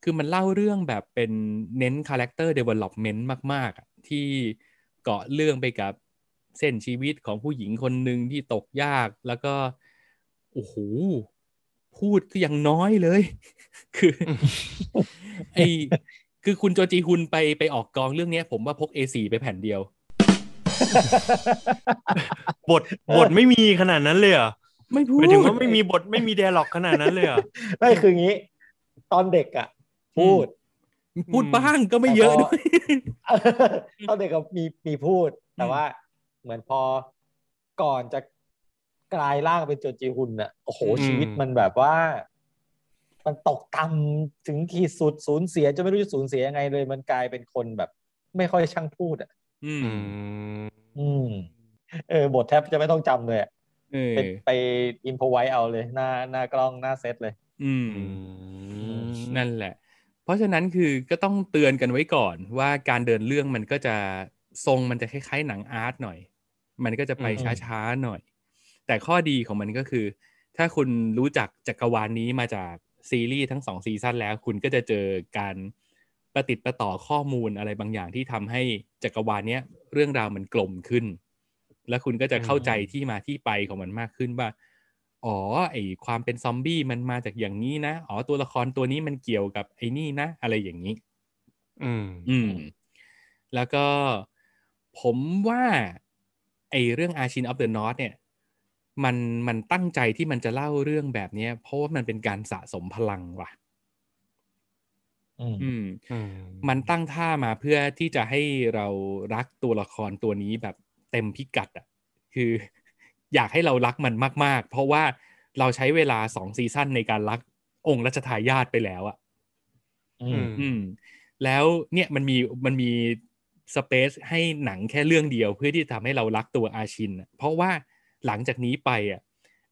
คือมันเล่าเรื่องแบบเป็นเน้น character development มากๆอะที่เกาะเรื่องไปกับ เส้นชีวิตของผู้หญิงคนหนึ่งที่ตกยาก แล้วก็โอ้โหพูดก็ยังน้อยเลย คือไอคือคุณโจจีฮุนไปไปออกกองเรื่องเนี้ยผมว่าพก A4 ไปแผ่นเดียว บทบทไม่มีขนาดนั้นเลยเหรอไม่พูหดมายถึงว่าไม่มีบทไม่มี d ด a l ล็อกขนาดนั้นเลยเหรอไม่คืองี้ ตอนเด็กอะ พูด พูดบ้างก็ไม่เยอะด้วยตอนเด็กก็มีมีพูดแต่ว่า เหมือนพอก่อนจะกลายร่างเป็นโจจีฮุนอะโอ้โหอืมชีวิตมันแบบว่า มันตกต่ำถึงขีดสุดสูญเสียจะไม่รู้จะสูญเสียยังไงเลย มันกลายเป็นคนแบบ ไม่ค่อยช่างพูดอะอืมอืม อืม เออบทแทบจะไม่ต้องจำเลยอะเออไปไปอินพไว้เอาเลย หน้าหน้ากล้องหน้าเซตเลยอืมอืม นั่นแหละ เพราะฉะนั้นคือก็ต้องเตือนกันไว้ก่อนว่าการเดินเรื่องมันก็จะ ทรงมันจะคล้ายๆหนังอาร์ตหน่อย มันก็จะไปอืมช้าๆหน่อย แต่ข้อดีของมันก็คือ ถ้าคุณรู้จักจักรวาลนนี้มาจากซีรีส์ทั้งสองซีซั่นแล้ว คุณก็จะเจอการประติดประต่อข้อมูลอะไรบางอย่างที่ทำให้จักรวาลเนี้ยเรื่องราวมันกลมขึ้น แล้วคุณก็จะเข้าใจที่มาที่ไปของมันมากขึ้นว่าอ๋อไอความเป็นซอมบี้มันมาจากอย่างนี้นะอ๋อตัวละครตัวนี้มันเกี่ยวกับไอ้นี่นะ อะไรอย่างนี้ อืม อืม แล้วก็ ผมว่าไอเรื่อง Archin of the North เนี่ยมันมันตั้งใจที่มันจะเล่าเรื่องแบบเนี้ยเพราะว่ามันเป็นการสะสมพลังว่ะอืมอืมอืมมันตั้งท่ามาเพื่อที่จะให้เรารักตัวละครตัวนี้แบบเต็มพิกัดอะ คือ อยากให้เรารักมันมาก ๆ เพราะว่าเราใช้เวลาสอง season ในการรักองค์รัชทายาทไปแล้วอะ อือืมมอืมแล้วเนี่ยมันมีมันมี space ให้หนังแค่เรื่องเดียว เพื่อที่จะทำให้เรารักตัวอาชินอะเพราะว่าหลังจากนี้ไปอะ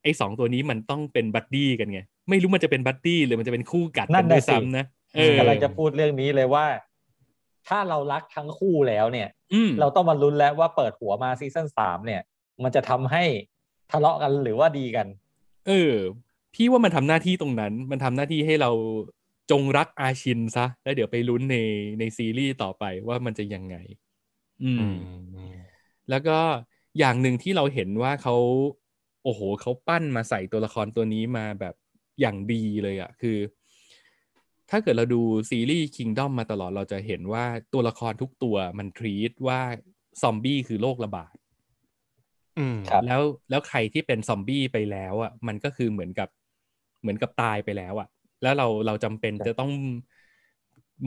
ไอ้สองตัวนี้มันต้องเป็น buddy กันไง ไม่รู้มันจะเป็น buddyัดดี้หรือมันจะเป็นคู่กัดกันนด้น่ะวยสิซ้ำนะ นั่นน่ะสิเออกำลังจะพูดเรื่องนี้เลยว่า ถ้าเรารักทั้งคู่แล้วเนี่ยอืมเราต้องมาลุ้นแล้วว่าเปิดหัวมาซีซั่นสามเนี่ย มันจะทำให้ทะเลาะกันหรือว่าดีกัน เออ พี่ว่ามันทำหน้าที่ตรงนั้น มันทำหน้าที่ให้เรา จงรักอาชินซะ แล้วเดี๋ยวไปลุ้นในในซีรีส์ต่อไปว่ามันจะยังไงอืมอืม แล้วก็อย่างหนึ่งที่เราเห็นว่าเขาโอ้โหเขาปั้นมาใส่ตัวละครตัวนี้มาแบบอย่างดีเลยอะ่ะ คือ ถ้าเกิดเราดูซีรีส์ Kingdom มาตลอดเราจะเห็นว่าตัวละครทุกตัวมันทรีตว่าซอมบี้คือโรคระบาดอืมครับแล้วแล้วใครที่เป็นซอมบี้ไปแล้วอะ มันก็คือเหมือนกับเหมือนกับตายไปแล้วอะ แล้วเราเราจำเป็นจะต้อง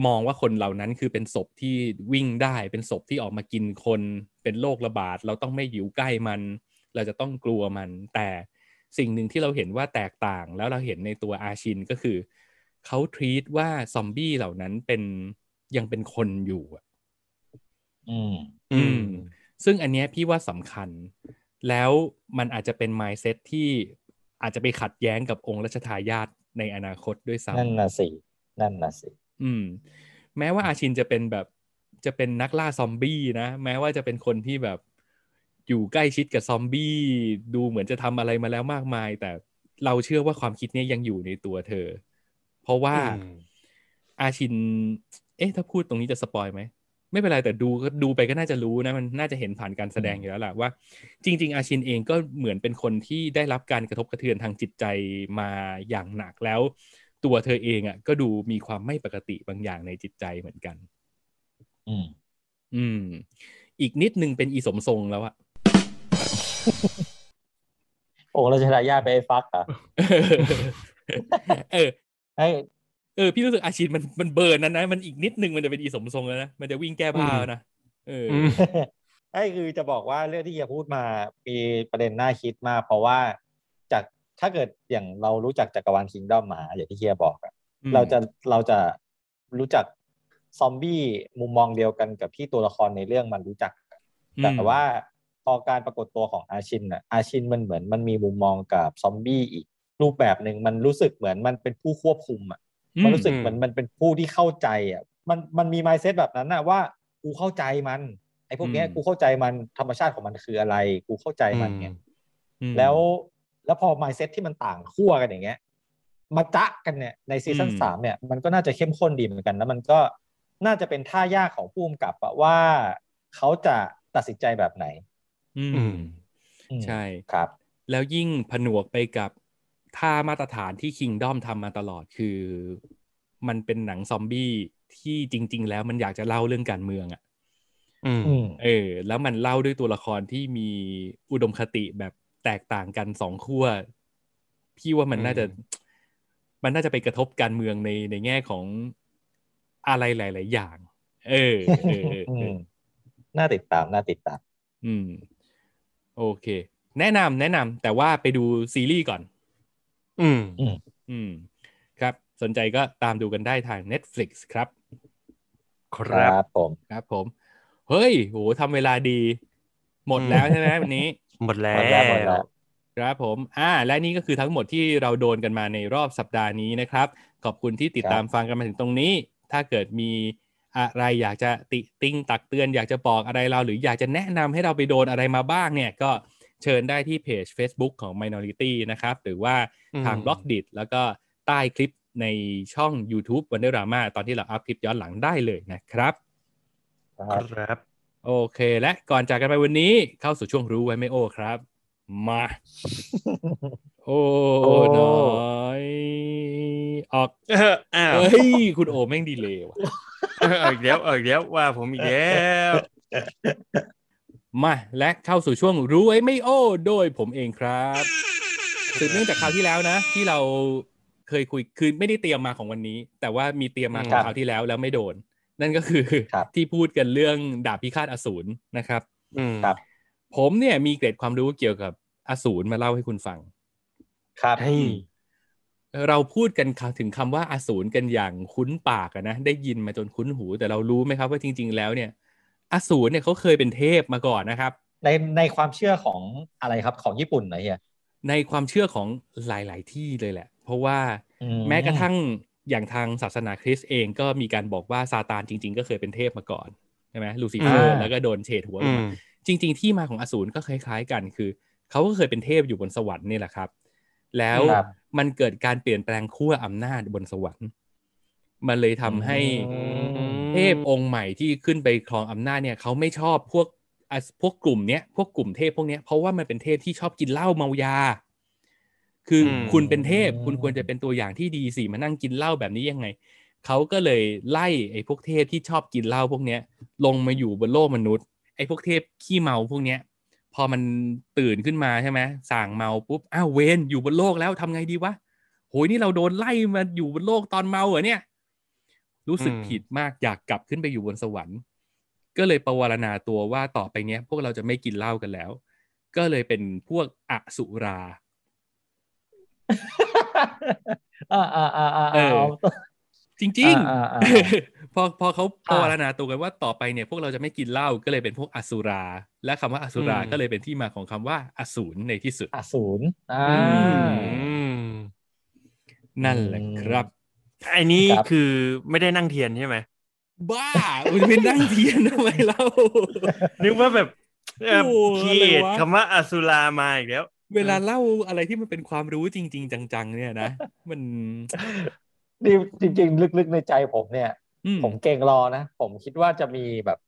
มองว่าคนเหล่านั้นคือเป็นศพที่วิ่งได้เป็นศพที่ออกมากินคนเป็นโรคระบาด เราต้องไม่อยู่ใกล้มัน เราจะต้องกลัวมัน แต่สิ่งหนึ่งที่เราเห็นว่าแตกต่างแล้วเราเห็นในตัวอาชินก็คือเขาทรีตว่าซอมบี้เหล่านั้นเป็นยังเป็นคนอยู่อะอืม อืม ซึ่งอันเนี้ยพี่ว่าสำคัญ แล้วมันอาจจะเป็น mindset ที่อาจจะไปขัดแย้งกับองค์รัชทายาท ในอนาคตด้วยซ้นั่นน่ะสินั่นน่ะสิำอืม แม้ว่าอาชินจะเป็นแบบจะเป็นนักล่าซอมบี้นะ แม้ว่าจะเป็นคนที่แบบอยู่ใกล้ชิดกับซอมบี้ดูเหมือนจะทำอะไรมาแล้วมากมาย แต่เราเชื่อว่าความคิดเนี้ยยังอยู่ในตัวเธอ เพราะว่าอืมอาชิน เอ๊ะถ้าพูดตรงนี้จะสปอยไหม ไม่เป็นไรแต่ดูก็ดูไปก็น่าจะรู้นะมันน่าจะเห็นผ่านการแสดงอยู่แล้วแหละว่า จริง ๆ อาชินเองก็เหมือนเป็นคนที่ได้รับการกระทบกระเทือนทางจิตใจมาอย่างหนักแล้ว ตัวเธอเองอะ ก็ดูมีความไม่ปกติบางอย่างในจิตใจเหมือนกัน อืม อืม อีกนิดนึงเป็นอีสมทรงแล้วอะโอ้เราจะทายาทไปไอ้ฟักเหรอะเออไอ้ เออพี่รู้สึกอาชินมันมันเบิร์นนั้นนะมันอีกนิดนึงมันจะเป็นอีสมทรงแล้วนะมันจะวิ่งแก้ผ้าแล้วนะเออออืมไอ้คือจะบอกว่าเรื่องที่เฮียพูดมามีประเด็นน่าคิดมาก เพราะว่าจากถ้าเกิดอย่างเรารู้จักจักรวาลคิงดอมมาอย่างที่เฮียบอกอะอืมเราจะเราจะรู้จักซอมบี้มุมมองเดียวกันกับที่ตัวละครในเรื่องมันรู้จัก แต่ว่าพอการปรากฏตัวของอาชินอะอาชินมันเหมือนมันมีมุมมองกับซอมบี้อีกรูปแบบหนึ่งมันรู้สึกเหมือนมันเป็นผู้ควบคุมอะ มันรู้สึกอืมเหมือนมันเป็นผู้ที่เข้าใจอะมันมันมี mindset แบบนั้นนะว่ากูเข้าใจมันไอ้พวกเนี้ยอืมกูเข้าใจมันธรรมชาติของมันคืออะไร กูเข้าใจมันเนี่ยอืมแล้วแล้วพอ mindset ที่มันต่างขั้วกันอย่างเงี้ยมาจ๊ะกันเนี่ยในซีซั่นอืมสามเนี่ยมันก็น่าจะเข้มข้นดีเหมือนกันแล้วมันก็น่าจะเป็นท่ายากของผู้กำกับอะว่าเขาจะตัดสินใจแบบไหน อืมอืมอืมใช่ครับ แล้วยิ่งผนวกไปกับ ท่ามาตรฐานที่คิงดอมทำมาตลอดคือ มันเป็นหนังซอมบี้ที่จริง ๆ แล้วมันอยากจะเล่าเรื่องการเมืองอะ่ะอืมอืมเออ แล้วมันเล่าด้วยตัวละครที่มีอุดมคติแบบแตกต่างกันสองขั้วพี่ว่ามันน่าจะอืมมันน่าจะไปกระทบการเมืองในในแง่ของอะไรหลาย ๆ อย่าง เออเออเอออืเอมอน่าติดตามน่าติดตาม อืม โอเค แนะนำแนะนำแต่ว่าไปดูซีรีส์ก่อน อืมอืมครับ สนใจก็ตามดูกันได้ทาง Netflix ครับคครัรับบผมครับผม เฮ้ยโหทำเวลาดี หมดแล้วใช่ไหมวันนี้ หมดแล้หมดแล้วหมดแล้ววครับผม อ่า และนี่ก็คือทั้งหมดที่เราโดนกันมาในรอบสัปดาห์นี้นะครับ ขอบคุณที่ติดตามฟังกันมาถึงตรงนี้ ถ้าเกิดมีอะไรอยากจะติติงตักเตือน อยากจะบอกอะไรเรา หรืออยากจะแนะนำให้เราไปโดนอะไรมาบ้างเนี่ย ก็ เชิญได้ที่เพจ Facebook ของ Minority นะครับ หรือว่าทางอืมบล็อกดิแล้วก็ใต้คลิปในช่อง YouTube Wonder Drama ตอนที่เราอัพคลิปย้อนหลังได้เลยนะครับครับครับ โอเค และก่อนจากกันไปวันนี้เข้าสู่ช่วงรู้ไว้ไม่โอ้ครับ มาโอ้โอ้น้อยออกเอออ้าวเฮ้ย คุณโอแม่งดีเลยว่ะเออเอาอีกแล้วเอาอีกแล้วว่าผมอีกแล้ว มาและเข้าสู่ช่วงรู้ไว้ไม่โอ้โดยผมเองครับสืบเนื่องจากคราวที่แล้วนะ ที่เราเคยคุยคือไม่ได้เตรียมมาของวันนี้ แต่ว่ามีเตรียมมาของครับคราวที่แล้วแล้วไม่โดน นั่นก็คือครับที่พูดกันเรื่องดาบพิฆาตอสูรนะครับอืมครับ ผมเนี่ยมีเกร็ดความรู้เกี่ยวกับอสูรมาเล่าให้คุณฟัง ครับเฮ้ยเราพูดกันถึงคำว่าอสูรกันอย่างคุ้นปากอะนะได้ยินมาจนคุ้นหู แต่เรารู้ไหมครับว่าจริง ๆ แล้วเนี่ย อสูรเนี่ยเขาเคยเป็นเทพมาก่อนนะครับ ในในความเชื่อของอะไรครับของญี่ปุ่นเหรอเฮียในความเชื่อของหลาย ๆ ที่เลยแหละ เพราะว่าอืแม้กระทั่งอย่างทางศาสนาคริสต์เองก็มีการบอกว่าซาตานจริง ๆ ก็เคยเป็นเทพมาก่อนใช่ไหมลูซิเฟอร์อ่าแล้วก็โดนเฉดหัวลอืงมมาจริง ๆ ที่มาของอสูรก็คล้าย ๆ กันคือเขาก็เคยเป็นเทพอยู่บนสวรรค์นี่แหละครับ แล้วครับมันเกิดการเปลี่ยนแปลงขั้วอำนาจบนสวรรค์ มันเลยทำให้อืม เทพองค์ใหม่ที่ขึ้นไปครองอำนาจเนี่ยเขาไม่ชอบพวกอะพวกกลุ่มเนี้ยพวกกลุ่มเทพพวกเนี้ยเพราะว่ามันเป็นเทพที่ชอบกินเหล้าเมายา คืออมคุณเป็นเทพคุณควรจะเป็นตัวอย่างที่ดีสิมานั่งกินเหล้าแบบนี้ยังไงเขาก็เลยไล่ไอ้พวกเทพที่ชอบกินเหล้าพวกเนี้ย ลงมาอยู่บนโลกมนุษย์ไอ้พวกเทพขี้เมาพวกเนี้ย พอมันตื่นขึ้นมาใช่ไหมสั่งเมาปุ๊บอ้าวเวนอยู่บนโลกแล้วทำไงดีวะโหยนี่เราโดนไล่มาอยู่บนโลกตอนเมาเหรอเนี่ย รู้สึกอืมผิดมากอยากกลับขึ้นไปอยู่บนสวรรค์ ก็เลยประวรณาตัวว่าต่อไปเนี้ย พวกเราจะไม่กินเหล้ากันแล้ว ก็เลยเป็นพวกอสุราอ่าอ่าอ่าอ่าเออจริงอ่าอ่าๆพอพอเขาปอ่าระวรณาตัวกันว่าต่อไปเนี่ย พวกเราจะไม่กินเหล้าก็เลยเป็นพวกอสุรา และคำว่าอสุราอืมก็เลยเป็นที่มาของคำว่าอสูรในที่สุด อสูรอ่าอืมนั่นแหละครับ ไอ้นี้ครับคือไม่ได้นั่งเทียนใช่ไหมบ้ามันเป็นนั่งเทียนทำไมเล่านึกว่าแบบเอ่อโอ้คีเอทอะไรวะคำว่าอสุรามาอีกแล้ว เวลาเล่าอะไรที่มันเป็นความรู้จริง ๆ จัง ๆ เนี่ยนะ มันนี่จริง ๆ ลึกๆในใจผมเนี่ยอืมผมเก่งรอนะ ผมคิดว่าจะมีแบบ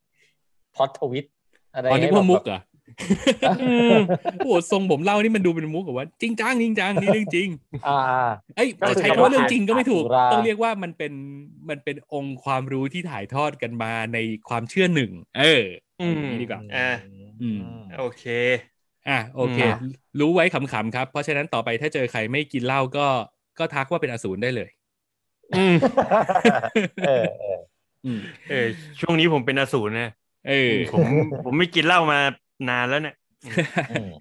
พล็อตทวิตอะไรอ๋อนึกให้ว่ามุกแบบเหรอ โอ้โหทรงผมเล่านี่มันดูเป็นมุกกับว่า จริงจังจริงจังนี่เรื่องจริง อ่า เอ้ยก็คือใช้คำว่าเรื่องจริงก็ไม่ถูกสุราต้องเรียกว่ามันเป็นมันเป็นองค์ความรู้ที่ถ่ายทอดกันมาในความเชื่อหนึ่ง เอออืมนี่ดีกว่าอ่าอืมโอเค อะโอเคอืมรู้ไว้ขำๆครับ เพราะฉะนั้นต่อไปถ้าเจอใครไม่กินเหล้าก็ก็ทักว่าเป็นอสูรได้เลยอืมเออเอออืมเออช่วงนี้ผมเป็นอสูรนะเออผมผมไม่กินเหล้ามา นานแล้วเนี่ยอืม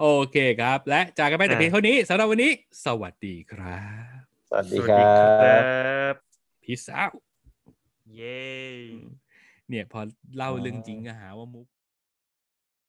โอเคครับ และจากกันไปแต่อ่าเพียงเท่านี้สำหรับวันนี้ สวัสดีครับ สวัสสดีวัสคดีรัครับบพีซาวเย้เนี่ยพอเล่าเรื่องจริงก็หาว่ามุก